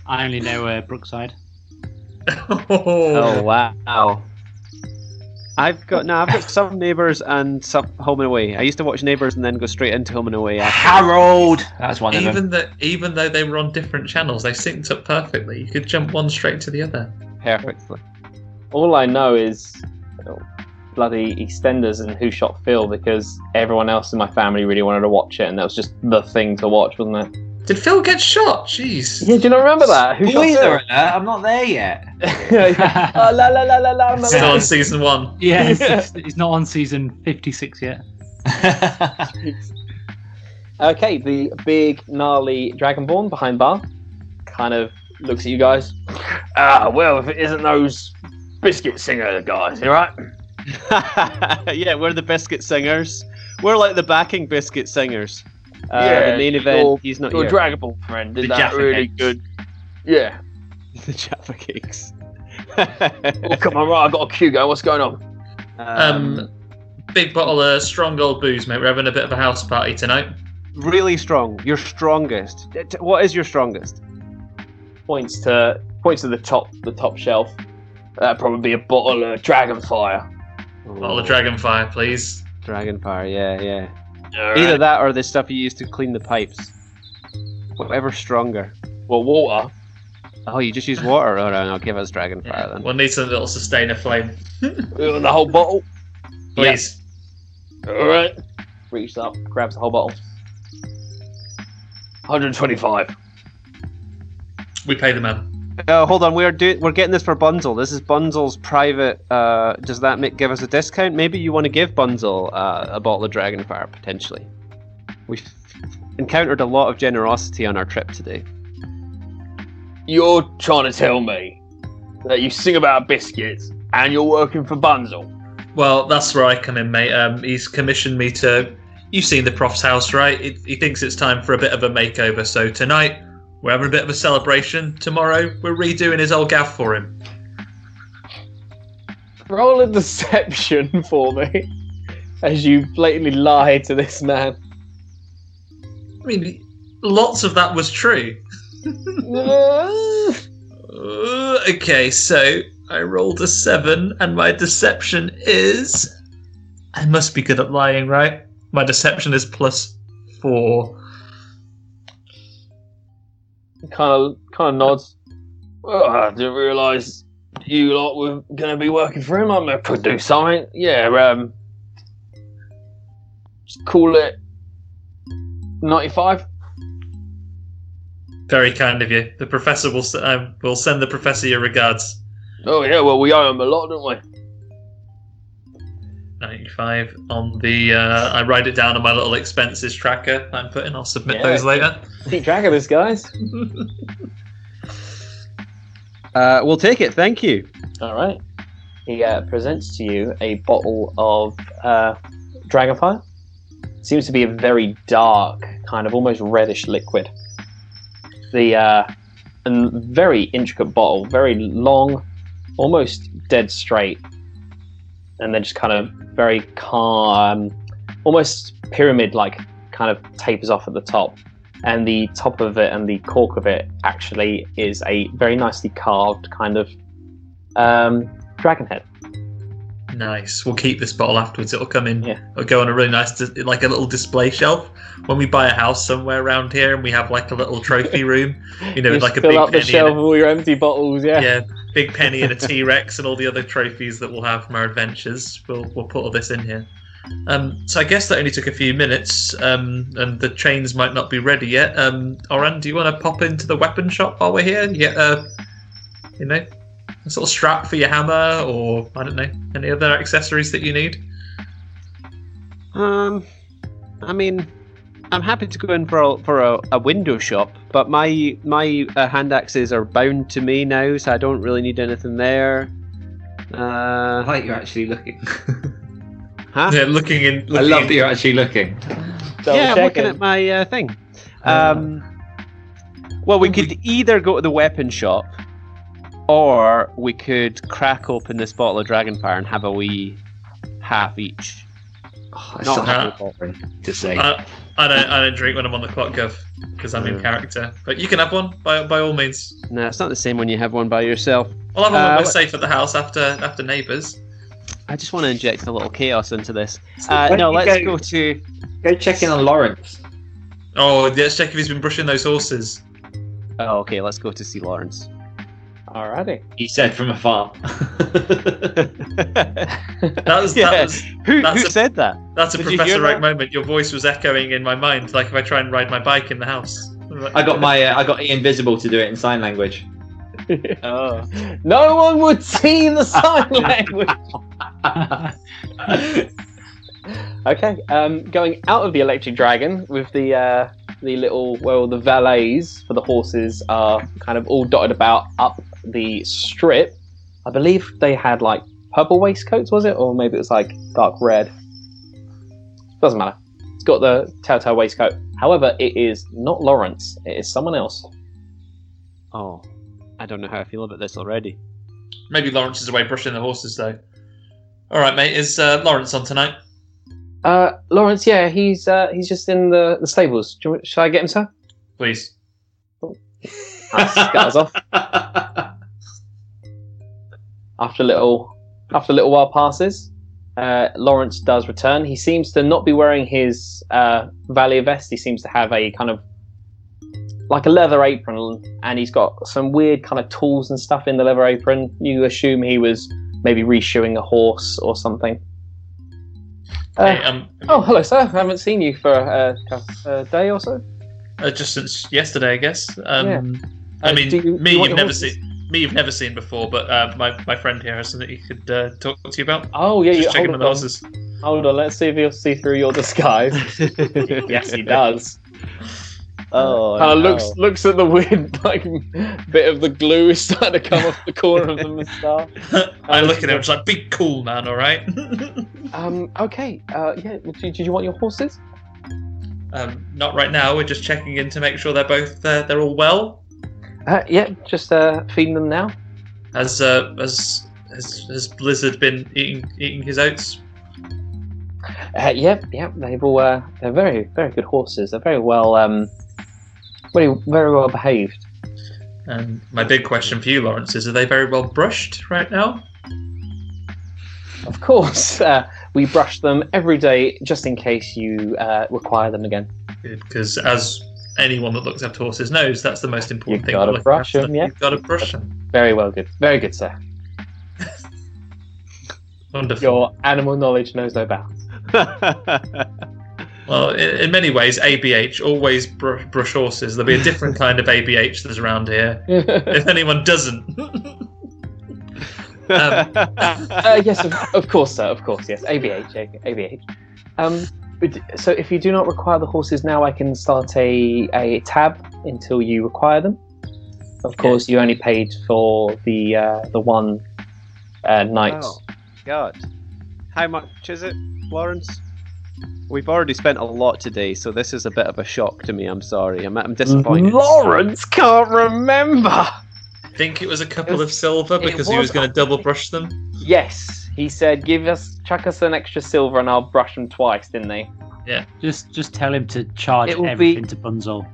I only know uh, Brookside. Oh wow. I've got no, I've got some neighbours and some home and away. I used to watch neighbours and then go straight into home and away after. Harold. That's one of them. even though even though they were on different channels, they synced up perfectly. You could jump one straight to the other. Perfectly. All I know is oh, bloody EastEnders and Who Shot Phil because everyone else in my family really wanted to watch it, and that was just the thing to watch, wasn't it? Did Phil get shot? Jeez. Yeah, do you not remember that? Who Shot Spoiler Phil? alert! I'm not there yet. oh, la la la la la. la, Still on season one. Yeah, he's, he's- he's not on season 56 yet. Okay, the big gnarly dragonborn behind bar kind of looks at you guys. Ah, well, if it isn't those biscuit singer guys, you right? yeah, we're the biscuit singers. We're like the backing biscuit singers. Uh, Yeah, the main event, your- he's not Your here. dragonborn friend did The that Jaffa really cakes. good. Yeah. the Jaffa cakes. Oh, come on, right, I've got a queue going. What's going on? Um, big bottle of strong old booze, mate. We're having a bit of a house party tonight. really strong. Your strongest. T- t- What is your strongest? Points to points to the top the top shelf. That'd probably be a bottle of Dragonfire. Bottle of Dragonfire, please. Dragonfire, yeah, yeah. Either that or the stuff you use to clean the pipes. Whatever's stronger. Well, water. Oh, you just use water? Alright, I'll give us Dragonfire then. We'll need something that'll sustain a flame. Uh, The whole bottle. Please. All right. Reaches up, grabs the whole bottle. 125. We pay the man. Oh, hold on. We're do- we're getting this for Bunzel. This is Bunzel's private. Uh, does that make give us a discount? Maybe you want to give Bunzel uh, a bottle of Dragonfire potentially. We've encountered a lot of generosity on our trip today. You're trying to tell me that you sing about biscuits and you're working for Bunzel. Well, that's where I come in, mate. Um, he's commissioned me to. You've seen the prof's house, right? He, he thinks it's time for a bit of a makeover. So tonight we're having a bit of a celebration. Tomorrow we're redoing his old gaff for him. Roll a deception for me as you blatantly lie to this man. I mean, lots of that was true. Uh, okay, so I rolled a seven, and my deception is. I must be good at lying, right? My deception is plus four. Kind of kind of nods. Well, I didn't realise you lot were going to be working for him. I, could do something. Yeah, um, Just call it 95. Very kind of you. The professor will uh, will send the professor your regards. Oh, yeah, well, we owe him a lot, don't we? 95 on the. Uh, I write it down on my little expenses tracker I'm putting. I'll submit Yeah. those later. Keep track of this, guys. Uh, we'll take it. Thank you. All right. He uh, presents to you a bottle of uh, Dragonfire. Seems to be a very dark, kind of almost reddish liquid. The uh, and very intricate bottle, very long, almost dead straight, and then just kind of very calm, almost pyramid-like, kind of tapers off at the top. And the top of it and the cork of it actually is a very nicely carved kind of um, dragon head. Nice. We'll keep this bottle afterwards. It'll come in. It'll go on a really nice, like a little display shelf. When we buy a house somewhere around here and we have like a little trophy room, you know, with like a fill big up the shelf with all your empty bottles. Yeah. yeah, big penny and a T Rex and all the other trophies that we'll have from our adventures. We'll we'll put all this in here. Um, so I guess that only took a few minutes, um, and the chains might not be ready yet. Um, Oran, do you want to pop into the weapon shop while we're here? You get a, you know, a sort of strap for your hammer, or I don't know, any other accessories that you need. Um, I mean, I'm happy to go in for a, for a, a window shop, but my my uh, hand axes are bound to me now, so I don't really need anything there. Uh, I like you're actually looking. huh? Yeah, looking in. I love in- that you're actually looking. yeah, I'm looking at my uh, thing. Um, well, we could either go to the weapon shop, or we could crack open this bottle of Dragonfire and have a wee half each. I Not still half. to say. I, I don't. I don't drink when I'm on the clock, Gov, because I'm in character. But you can have one by by all means. No, it's not the same when you have one by yourself. I'll have one Uh, when we're what- safe at the house after after neighbours. I just want to inject a little chaos into this. Uh, no, let's go- go to. Go check in on Lawrence. Oh, let's check if he's been brushing those horses. Oh, okay, let's go to see Lawrence. Alrighty. He said from afar. That was Yeah, that was who, who a- said that? that's a Did Professor hear Reich that? moment. Your voice was echoing in my mind, like if I try and ride my bike in the house. I got my uh, I got Ian Visible to do it in sign language. Oh. No one would see the sign language. okay, um, going out of the electric dragon with the uh, the little well, the valets for the horses are kind of all dotted about up the strip. I believe they had like purple waistcoats, was it, or maybe it was like dark red. Doesn't matter. It's got the telltale waistcoat. However, it is not Lawrence. It is someone else. Oh, I don't know how I feel about this already. Maybe Lawrence is away brushing the horses though. All right, mate. Is uh, Lawrence on tonight? Uh, Lawrence, yeah, he's uh, he's just in the, the stables. Do you, want- shall I get him, sir? Please. That scutters off. After a little, after a little while passes, uh, Lawrence does return. He seems to not be wearing his uh, Valley vest. He seems to have a kind of like a leather apron, and he's got some weird kind of tools and stuff in the leather apron. You assume he was maybe reshoeing a horse or something. Uh, Hey, um, oh, hello, sir. I haven't seen you for uh, a day or so. uh, just since yesterday, I guess. Um, Yeah. I Uh, mean, you- me you you've never horses? seen. Me you've never seen before, but uh, my my friend here has something he could uh, talk to you about. Oh yeah, Just you checking hold the on. horses. Hold on, let's see if he'll see through your disguise. yes, he does. Oh, kind of no. looks looks at the weird like bit of the glue is starting to come off the corner of the moustache. I look at him, it's like, be cool, man. All right. Um. Okay. Uh. Yeah. Did, did you want your horses? um, not right now. We're just checking in to make sure they're both uh, they're all well. Uh. Yeah. Just uh feeding them now. Has uh, has has, has Blizzard been eating eating his oats? Uh, yep. Yep. They've all. Uh, they're very very good horses. They're very well. Um. Very very well behaved. And my big question for you, Lawrence, is: Are they very well brushed right now? Of course. Uh, we brush them every day just in case you uh, require them again. Because as anyone that looks after horses knows, that's the most important You've thing. got to brush them. Yeah. You've got to brush them. Very well. Good. Very good, sir. Wonderful. Your animal knowledge knows no bounds. Well, in, in many ways, ABH always br- brush horses. There'll be a different kind of ABH that's around here. if anyone doesn't, uh, yes, of, of course, sir. Of course, yes. ABH, ABH. Um, so if you do not require the horses now, I can start a, a tab until you require them. Of course, you only paid for the uh, the one uh, night. Oh, God. How much is it, Lawrence? We've already spent a lot today, so this is a bit of a shock to me. I'm sorry. I'm, I'm disappointed. Lawrence can't remember. I think it was a couple of silver because he was going to double brush them. Yes, he said, "Give us, chuck us an extra silver, and I'll brush them twice." Didn't they? Yeah. Just just tell him to charge It will be- everything to Bunzel.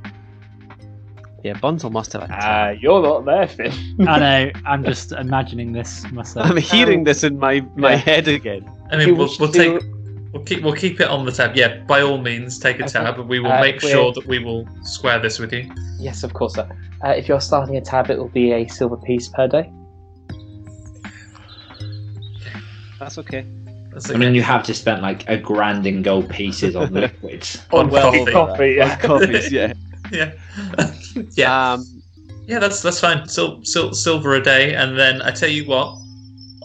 Yeah, Bunzel must have. A Ah, you're not there, Finn. I know. I'm just imagining this myself. I'm hearing this in my, my Yeah. head again. I mean, we'll, we'll take we'll keep we'll keep it on the tab. Yeah, by all means, take a Okay. tab, and we will Uh, make we're- sure that we will square this with you. Yes, of course, sir. Uh, if you're starting a tab, it will be a silver piece per day. That's okay. That's I mean, you have just spent like a grand in gold pieces on liquids. On well, coffee. coffee, yeah. Copies, yeah. yeah, yeah, Um, yeah. That's that's fine. Sil- sil- silver a day, and then I tell you what,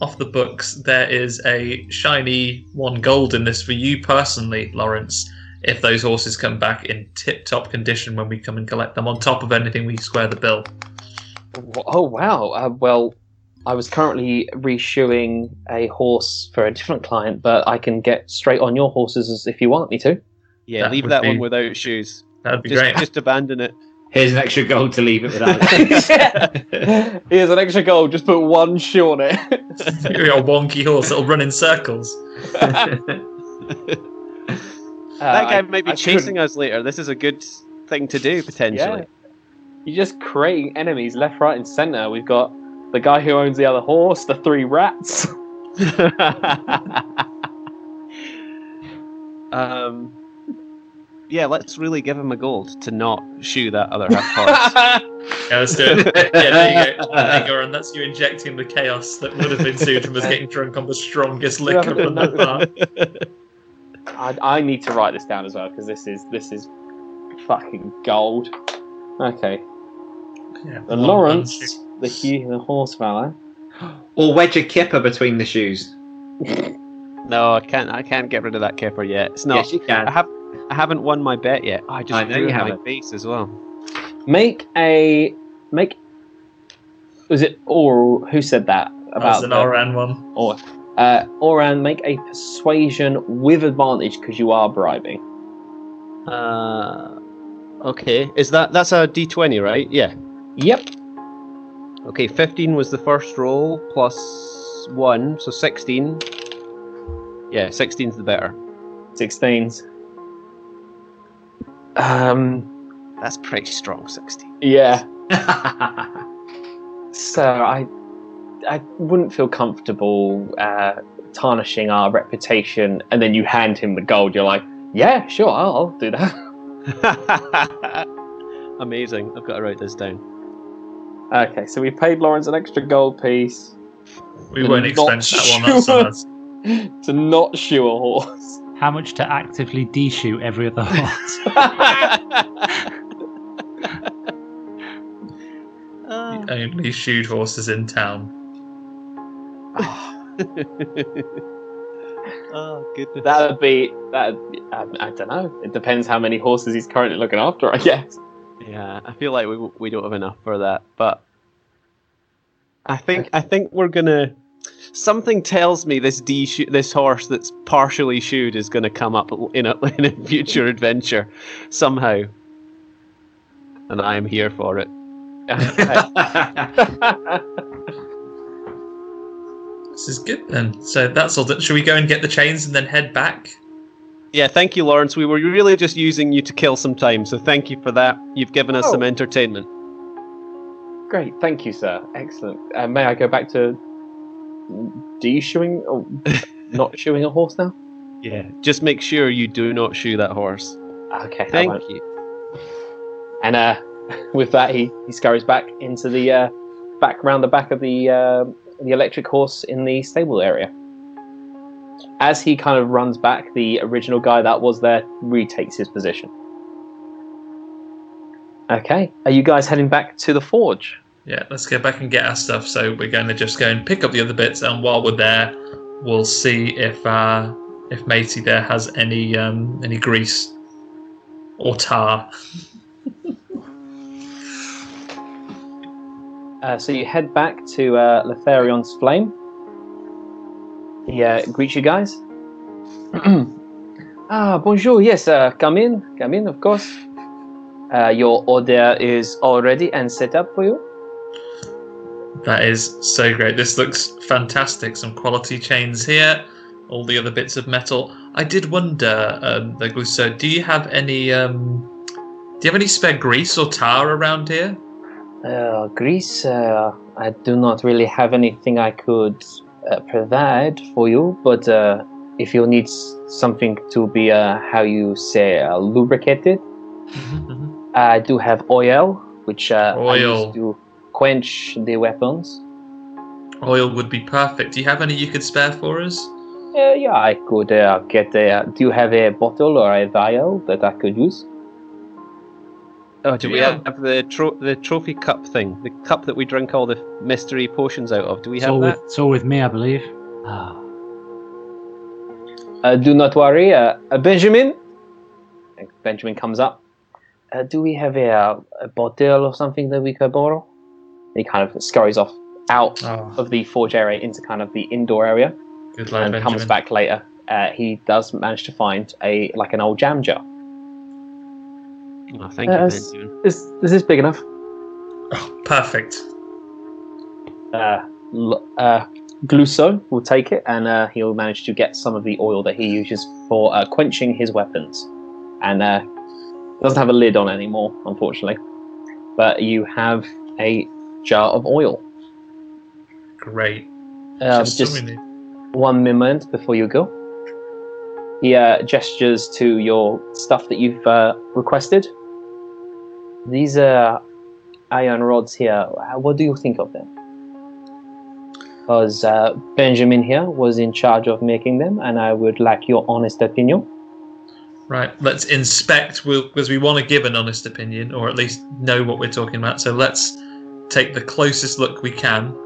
off the books, there is a shiny one gold in this for you personally, Lawrence. If those horses come back in tip-top condition when we come and collect them, on top of anything we square the bill. Oh wow! Uh, well, I was currently reshoeing a horse for a different client, but I can get straight on your horses if you want me to. yeah, That leave that be- one without shoes. That'd be Just, great. just abandon it. Here's an extra gold to leave it without. Here's an extra gold. Just put one shoe on it. You're a wonky horse that'll run in circles. that guy uh, I- might be I chasing couldn't- us later. This is a good thing to do, potentially. Yeah. You're just creating enemies left, right, and center. We've got the guy who owns the other horse, the three rats. um, yeah, let's really give him a gold to not shoe that other half horse. Yeah, let's do it. Yeah, there you go. There you go, and that's you injecting the chaos that would have ensued from us getting drunk on the strongest liquor on that bar. I, I need to write this down as well because this is this is fucking gold. Okay, Yeah, and Lawrence, the hu- the horse valet. Or wedge a kipper between the shoes. no, I can't. I can't get rid of that kipper yet. It's not. Yes, you can. I have. I haven't won my bet yet. I just I know you ruined my haven't. face as well. Make a make. Was it or who said that That was about an the- Oran one. Or uh, Oran, make a persuasion with advantage because you are bribing. Uh, okay. Is that that's a D twenty, right? Yeah. Yep. Okay, fifteen was the first roll plus one, so sixteen. Yeah, 16's the better. 16s. Um, That's pretty strong, sixteen. yeah. So I, I wouldn't feel comfortable uh, tarnishing our reputation, and then you hand him the gold. You're like, yeah, sure, I'll, I'll do that. Amazing. I've got to write this down. Okay, so we paid Lawrence an extra gold piece. We to won't not expense that one. That's on a- us. to not shoe a horse. How much to actively de-shoot every other horse? The ah. only shoot horses in town. oh goodness. That would be that. I, I don't know. It depends how many horses he's currently looking after. I guess. Yeah, I feel like we we don't have enough for that, but I think I think we're gonna. Something tells me this D sho- this horse that's partially shoed is gonna come up in a in a future adventure somehow, and I am here for it. This is good then. So that's all. That, should we go and get the chains and then head back? Yeah, thank you, Lawrence. We were really just using you to kill some time, so thank you for that. You've given us Oh. some entertainment. Great, thank you, sir. Excellent. Uh, may I go back to de-shoeing or not shoeing a horse now? Yeah, just make sure you do not shoe that horse. Okay, Thank you. And uh, with that, he, he scurries back into the uh, back round the back of the uh, the electric horse in the stable area. As he kind of runs back, the original guy that was there retakes his position. Okay, are you guys heading back to the forge? Yeah, let's go back and get our stuff. So we're going to just go and pick up the other bits, and while we're there, we'll see if uh, if Matey there has any um, any grease or tar. Uh, so you head back to uh, Letharion's flame. He uh, greets you guys. ah, bonjour. Yes, uh, come in. Come in, of course. Uh, your order is all ready and set up for you. That is so great. This looks fantastic. Some quality chains here, all the other bits of metal. I did wonder, um, Gluso, do you have any um, do you have any spare grease or tar around here? Uh, grease, uh, I do not really have anything I could uh, provide for you, but uh, if you need something to be, uh, how you say, uh, lubricated, I do have oil, which uh, I Oil. use to quench the weapons. Oil would be perfect. Do you have any you could spare for us? Uh, yeah, I could uh, get a. Do you have a bottle or a vial that I could use? Oh, do we Yeah. have the tro- the trophy cup thing? The cup that we drink all the mystery potions out of? Do we It's have all, that? with, it's all with me, I believe. Uh, do not worry, uh, uh, Benjamin. Benjamin comes up. Uh, do we have a, uh, a bottle or something that we could borrow? He kind of scurries off out Oh. of the forge area into kind of the indoor area Good lad, and Benjamin. comes back later. Uh, he does manage to find a like an old jam jar. Oh, thank Uh, you, s- Benjamin. Is, is this big enough? Perfect. Uh, l- uh, Gluso will take it and uh, he'll manage to get some of the oil that he uses for uh, quenching his weapons. And uh, doesn't have a lid on anymore, unfortunately. But you have a jar of oil. Great. Uh, Just just what we need. one moment before you go. He uh, gestures to your stuff that you've uh, requested. These uh, iron rods here, uh, what do you think of them? Because uh, Benjamin here was in charge of making them, and I would like your honest opinion. Right, let's inspect because we want to give an honest opinion, or at least know what we're talking about. So let's take the closest look we can.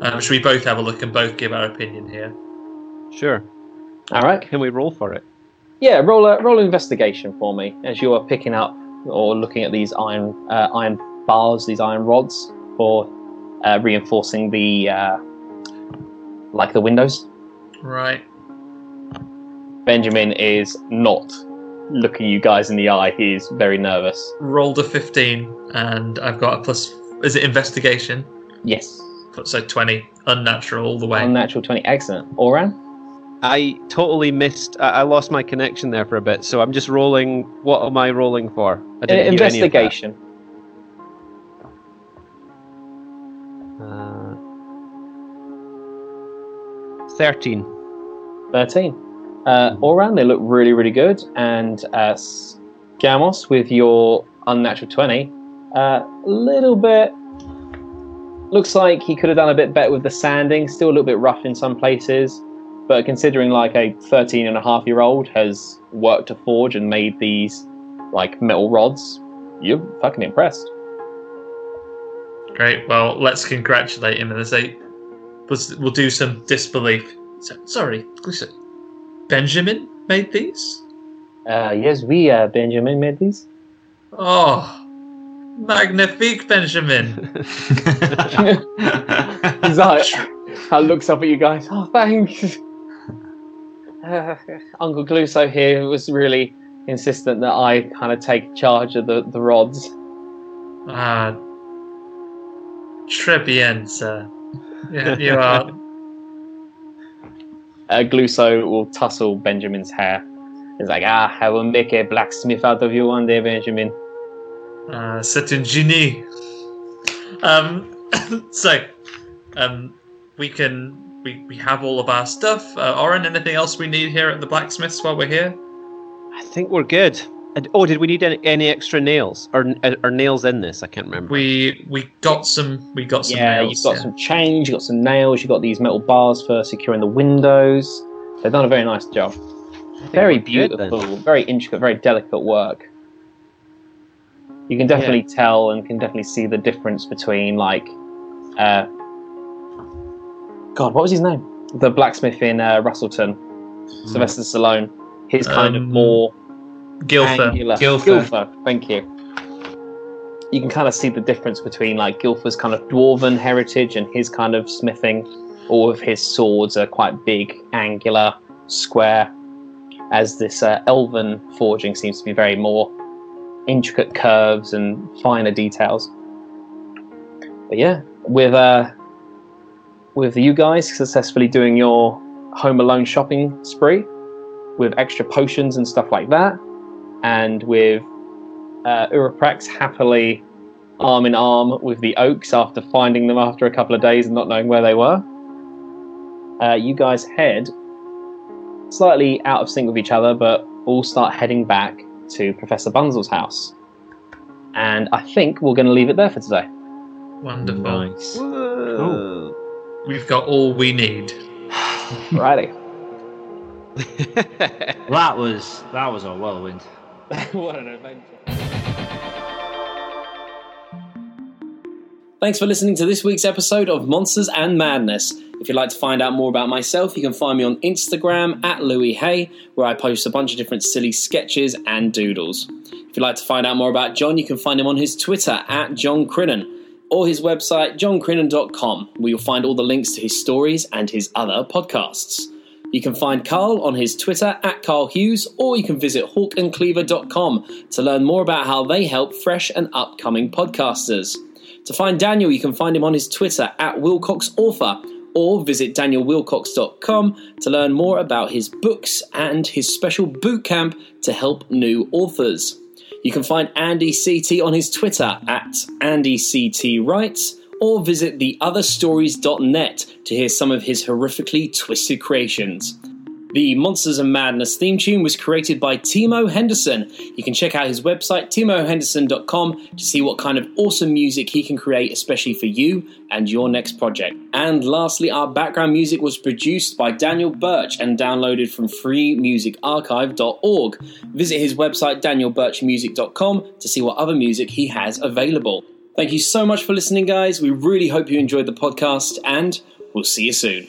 Um, should we both have a look and both give our opinion here? Sure. All right. Can we roll for it? Yeah, roll a roll an investigation for me as you are picking up or looking at these iron uh, iron bars, these iron rods for uh, reinforcing the uh, like the windows. Right. Benjamin is not looking you guys in the eye. He is very nervous. Rolled a 15, and I've got a plus. Is it investigation? Yes. So 20. Unnatural all the way. Unnatural twenty. Excellent. Oran. I totally missed. I, I lost my connection there for a bit, so I'm just rolling. What am I rolling for? I Uh, didn't hear any of that. investigation. Uh, Thirteen. 13. Uh, all around, they look really, really good. And uh, Skamos, with your unnatural 20, a uh, little bit. Looks like he could have done a bit better with the sanding. Still a little bit rough in some places. But considering like a 13 and a half year old has worked a forge and made these like metal rods, you're fucking impressed. Great. Well, let's congratulate him and say let's, we'll do some disbelief. So, sorry, listen. Benjamin made these? Uh, yes, we, uh, Benjamin, made these. Oh, magnifique, Benjamin. He's like, I looks up at you guys. Oh, thanks. Uh, Uncle Gluso here was really insistent that I kind of take charge of the, the rods. Ah, bien, sir. Yeah, you are. Uh, Gluso will tussle Benjamin's hair. He's like, ah, I will make a blacksmith out of you one day, Benjamin. Uh, c'est un génie. Um, so, um, we can we, we have all of our stuff. Uh, Oran, anything else we need here at the blacksmiths while we're here? I think we're good. And- Oh, did we need any, any extra nails? Or are nails in this? I can't remember. We we got some we got some yeah, nails. you've got yeah. some change. you've got some nails, you've got these metal bars for securing the windows. They've done a very nice job. Very we're good beautiful, very intricate, very delicate work. You can definitely tell and can definitely see the difference between like, uh, God, what was his name? The blacksmith in uh, Russellton, Sylvester Stallone. His kind of Um, more Gilfer. angular. Gilfer. Gilfer, thank you. You can kind of see the difference between like Gilfer's kind of dwarven heritage and his kind of smithing. All of his swords are quite big, angular, square, as this uh, elven forging seems to be very more intricate curves and finer details. But yeah, with uh, with you guys successfully doing your home alone shopping spree with extra potions and stuff like that, and with uh, Uroprax happily arm in arm with the Oaks after finding them after a couple of days and not knowing where they were. Uh, you guys head slightly out of sync with each other, but all start heading back to Professor Bunzel's house. And I think we're going to leave it there for today. Wonderful. Nice. Whoa. We've got all we need. Righty. That was that was a whirlwind. what an adventure. Thanks for listening to this week's episode of Monsters and Madness. If you'd like to find out more about myself, you can find me on Instagram at Lewis Hay, where I post a bunch of different silly sketches and doodles. If you'd like to find out more about John, you can find him on his Twitter at John Crinan or his website johncrinan.com, where you'll find all the links to his stories and his other podcasts. You can find Karl on his Twitter at Karl Hughes, or you can visit hawkandcleaver.com to learn more about how they help fresh and upcoming podcasters. To find Daniel, you can find him on his Twitter at Willcocks Author, or visit danielwillcocks.com to learn more about his books and his special boot camp to help new authors. You can find Andy CT on his Twitter at AndyCTWrites, or visit theotherstories.net to hear some of his horrifically twisted creations. The Monsters and Madness theme tune was created by Timo Henderson. You can check out his website, timohenderson.com, to see what kind of awesome music he can create, especially for you and your next project. And lastly, our background music was produced by Daniel Birch and downloaded from freemusicarchive.org. Visit his website, danielbirchmusic.com, to see what other music he has available. Thank you so much for listening, guys. We really hope you enjoyed the podcast, and we'll see you soon.